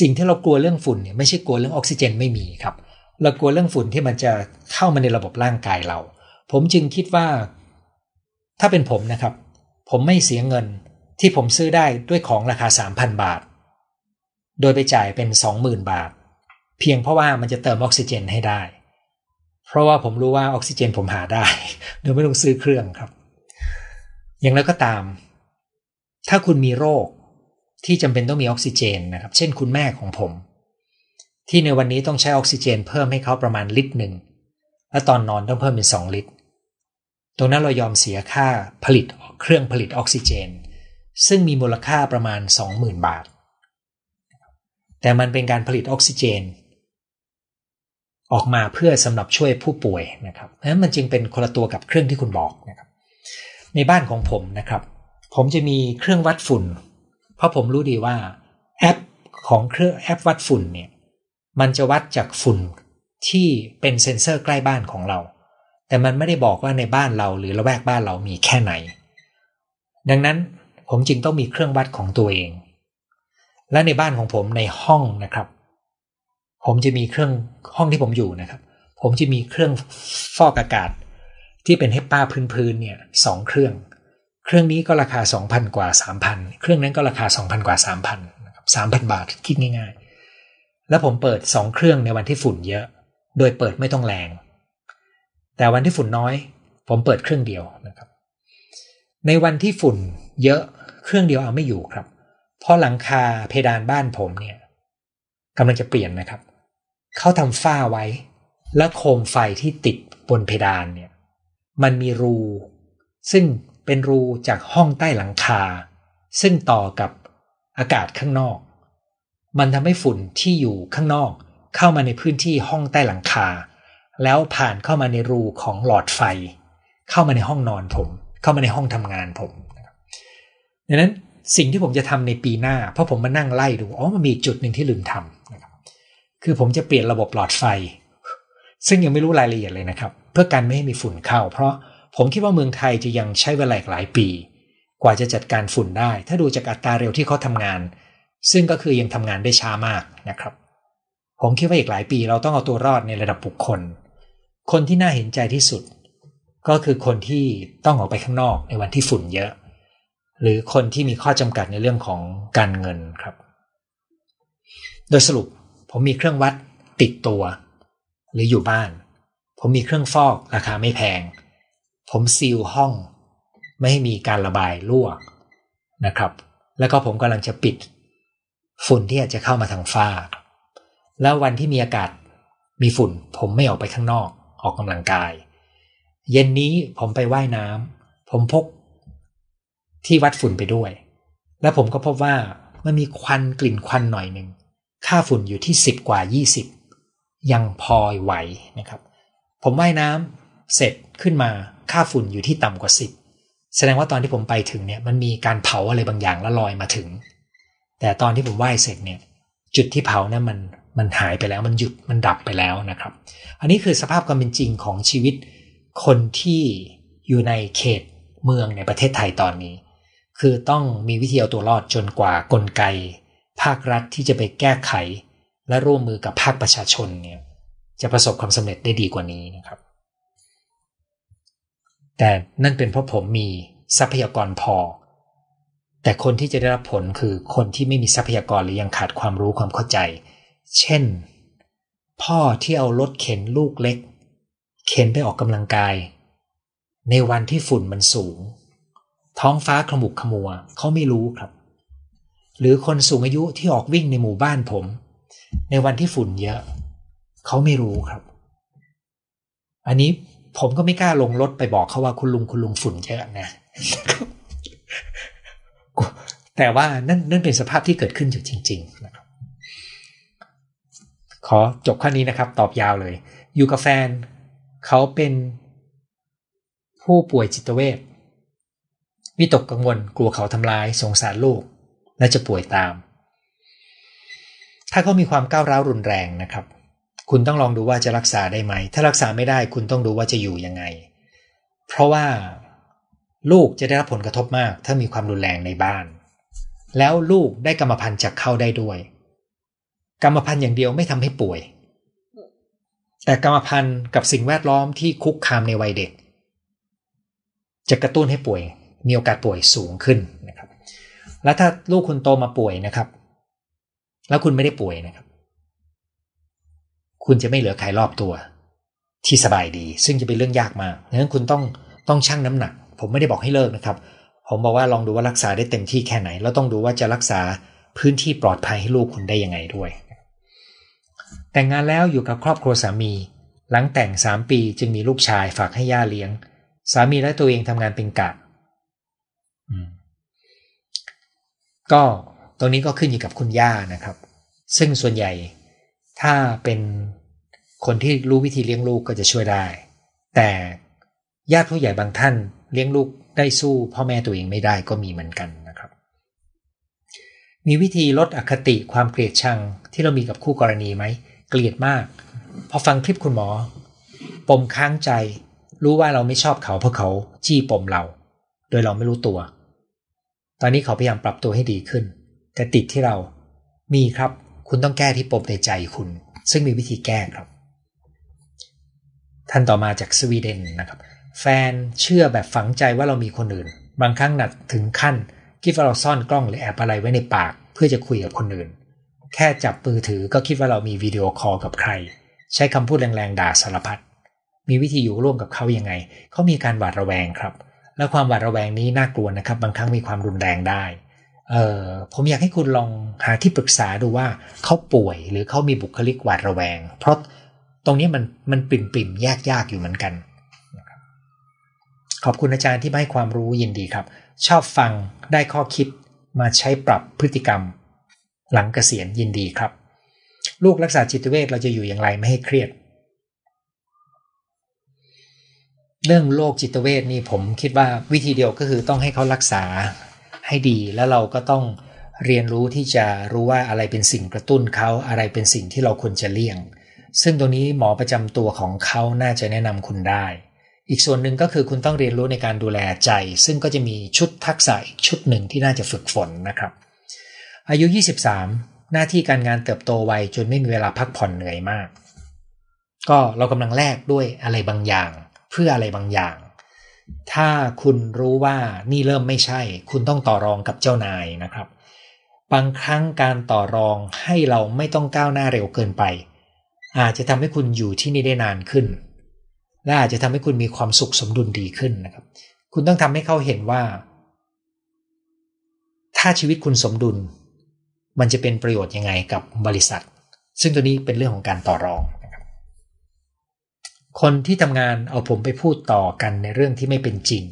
สิ่งที่เรากลัวเรื่องฝุ่นเนี่ยไม่ใช่กลัวเรื่องออกซิเจนไม่มีครับ เรากลัวเรื่องฝุ่นที่มันจะเข้ามาในระบบร่างกายเรา ผมจึงคิดว่า ถ้าเป็นผมนะครับ ผมไม่เสียเงินที่ผมซื้อได้ด้วยของราคา 3,000 บาท โดยไปจ่ายเป็น 20,000 บาท เพียงเพราะว่ามันจะเติมออกซิเจนให้ได้ เพราะว่าผมรู้ว่าออกซิเจนผมหาได้ โดยไม่ต้องซื้อเครื่องครับ อย่างไรก็ตาม ถ้าคุณมีโรค ที่จำเป็นต้องมีออกซิเจนนะครับ เช่นคุณแม่ของผม ที่ในวันนี้ต้องใช้ออกซิเจน เพิ่มให้เขาประมาณลิตรหนึ่งและตอนนอนต้องเพิ่มเป็น 2 ลิตร ตรงนั้นเรายอมเสียค่าผลิตเครื่องผลิตออกซิเจน ซึ่งมีมูลค่าประมาณ 20,000 บาท แต่มันเป็นการผลิตออกซิเจน ออกมาเพื่อสำหรับช่วยผู้ป่วยนะครับนั้นมันจึงเป็นคนละตัวกับเครื่องที่คุณบอกนะครับ ในบ้านของผมนะครับ ผมจะมีเครื่องวัดฝุ่น เพราะผมรู้ดีว่าแอปของเครื่องแอปวัดฝุ่นเนี่ยมันจะวัดจากฝุ่นที่เป็นเซ็นเซอร์ใกล้บ้านของเรา แต่มันไม่ได้บอกว่าในบ้านเราหรือละแวกบ้านเรามีแค่ไหน ดังนั้นผมจึงต้องมีเครื่องวัดของตัวเอง และในบ้านของผมในห้องนะครับ ผมจะมีเครื่องห้องที่ผมอยู่นะครับ ผมจะมีเครื่องฟอกอากาศ ที่เป็นให้ป้าพื้นๆเนี่ยสองเครื่อง เครื่องนี้ก็ราคา 2,000 กว่า 3,000 เครื่องนั้นก็ราคา 2,000 กว่า 3,000นะครับ3,000 บาทคิดง่าย ๆ แล้วผมเปิด 2 เครื่องในวันที่ฝุ่นเยอะ โดยเปิดไม่ต้องแรง แต่วันที่ฝุ่นน้อย ผมเปิดเครื่องเดียวนะครับ ในวันที่ฝุ่นเยอะเครื่องเดียวเอาไม่อยู่ครับ เพราะหลังคาเพดานบ้านผมเนี่ยกำลังจะเปลี่ยนนะครับ เขาทำฝ้าไว้ และโคมไฟที่ติดบนเพดานเนี่ย มันมีรู ซึ่ง เป็นรูจากห้องใต้หลังคา ซึ่งต่อกับอากาศข้างนอก มันทำให้ฝุ่นที่อยู่ข้างนอก เข้ามาในพื้นที่ห้องใต้หลังคา แล้วผ่านเข้ามาในรูของหลอดไฟ เข้ามาในห้องนอนผม เข้ามาในห้องทำงานผมดังนั้นสิ่งที่ผมจะทำในปีหน้า เพราะผมมานั่งไล่ดูอ๋อมันมีจุดหนึ่งที่ลืมทำนะครับคือผมจะเปลี่ยนระบบหลอดไฟ ซึ่งยังไม่รู้รายละเอียดเลยนะครับ เพื่อการไม่ให้มีฝุ่นเข้า เพราะ ผมคิดว่าเมืองไทยจะยังใช้เวลาหลายปี กว่าจะจัดการฝุ่นได้ ถ้าดูจากอัตราเร็วที่เขาทำงาน ซึ่งก็คือยังทำงานได้ช้ามากนะครับ ผมคิดว่าอีกหลายปีเราต้องเอาตัวรอดในระดับบุคคล คนที่น่าเห็นใจที่สุด ก็คือคนที่ต้องออกไปข้างนอกในวันที่ฝุ่นเยอะ หรือคนที่มีข้อจำกัดในเรื่องของการเงินครับ โดยสรุปผมมีเครื่องวัดติดตัว หรืออยู่บ้าน ผมมีเครื่องฟอกราคาไม่แพง ผมซีลห้อง ไม่ให้มีการระบายรั่วนะครับ แล้วก็ผมกำลังจะปิด ฝุ่นที่อาจจะเข้ามาทางฝ้า แล้ววันที่มีอากาศมีฝุ่น ผมไม่ออกไปข้างนอก ออกกำลังกาย เย็นนี้ผมไปไว่ายน้ำผมพกที่วัดฝุ่นไปด้วย แล้วผมก็พบว่ามันมีควันกลิ่นควันหน่อยหนึ่ง ค่าฝุ่นอยู่ที่ 10 กว่า 20 ยังพอไหวนะครับ ผมว่ายน้ำเสร็จขึ้นมา ค่าฝุ่นอยู่ที่ต่ำกว่า 10 แสดงว่าตอนที่ผมไปถึงเนี่ยมันมีการเผาอะไรบางอย่างแล้วลอยมาถึง แต่ตอนที่ผมว่ายเสร็จเนี่ยจุดที่เผานะั้นมันมันหายไปแล้วมันหยุดมันดับไปแล้วนะครับ อันนี้คือสภาพความเป็นจริงของชีวิตคนที่อยู่ในเขตเมืองในประเทศไทยตอนนี้ คือต้องมีวิธีเอาตัวรอดจนกว่ากลไก ภาครัฐที่จะไปแก้ไข และร่วมมือกับภาคประชาชนเนี่ยจะประสบความสำเร็จได้ดีกว่านี้นะครับ แต่นั่นเป็นเพราะผมมีทรัพยากรพอ แต่คนที่จะได้รับผลคือคนที่ไม่มีทรัพยากรหรือยังขาดความรู้ความเข้าใจ เช่น พ่อที่เอารถเข็นลูกเล็ก เข็นไปออกกำลังกาย ในวันที่ฝุ่นมันสูง ท้องฟ้าขมุกขมัวเขาไม่รู้ครับ หรือคนสูงอายุที่ออกวิ่งในหมู่บ้านผม ในวันที่ฝุ่นเยอะ เขาไม่รู้ครับ อันนี้ ผมก็ไม่กล้าลงรถไปบอกเขาว่าคุณลุงคุณลุงฝุ่นเยอะนะแต่ว่านั่นนั่นเป็นสภาพที่เกิดขึ้นอยู่จริง ๆ นะครับ ขอจบข้อนี้นะครับ ตอบยาวเลย อยู่กับแฟนเขาเป็นผู้ป่วยจิตเวทวิตกกังวลกลัวเขาทำลายสงสารลูกและจะป่วยตาม ถ้าเขามีความก้าวร้าวรุนแรงนะครับ คุณต้องลองดูว่าจะรักษาได้ไหม ถ้ารักษาไม่ได้คุณต้องดูว่าจะอยู่ยังไง เพราะว่าลูกจะได้รับผลกระทบมาก ถ้ามีความรุนแรงในบ้าน แล้วลูกได้กรรมพันธุ์จากเข้าได้ด้วย กรรมพันธุ์อย่างเดียวไม่ทำให้ป่วย แต่กรรมพันธุ์กับสิ่งแวดล้อมที่คุกคามในวัยเด็ก จะกระตุ้นให้ป่วย มีโอกาสป่วยสูงขึ้นนะครับ แล้วถ้าลูกคุณโตมาป่วยนะครับ แล้วคุณไม่ได้ป่วยนะครับ คุณจะไม่เหลือใครรอบตัว ที่สบายดี ซึ่งจะเป็นเรื่องยากมากดังนั้นคุณต้องต้องชั่งน้ำหนัก ผมไม่ได้บอกให้เลิกนะครับ ผมบอกว่าลองดูว่ารักษาได้เต็มที่แค่ไหน แล้วต้องดูว่าจะรักษาพื้นที่ปลอดภัยให้ลูกคุณได้ยังไงด้วย แต่งงานแล้วอยู่กับครอบครัวสามี หลังแต่งสามปีจึงมีลูกชายฝากให้ย่าเลี้ยง สามีและตัวเองทำงานเป็นกะก็ตรงนี้ก็ขึ้นอยู่กับคุณย่านะครับ ซึ่งส่วนใหญ่ ถ้าเป็นคนที่รู้วิธีเลี้ยงลูกก็จะช่วยได้ แต่ญาติผู้ใหญ่บางท่านเลี้ยงลูกได้สู้พ่อแม่ตัวเองไม่ได้ก็มีเหมือนกันนะครับ มีวิธีลดอคติความเกลียดชังที่เรามีกับคู่กรณีไหม เกลียดมาก พอฟังคลิปคุณหมอ ปมค้างใจ รู้ว่าเราไม่ชอบเขาเพราะเขาจี้ปมเรา โดยเราไม่รู้ตัว ตอนนี้เขาพยายามปรับตัวให้ดีขึ้น แต่ติดที่เรา มีครับ คุณต้องแก้ที่ปมในใจคุณ ซึ่งมีวิธีแก้ครับ ท่านต่อมาจากสวีเดนนะครับ แฟนเชื่อแบบฝังใจว่าเรามีคนอื่น บางครั้งหนักถึงขั้นคิดว่าเราซ่อนกล้องหรือแอบอะไรไว้ในปาก เพื่อจะคุยกับคนอื่น แค่จับมือถือก็คิดว่าเรามีวิดีโอคอลกับใคร ใช้คำพูดแรงๆด่าสารพัดมีวิธีอยู่ร่วมกับเขายังไง เขามีการหวาดระแวงครับ และความหวาดระแวงนี้น่ากลัวนะครับ บางครั้งมีความรุนแรงได้ เออผมอยากให้คุณลองหาที่ปรึกษาดูว่าเขาป่วยหรือเขามีบุคลิกหวาดระแวง เพราะตรงนี้มันมันปิ่มปิ่มแยกยากอยู่เหมือนกัน ขอบคุณอาจารย์ที่ให้ความรู้ยินดีครับ ชอบฟังได้ข้อคิดมาใช้ปรับพฤติกรรม หลังเกษียณยินดีครับ ลูกรักษาจิตเวชเราจะอยู่อย่างไรไม่ให้เครียด เรื่องโรคจิตเวชนี่ผมคิดว่าวิธีเดียวก็คือต้องให้เขารักษา ให้ดี แล้วเราก็ต้องเรียนรู้ที่จะรู้ว่าอะไรเป็นสิ่งกระตุ้นเขาอะไรเป็นสิ่งที่เราควรจะเลี่ยง ซึ่งตรงนี้หมอประจำตัวของเขาน่าจะแนะนำคุณได้ อีกส่วนหนึ่งก็คือคุณต้องเรียนรู้ในการดูแลใจ ซึ่งก็จะมีชุดทักษะอีกชุดหนึ่งที่น่าจะฝึกฝนนะครับ อายุ 23 หน้าที่การงานเติบโตไวจนไม่มีเวลาพักผ่อนเหนื่อยมาก ก็เรากำลังแลกด้วยอะไรบางอย่าง เพื่ออะไรบางอย่าง ถ้าคุณรู้ว่านี่เริ่มไม่ใช่ คุณต้องต่อรองกับเจ้านายนะครับ บางครั้งการต่อรองให้เราไม่ต้องก้าวหน้าเร็วเกินไป อาจจะทำให้คุณอยู่ที่นี่ได้นานขึ้น และอาจจะทำให้คุณมีความสุขสมดุลดีขึ้นนะครับ คุณต้องทำให้เขาเห็นว่า ถ้าชีวิตคุณสมดุล มันจะเป็นประโยชน์ยังไงกับบริษัท ซึ่งตัวนี้เป็นเรื่องของการต่อรองนะ คนที่ทำงานเอาผมไปพูดต่อกันในเรื่องที่ไม่เป็นจริง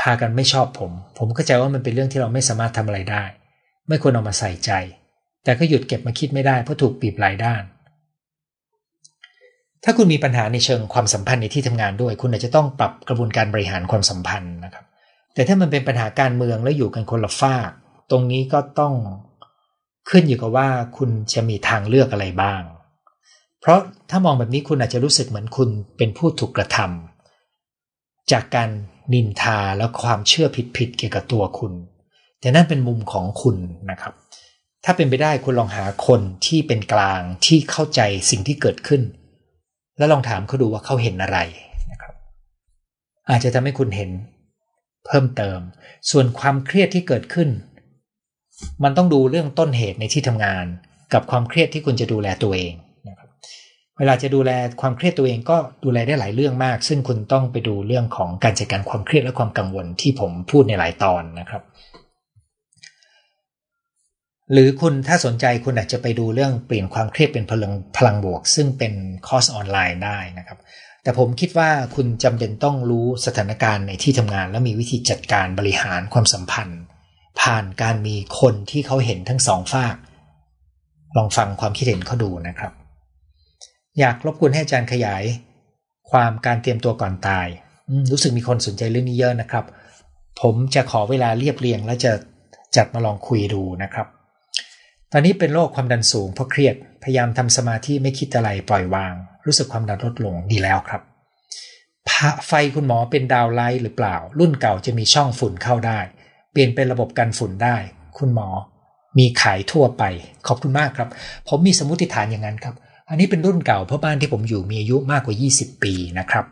พากันไม่ชอบผม ผมเข้าใจว่ามันเป็นเรื่องที่เราไม่สามารถทำอะไรได้ ไม่ควรเอามาใส่ใจ แต่ก็หยุดเก็บมาคิดไม่ได้เพราะถูกปีบหลายด้าน ถ้าคุณมีปัญหาในเชิงความสัมพันธ์ในที่ทำงานด้วย คุณอาจจะต้องปรับกระบวนการบริหารความสัมพันธ์นะครับ แต่ถ้ามันเป็นปัญหาการเมืองแล้วอยู่กันคนละฝาก ตรงนี้ก็ต้องขึ้นอยู่กับว่าคุณจะมีทางเลือกอะไรบ้าง ราะถ้ามองแบบนี้คุณอาจจะรู้สึกเหมือนคุณเป็นผู้ถูกกระทำจากการนินทาแล้วความเชื่อผิดๆเกี่ยวกับตัวคุณ แต่นั่นเป็นมุมของคุณนะครับ ถ้าเป็นไปได้คุณลองหาคนที่เป็นกลางที่เข้าใจสิ่งที่เกิดขึ้น แล้วลองถามเขาดูว่าเขาเห็นอะไรนะครับ อาจจะทำให้คุณเห็นเพิ่มเติม ส่วนความเครียดที่เกิดขึ้น มันต้องดูเรื่องต้นเหตุในที่ทำงาน กับความเครียดที่คุณจะดูแลตัวเอง เวลาจะดูแลความเครียดตัวเองก็ดูแลได้หลายเรื่องมาก ซึ่งคุณต้องไปดูเรื่องของการจัดการความเครียดและความกังวลที่ผมพูดในหลายตอนนะครับ หรือคุณถ้าสนใจคุณอาจจะไปดูเรื่องเปลี่ยนความเครียดเป็นพลังพลังบวก ซึ่งเป็นคอร์สออนไลน์ได้นะครับ แต่ผมคิดว่าคุณจำเป็นต้องรู้สถานการณ์ในที่ทำงาน และมีวิธีจัดการบริหารความสัมพันธ์ ผ่านการมีคนที่เขาเห็นทั้งสองฝาก ลองฟังความคิดเห็นเขาดูนะครับ อยากรบกวนให้อาจารย์ขยาย ความการเตรียมตัวก่อนตาย รู้สึกมีคนสนใจเรื่องนี้เยอะนะครับ ผมจะขอเวลาเรียบเรียง และจะจัดมาลองคุยดูนะครับ ตอนนี้เป็นโรคความดันสูงเพราะเครียด พยายามทำสมาธิไม่คิดอะไรปล่อยวาง รู้สึกความดันลดลงดีแล้วครับไฟคุณหมอเป็นดาวไลท์หรือเปล่า รุ่นเก่าจะมีช่องฝุ่นเข้าได้ เปลี่ยนเป็นระบบกันฝุ่นได้ คุณหมอ มีขายทั่วไป ขอบคุณมากครับ ผมมีสมมติฐานอย่างนั้นครับ อันนี้เป็นรุ่นเก่าเพราะบ้านที่ผมอยู่มีอายุมากกว่า 20 ปีนะครับ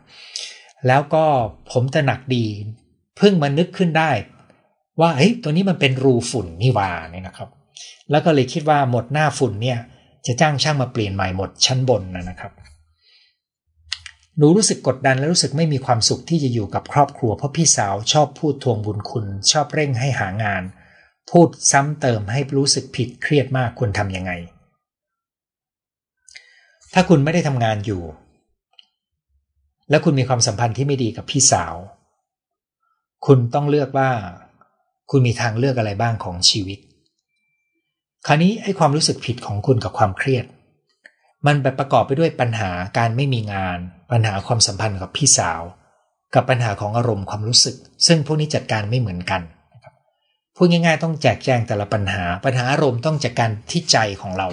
แล้วก็ผมตระหนักดี เพิ่งมานึกขึ้นได้ ว่าเฮ้ยตัวนี้มันเป็นรูฝุ่นนี่วาเนี่ยนะครับ แล้วก็เลยคิดว่าหมดหน้าฝุ่นเนี่ย จะจ้างช่างมาเปลี่ยนใหม่หมดชั้นบนนะครับหนูรู้สึกกดดันและรู้สึกไม่มีความสุขที่จะอยู่กับครอบครัวเพราะพี่สาวชอบพูดทวงบุญคุณ ชอบเร่งให้หางาน พูดซ้ำเติมให้รู้สึกผิดเครียดมากควรทำยังไง ถ้าคุณไม่ได้ทำงานอยู่ และคุณมีความสัมพันธ์ที่ไม่ดีกับพี่สาว คุณต้องเลือกว่า คุณมีทางเลือกอะไรบ้างของชีวิต คราวนี้ไอ้ความรู้สึกผิดของคุณกับความเครียด มันไปประกอบไปด้วยปัญหาการไม่มีงาน ปัญหาความสัมพันธ์กับพี่สาว กับปัญหาของอารมณ์ความรู้สึก ซึ่งพวกนี้จัดการไม่เหมือนกันพูดง่ายๆต้องแจกแจงแต่ละปัญหา ปัญหาอารมณ์ต้องจัดการที่ใจของเรา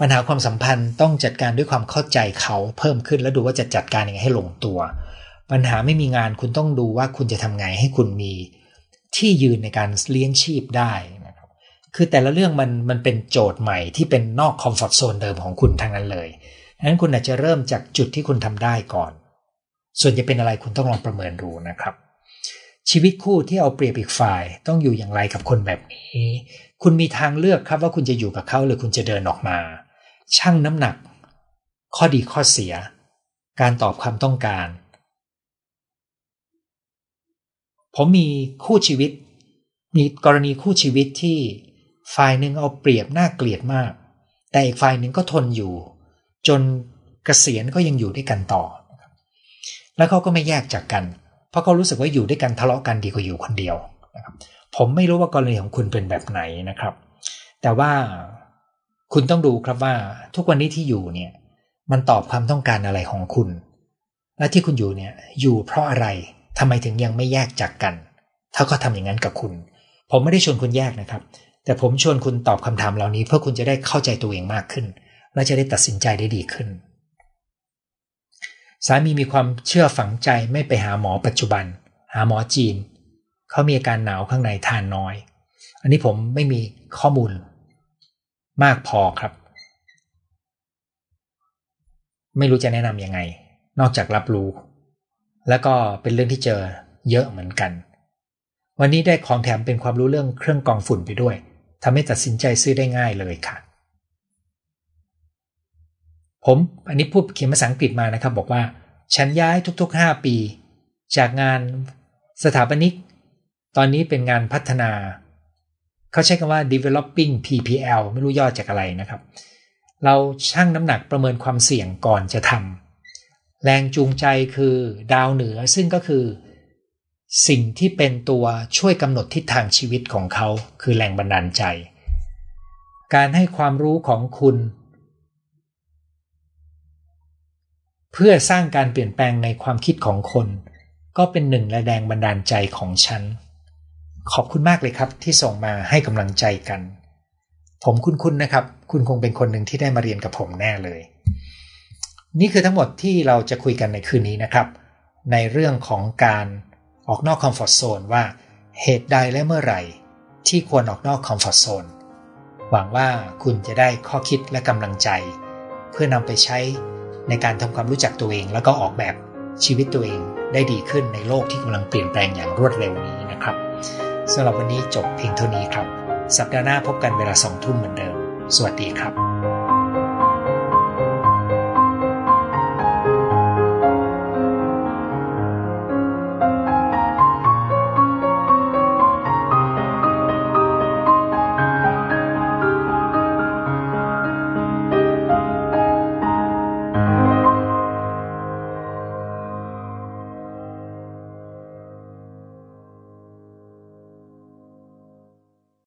ปัญหาความสัมพันธ์ต้องจัดการด้วยความเข้าใจเขาเพิ่มขึ้นแล้วดูว่าจะจัดการยังไงให้ลงตัว ปัญหาไม่มีงานคุณต้องดูว่าคุณจะทำไงให้คุณมีที่ยืนในการเลี้ยงชีพได้คือแต่ละเรื่องมันมันเป็นโจทย์ใหม่ที่เป็นนอกคอมฟอร์ทโซนเดิมของคุณทั้งนั้นเลยดังนั้นคุณอาจจะเริ่มจากจุดที่คุณทำได้ก่อน ส่วนจะเป็นอะไรคุณต้องลองประเมินดูนะครับ ชีวิตคู่ที่เอาเปรียบอีกฝ่ายต้องอยู่อย่างไรกับคนแบบนี้ คุณมีทางเลือกครับว่าคุณจะอยู่กับเขาหรือคุณจะเดินออกมา ชั่งน้ำหนัก ข้อดีข้อเสีย การตอบความต้องการ ผมมีคู่ชีวิต มีกรณีคู่ชีวิตที่ฝ่ายหนึ่งเอาเปรียบน่าเกลียดมาก แต่อีกฝ่ายหนึ่งก็ทนอยู่ จนเกษียณก็ยังอยู่ด้วยกันต่อ แล้วเขาก็ไม่แยกจากกัน เพราะเขารู้สึกว่าอยู่ด้วยกันทะเลาะกันดีกว่าอยู่คนเดียวนะครับผมไม่รู้ว่ากรณีของคุณเป็นแบบไหนนะครับ แต่ว่า คุณต้องดูครับว่าทุกวันนี้ที่อยู่เนี่ย มันตอบความต้องการอะไรของคุณ และที่คุณอยู่เนี่ย อยู่เพราะอะไรทำไมถึงยังไม่แยกจากกัน ถ้าก็ทำอย่างนั้นกับคุณ ผมไม่ได้ชวนคุณแยกนะครับ แต่ผมชวนคุณตอบคำถามเหล่านี้ เพื่อคุณจะได้เข้าใจตัวเองมากขึ้น และจะได้ตัดสินใจได้ดีขึ้น สามีมีความเชื่อฝังใจไม่ไปหาหมอปัจจุบัน หาหมอจีน เขามีอาการหนาวข้างในทานน้อย อันนี้ผมไม่มีข้อมูล มากพอครับ ไม่รู้จะแนะนำยังไง นอกจากรับรู้ แล้วก็เป็นเรื่องที่เจอเยอะเหมือนกัน วันนี้ได้ของแถมเป็นความรู้เรื่องเครื่องกรองฝุ่นไปด้วยทำให้ตัดสินใจซื้อได้ง่ายเลยค่ะ ผมอันนี้พูดเขียนภาษาอังกฤษมานะครับ บอกว่า ฉันย้ายทุกๆ 5 ปี จากงานสถาปนิก ตอนนี้เป็นงานพัฒนา เขาใช้คำว่า developing PPL ไม่รู้ย่อจากอะไรนะครับ เราชั่งน้ำหนักประเมินความเสี่ยงก่อนจะทำแรงจูงใจคือดาวเหนือซึ่งก็คือ สิ่งที่เป็นตัวช่วยกำหนดทิศทางชีวิตของเขาคือแรงบันดาลใจ การให้ความรู้ของคุณ เพื่อสร้างการเปลี่ยนแปลงในความคิดของคน ก็เป็นหนึ่งแรงบันดาลใจของฉัน ขอบคุณมากเลยครับที่ส่งมาให้กำลังใจกัน ผมคุ้นๆนนะครับ คุณคงเป็นคนหนึ่งที่ได้มาเรียนกับผมแน่เลย นี่คือทั้งหมดที่เราจะคุยกันในคืนนี้นะครับ ในเรื่องของการออกนอกคอมฟอร์ทโซนว่าเหตุใดและเมื่อไหร่ ที่ควรออกนอกคอมฟอร์ทโซนหวังว่าคุณจะได้ข้อคิดและกำลังใจ เพื่อนำไปใช้ในการทำความรู้จักตัวเองแล้วก็ออกแบบชีวิตตัวเองได้ดีขึ้นในโลกที่กำลังเปลี่ยนแปลงอย่างรวดเร็วนี้นะครับ สำหรับวันนี้จบเพียงเท่านี้ครับ สัปดาห์หน้าพบกันเวลาสองทุ่มเหมือนเดิม สวัสดีครับ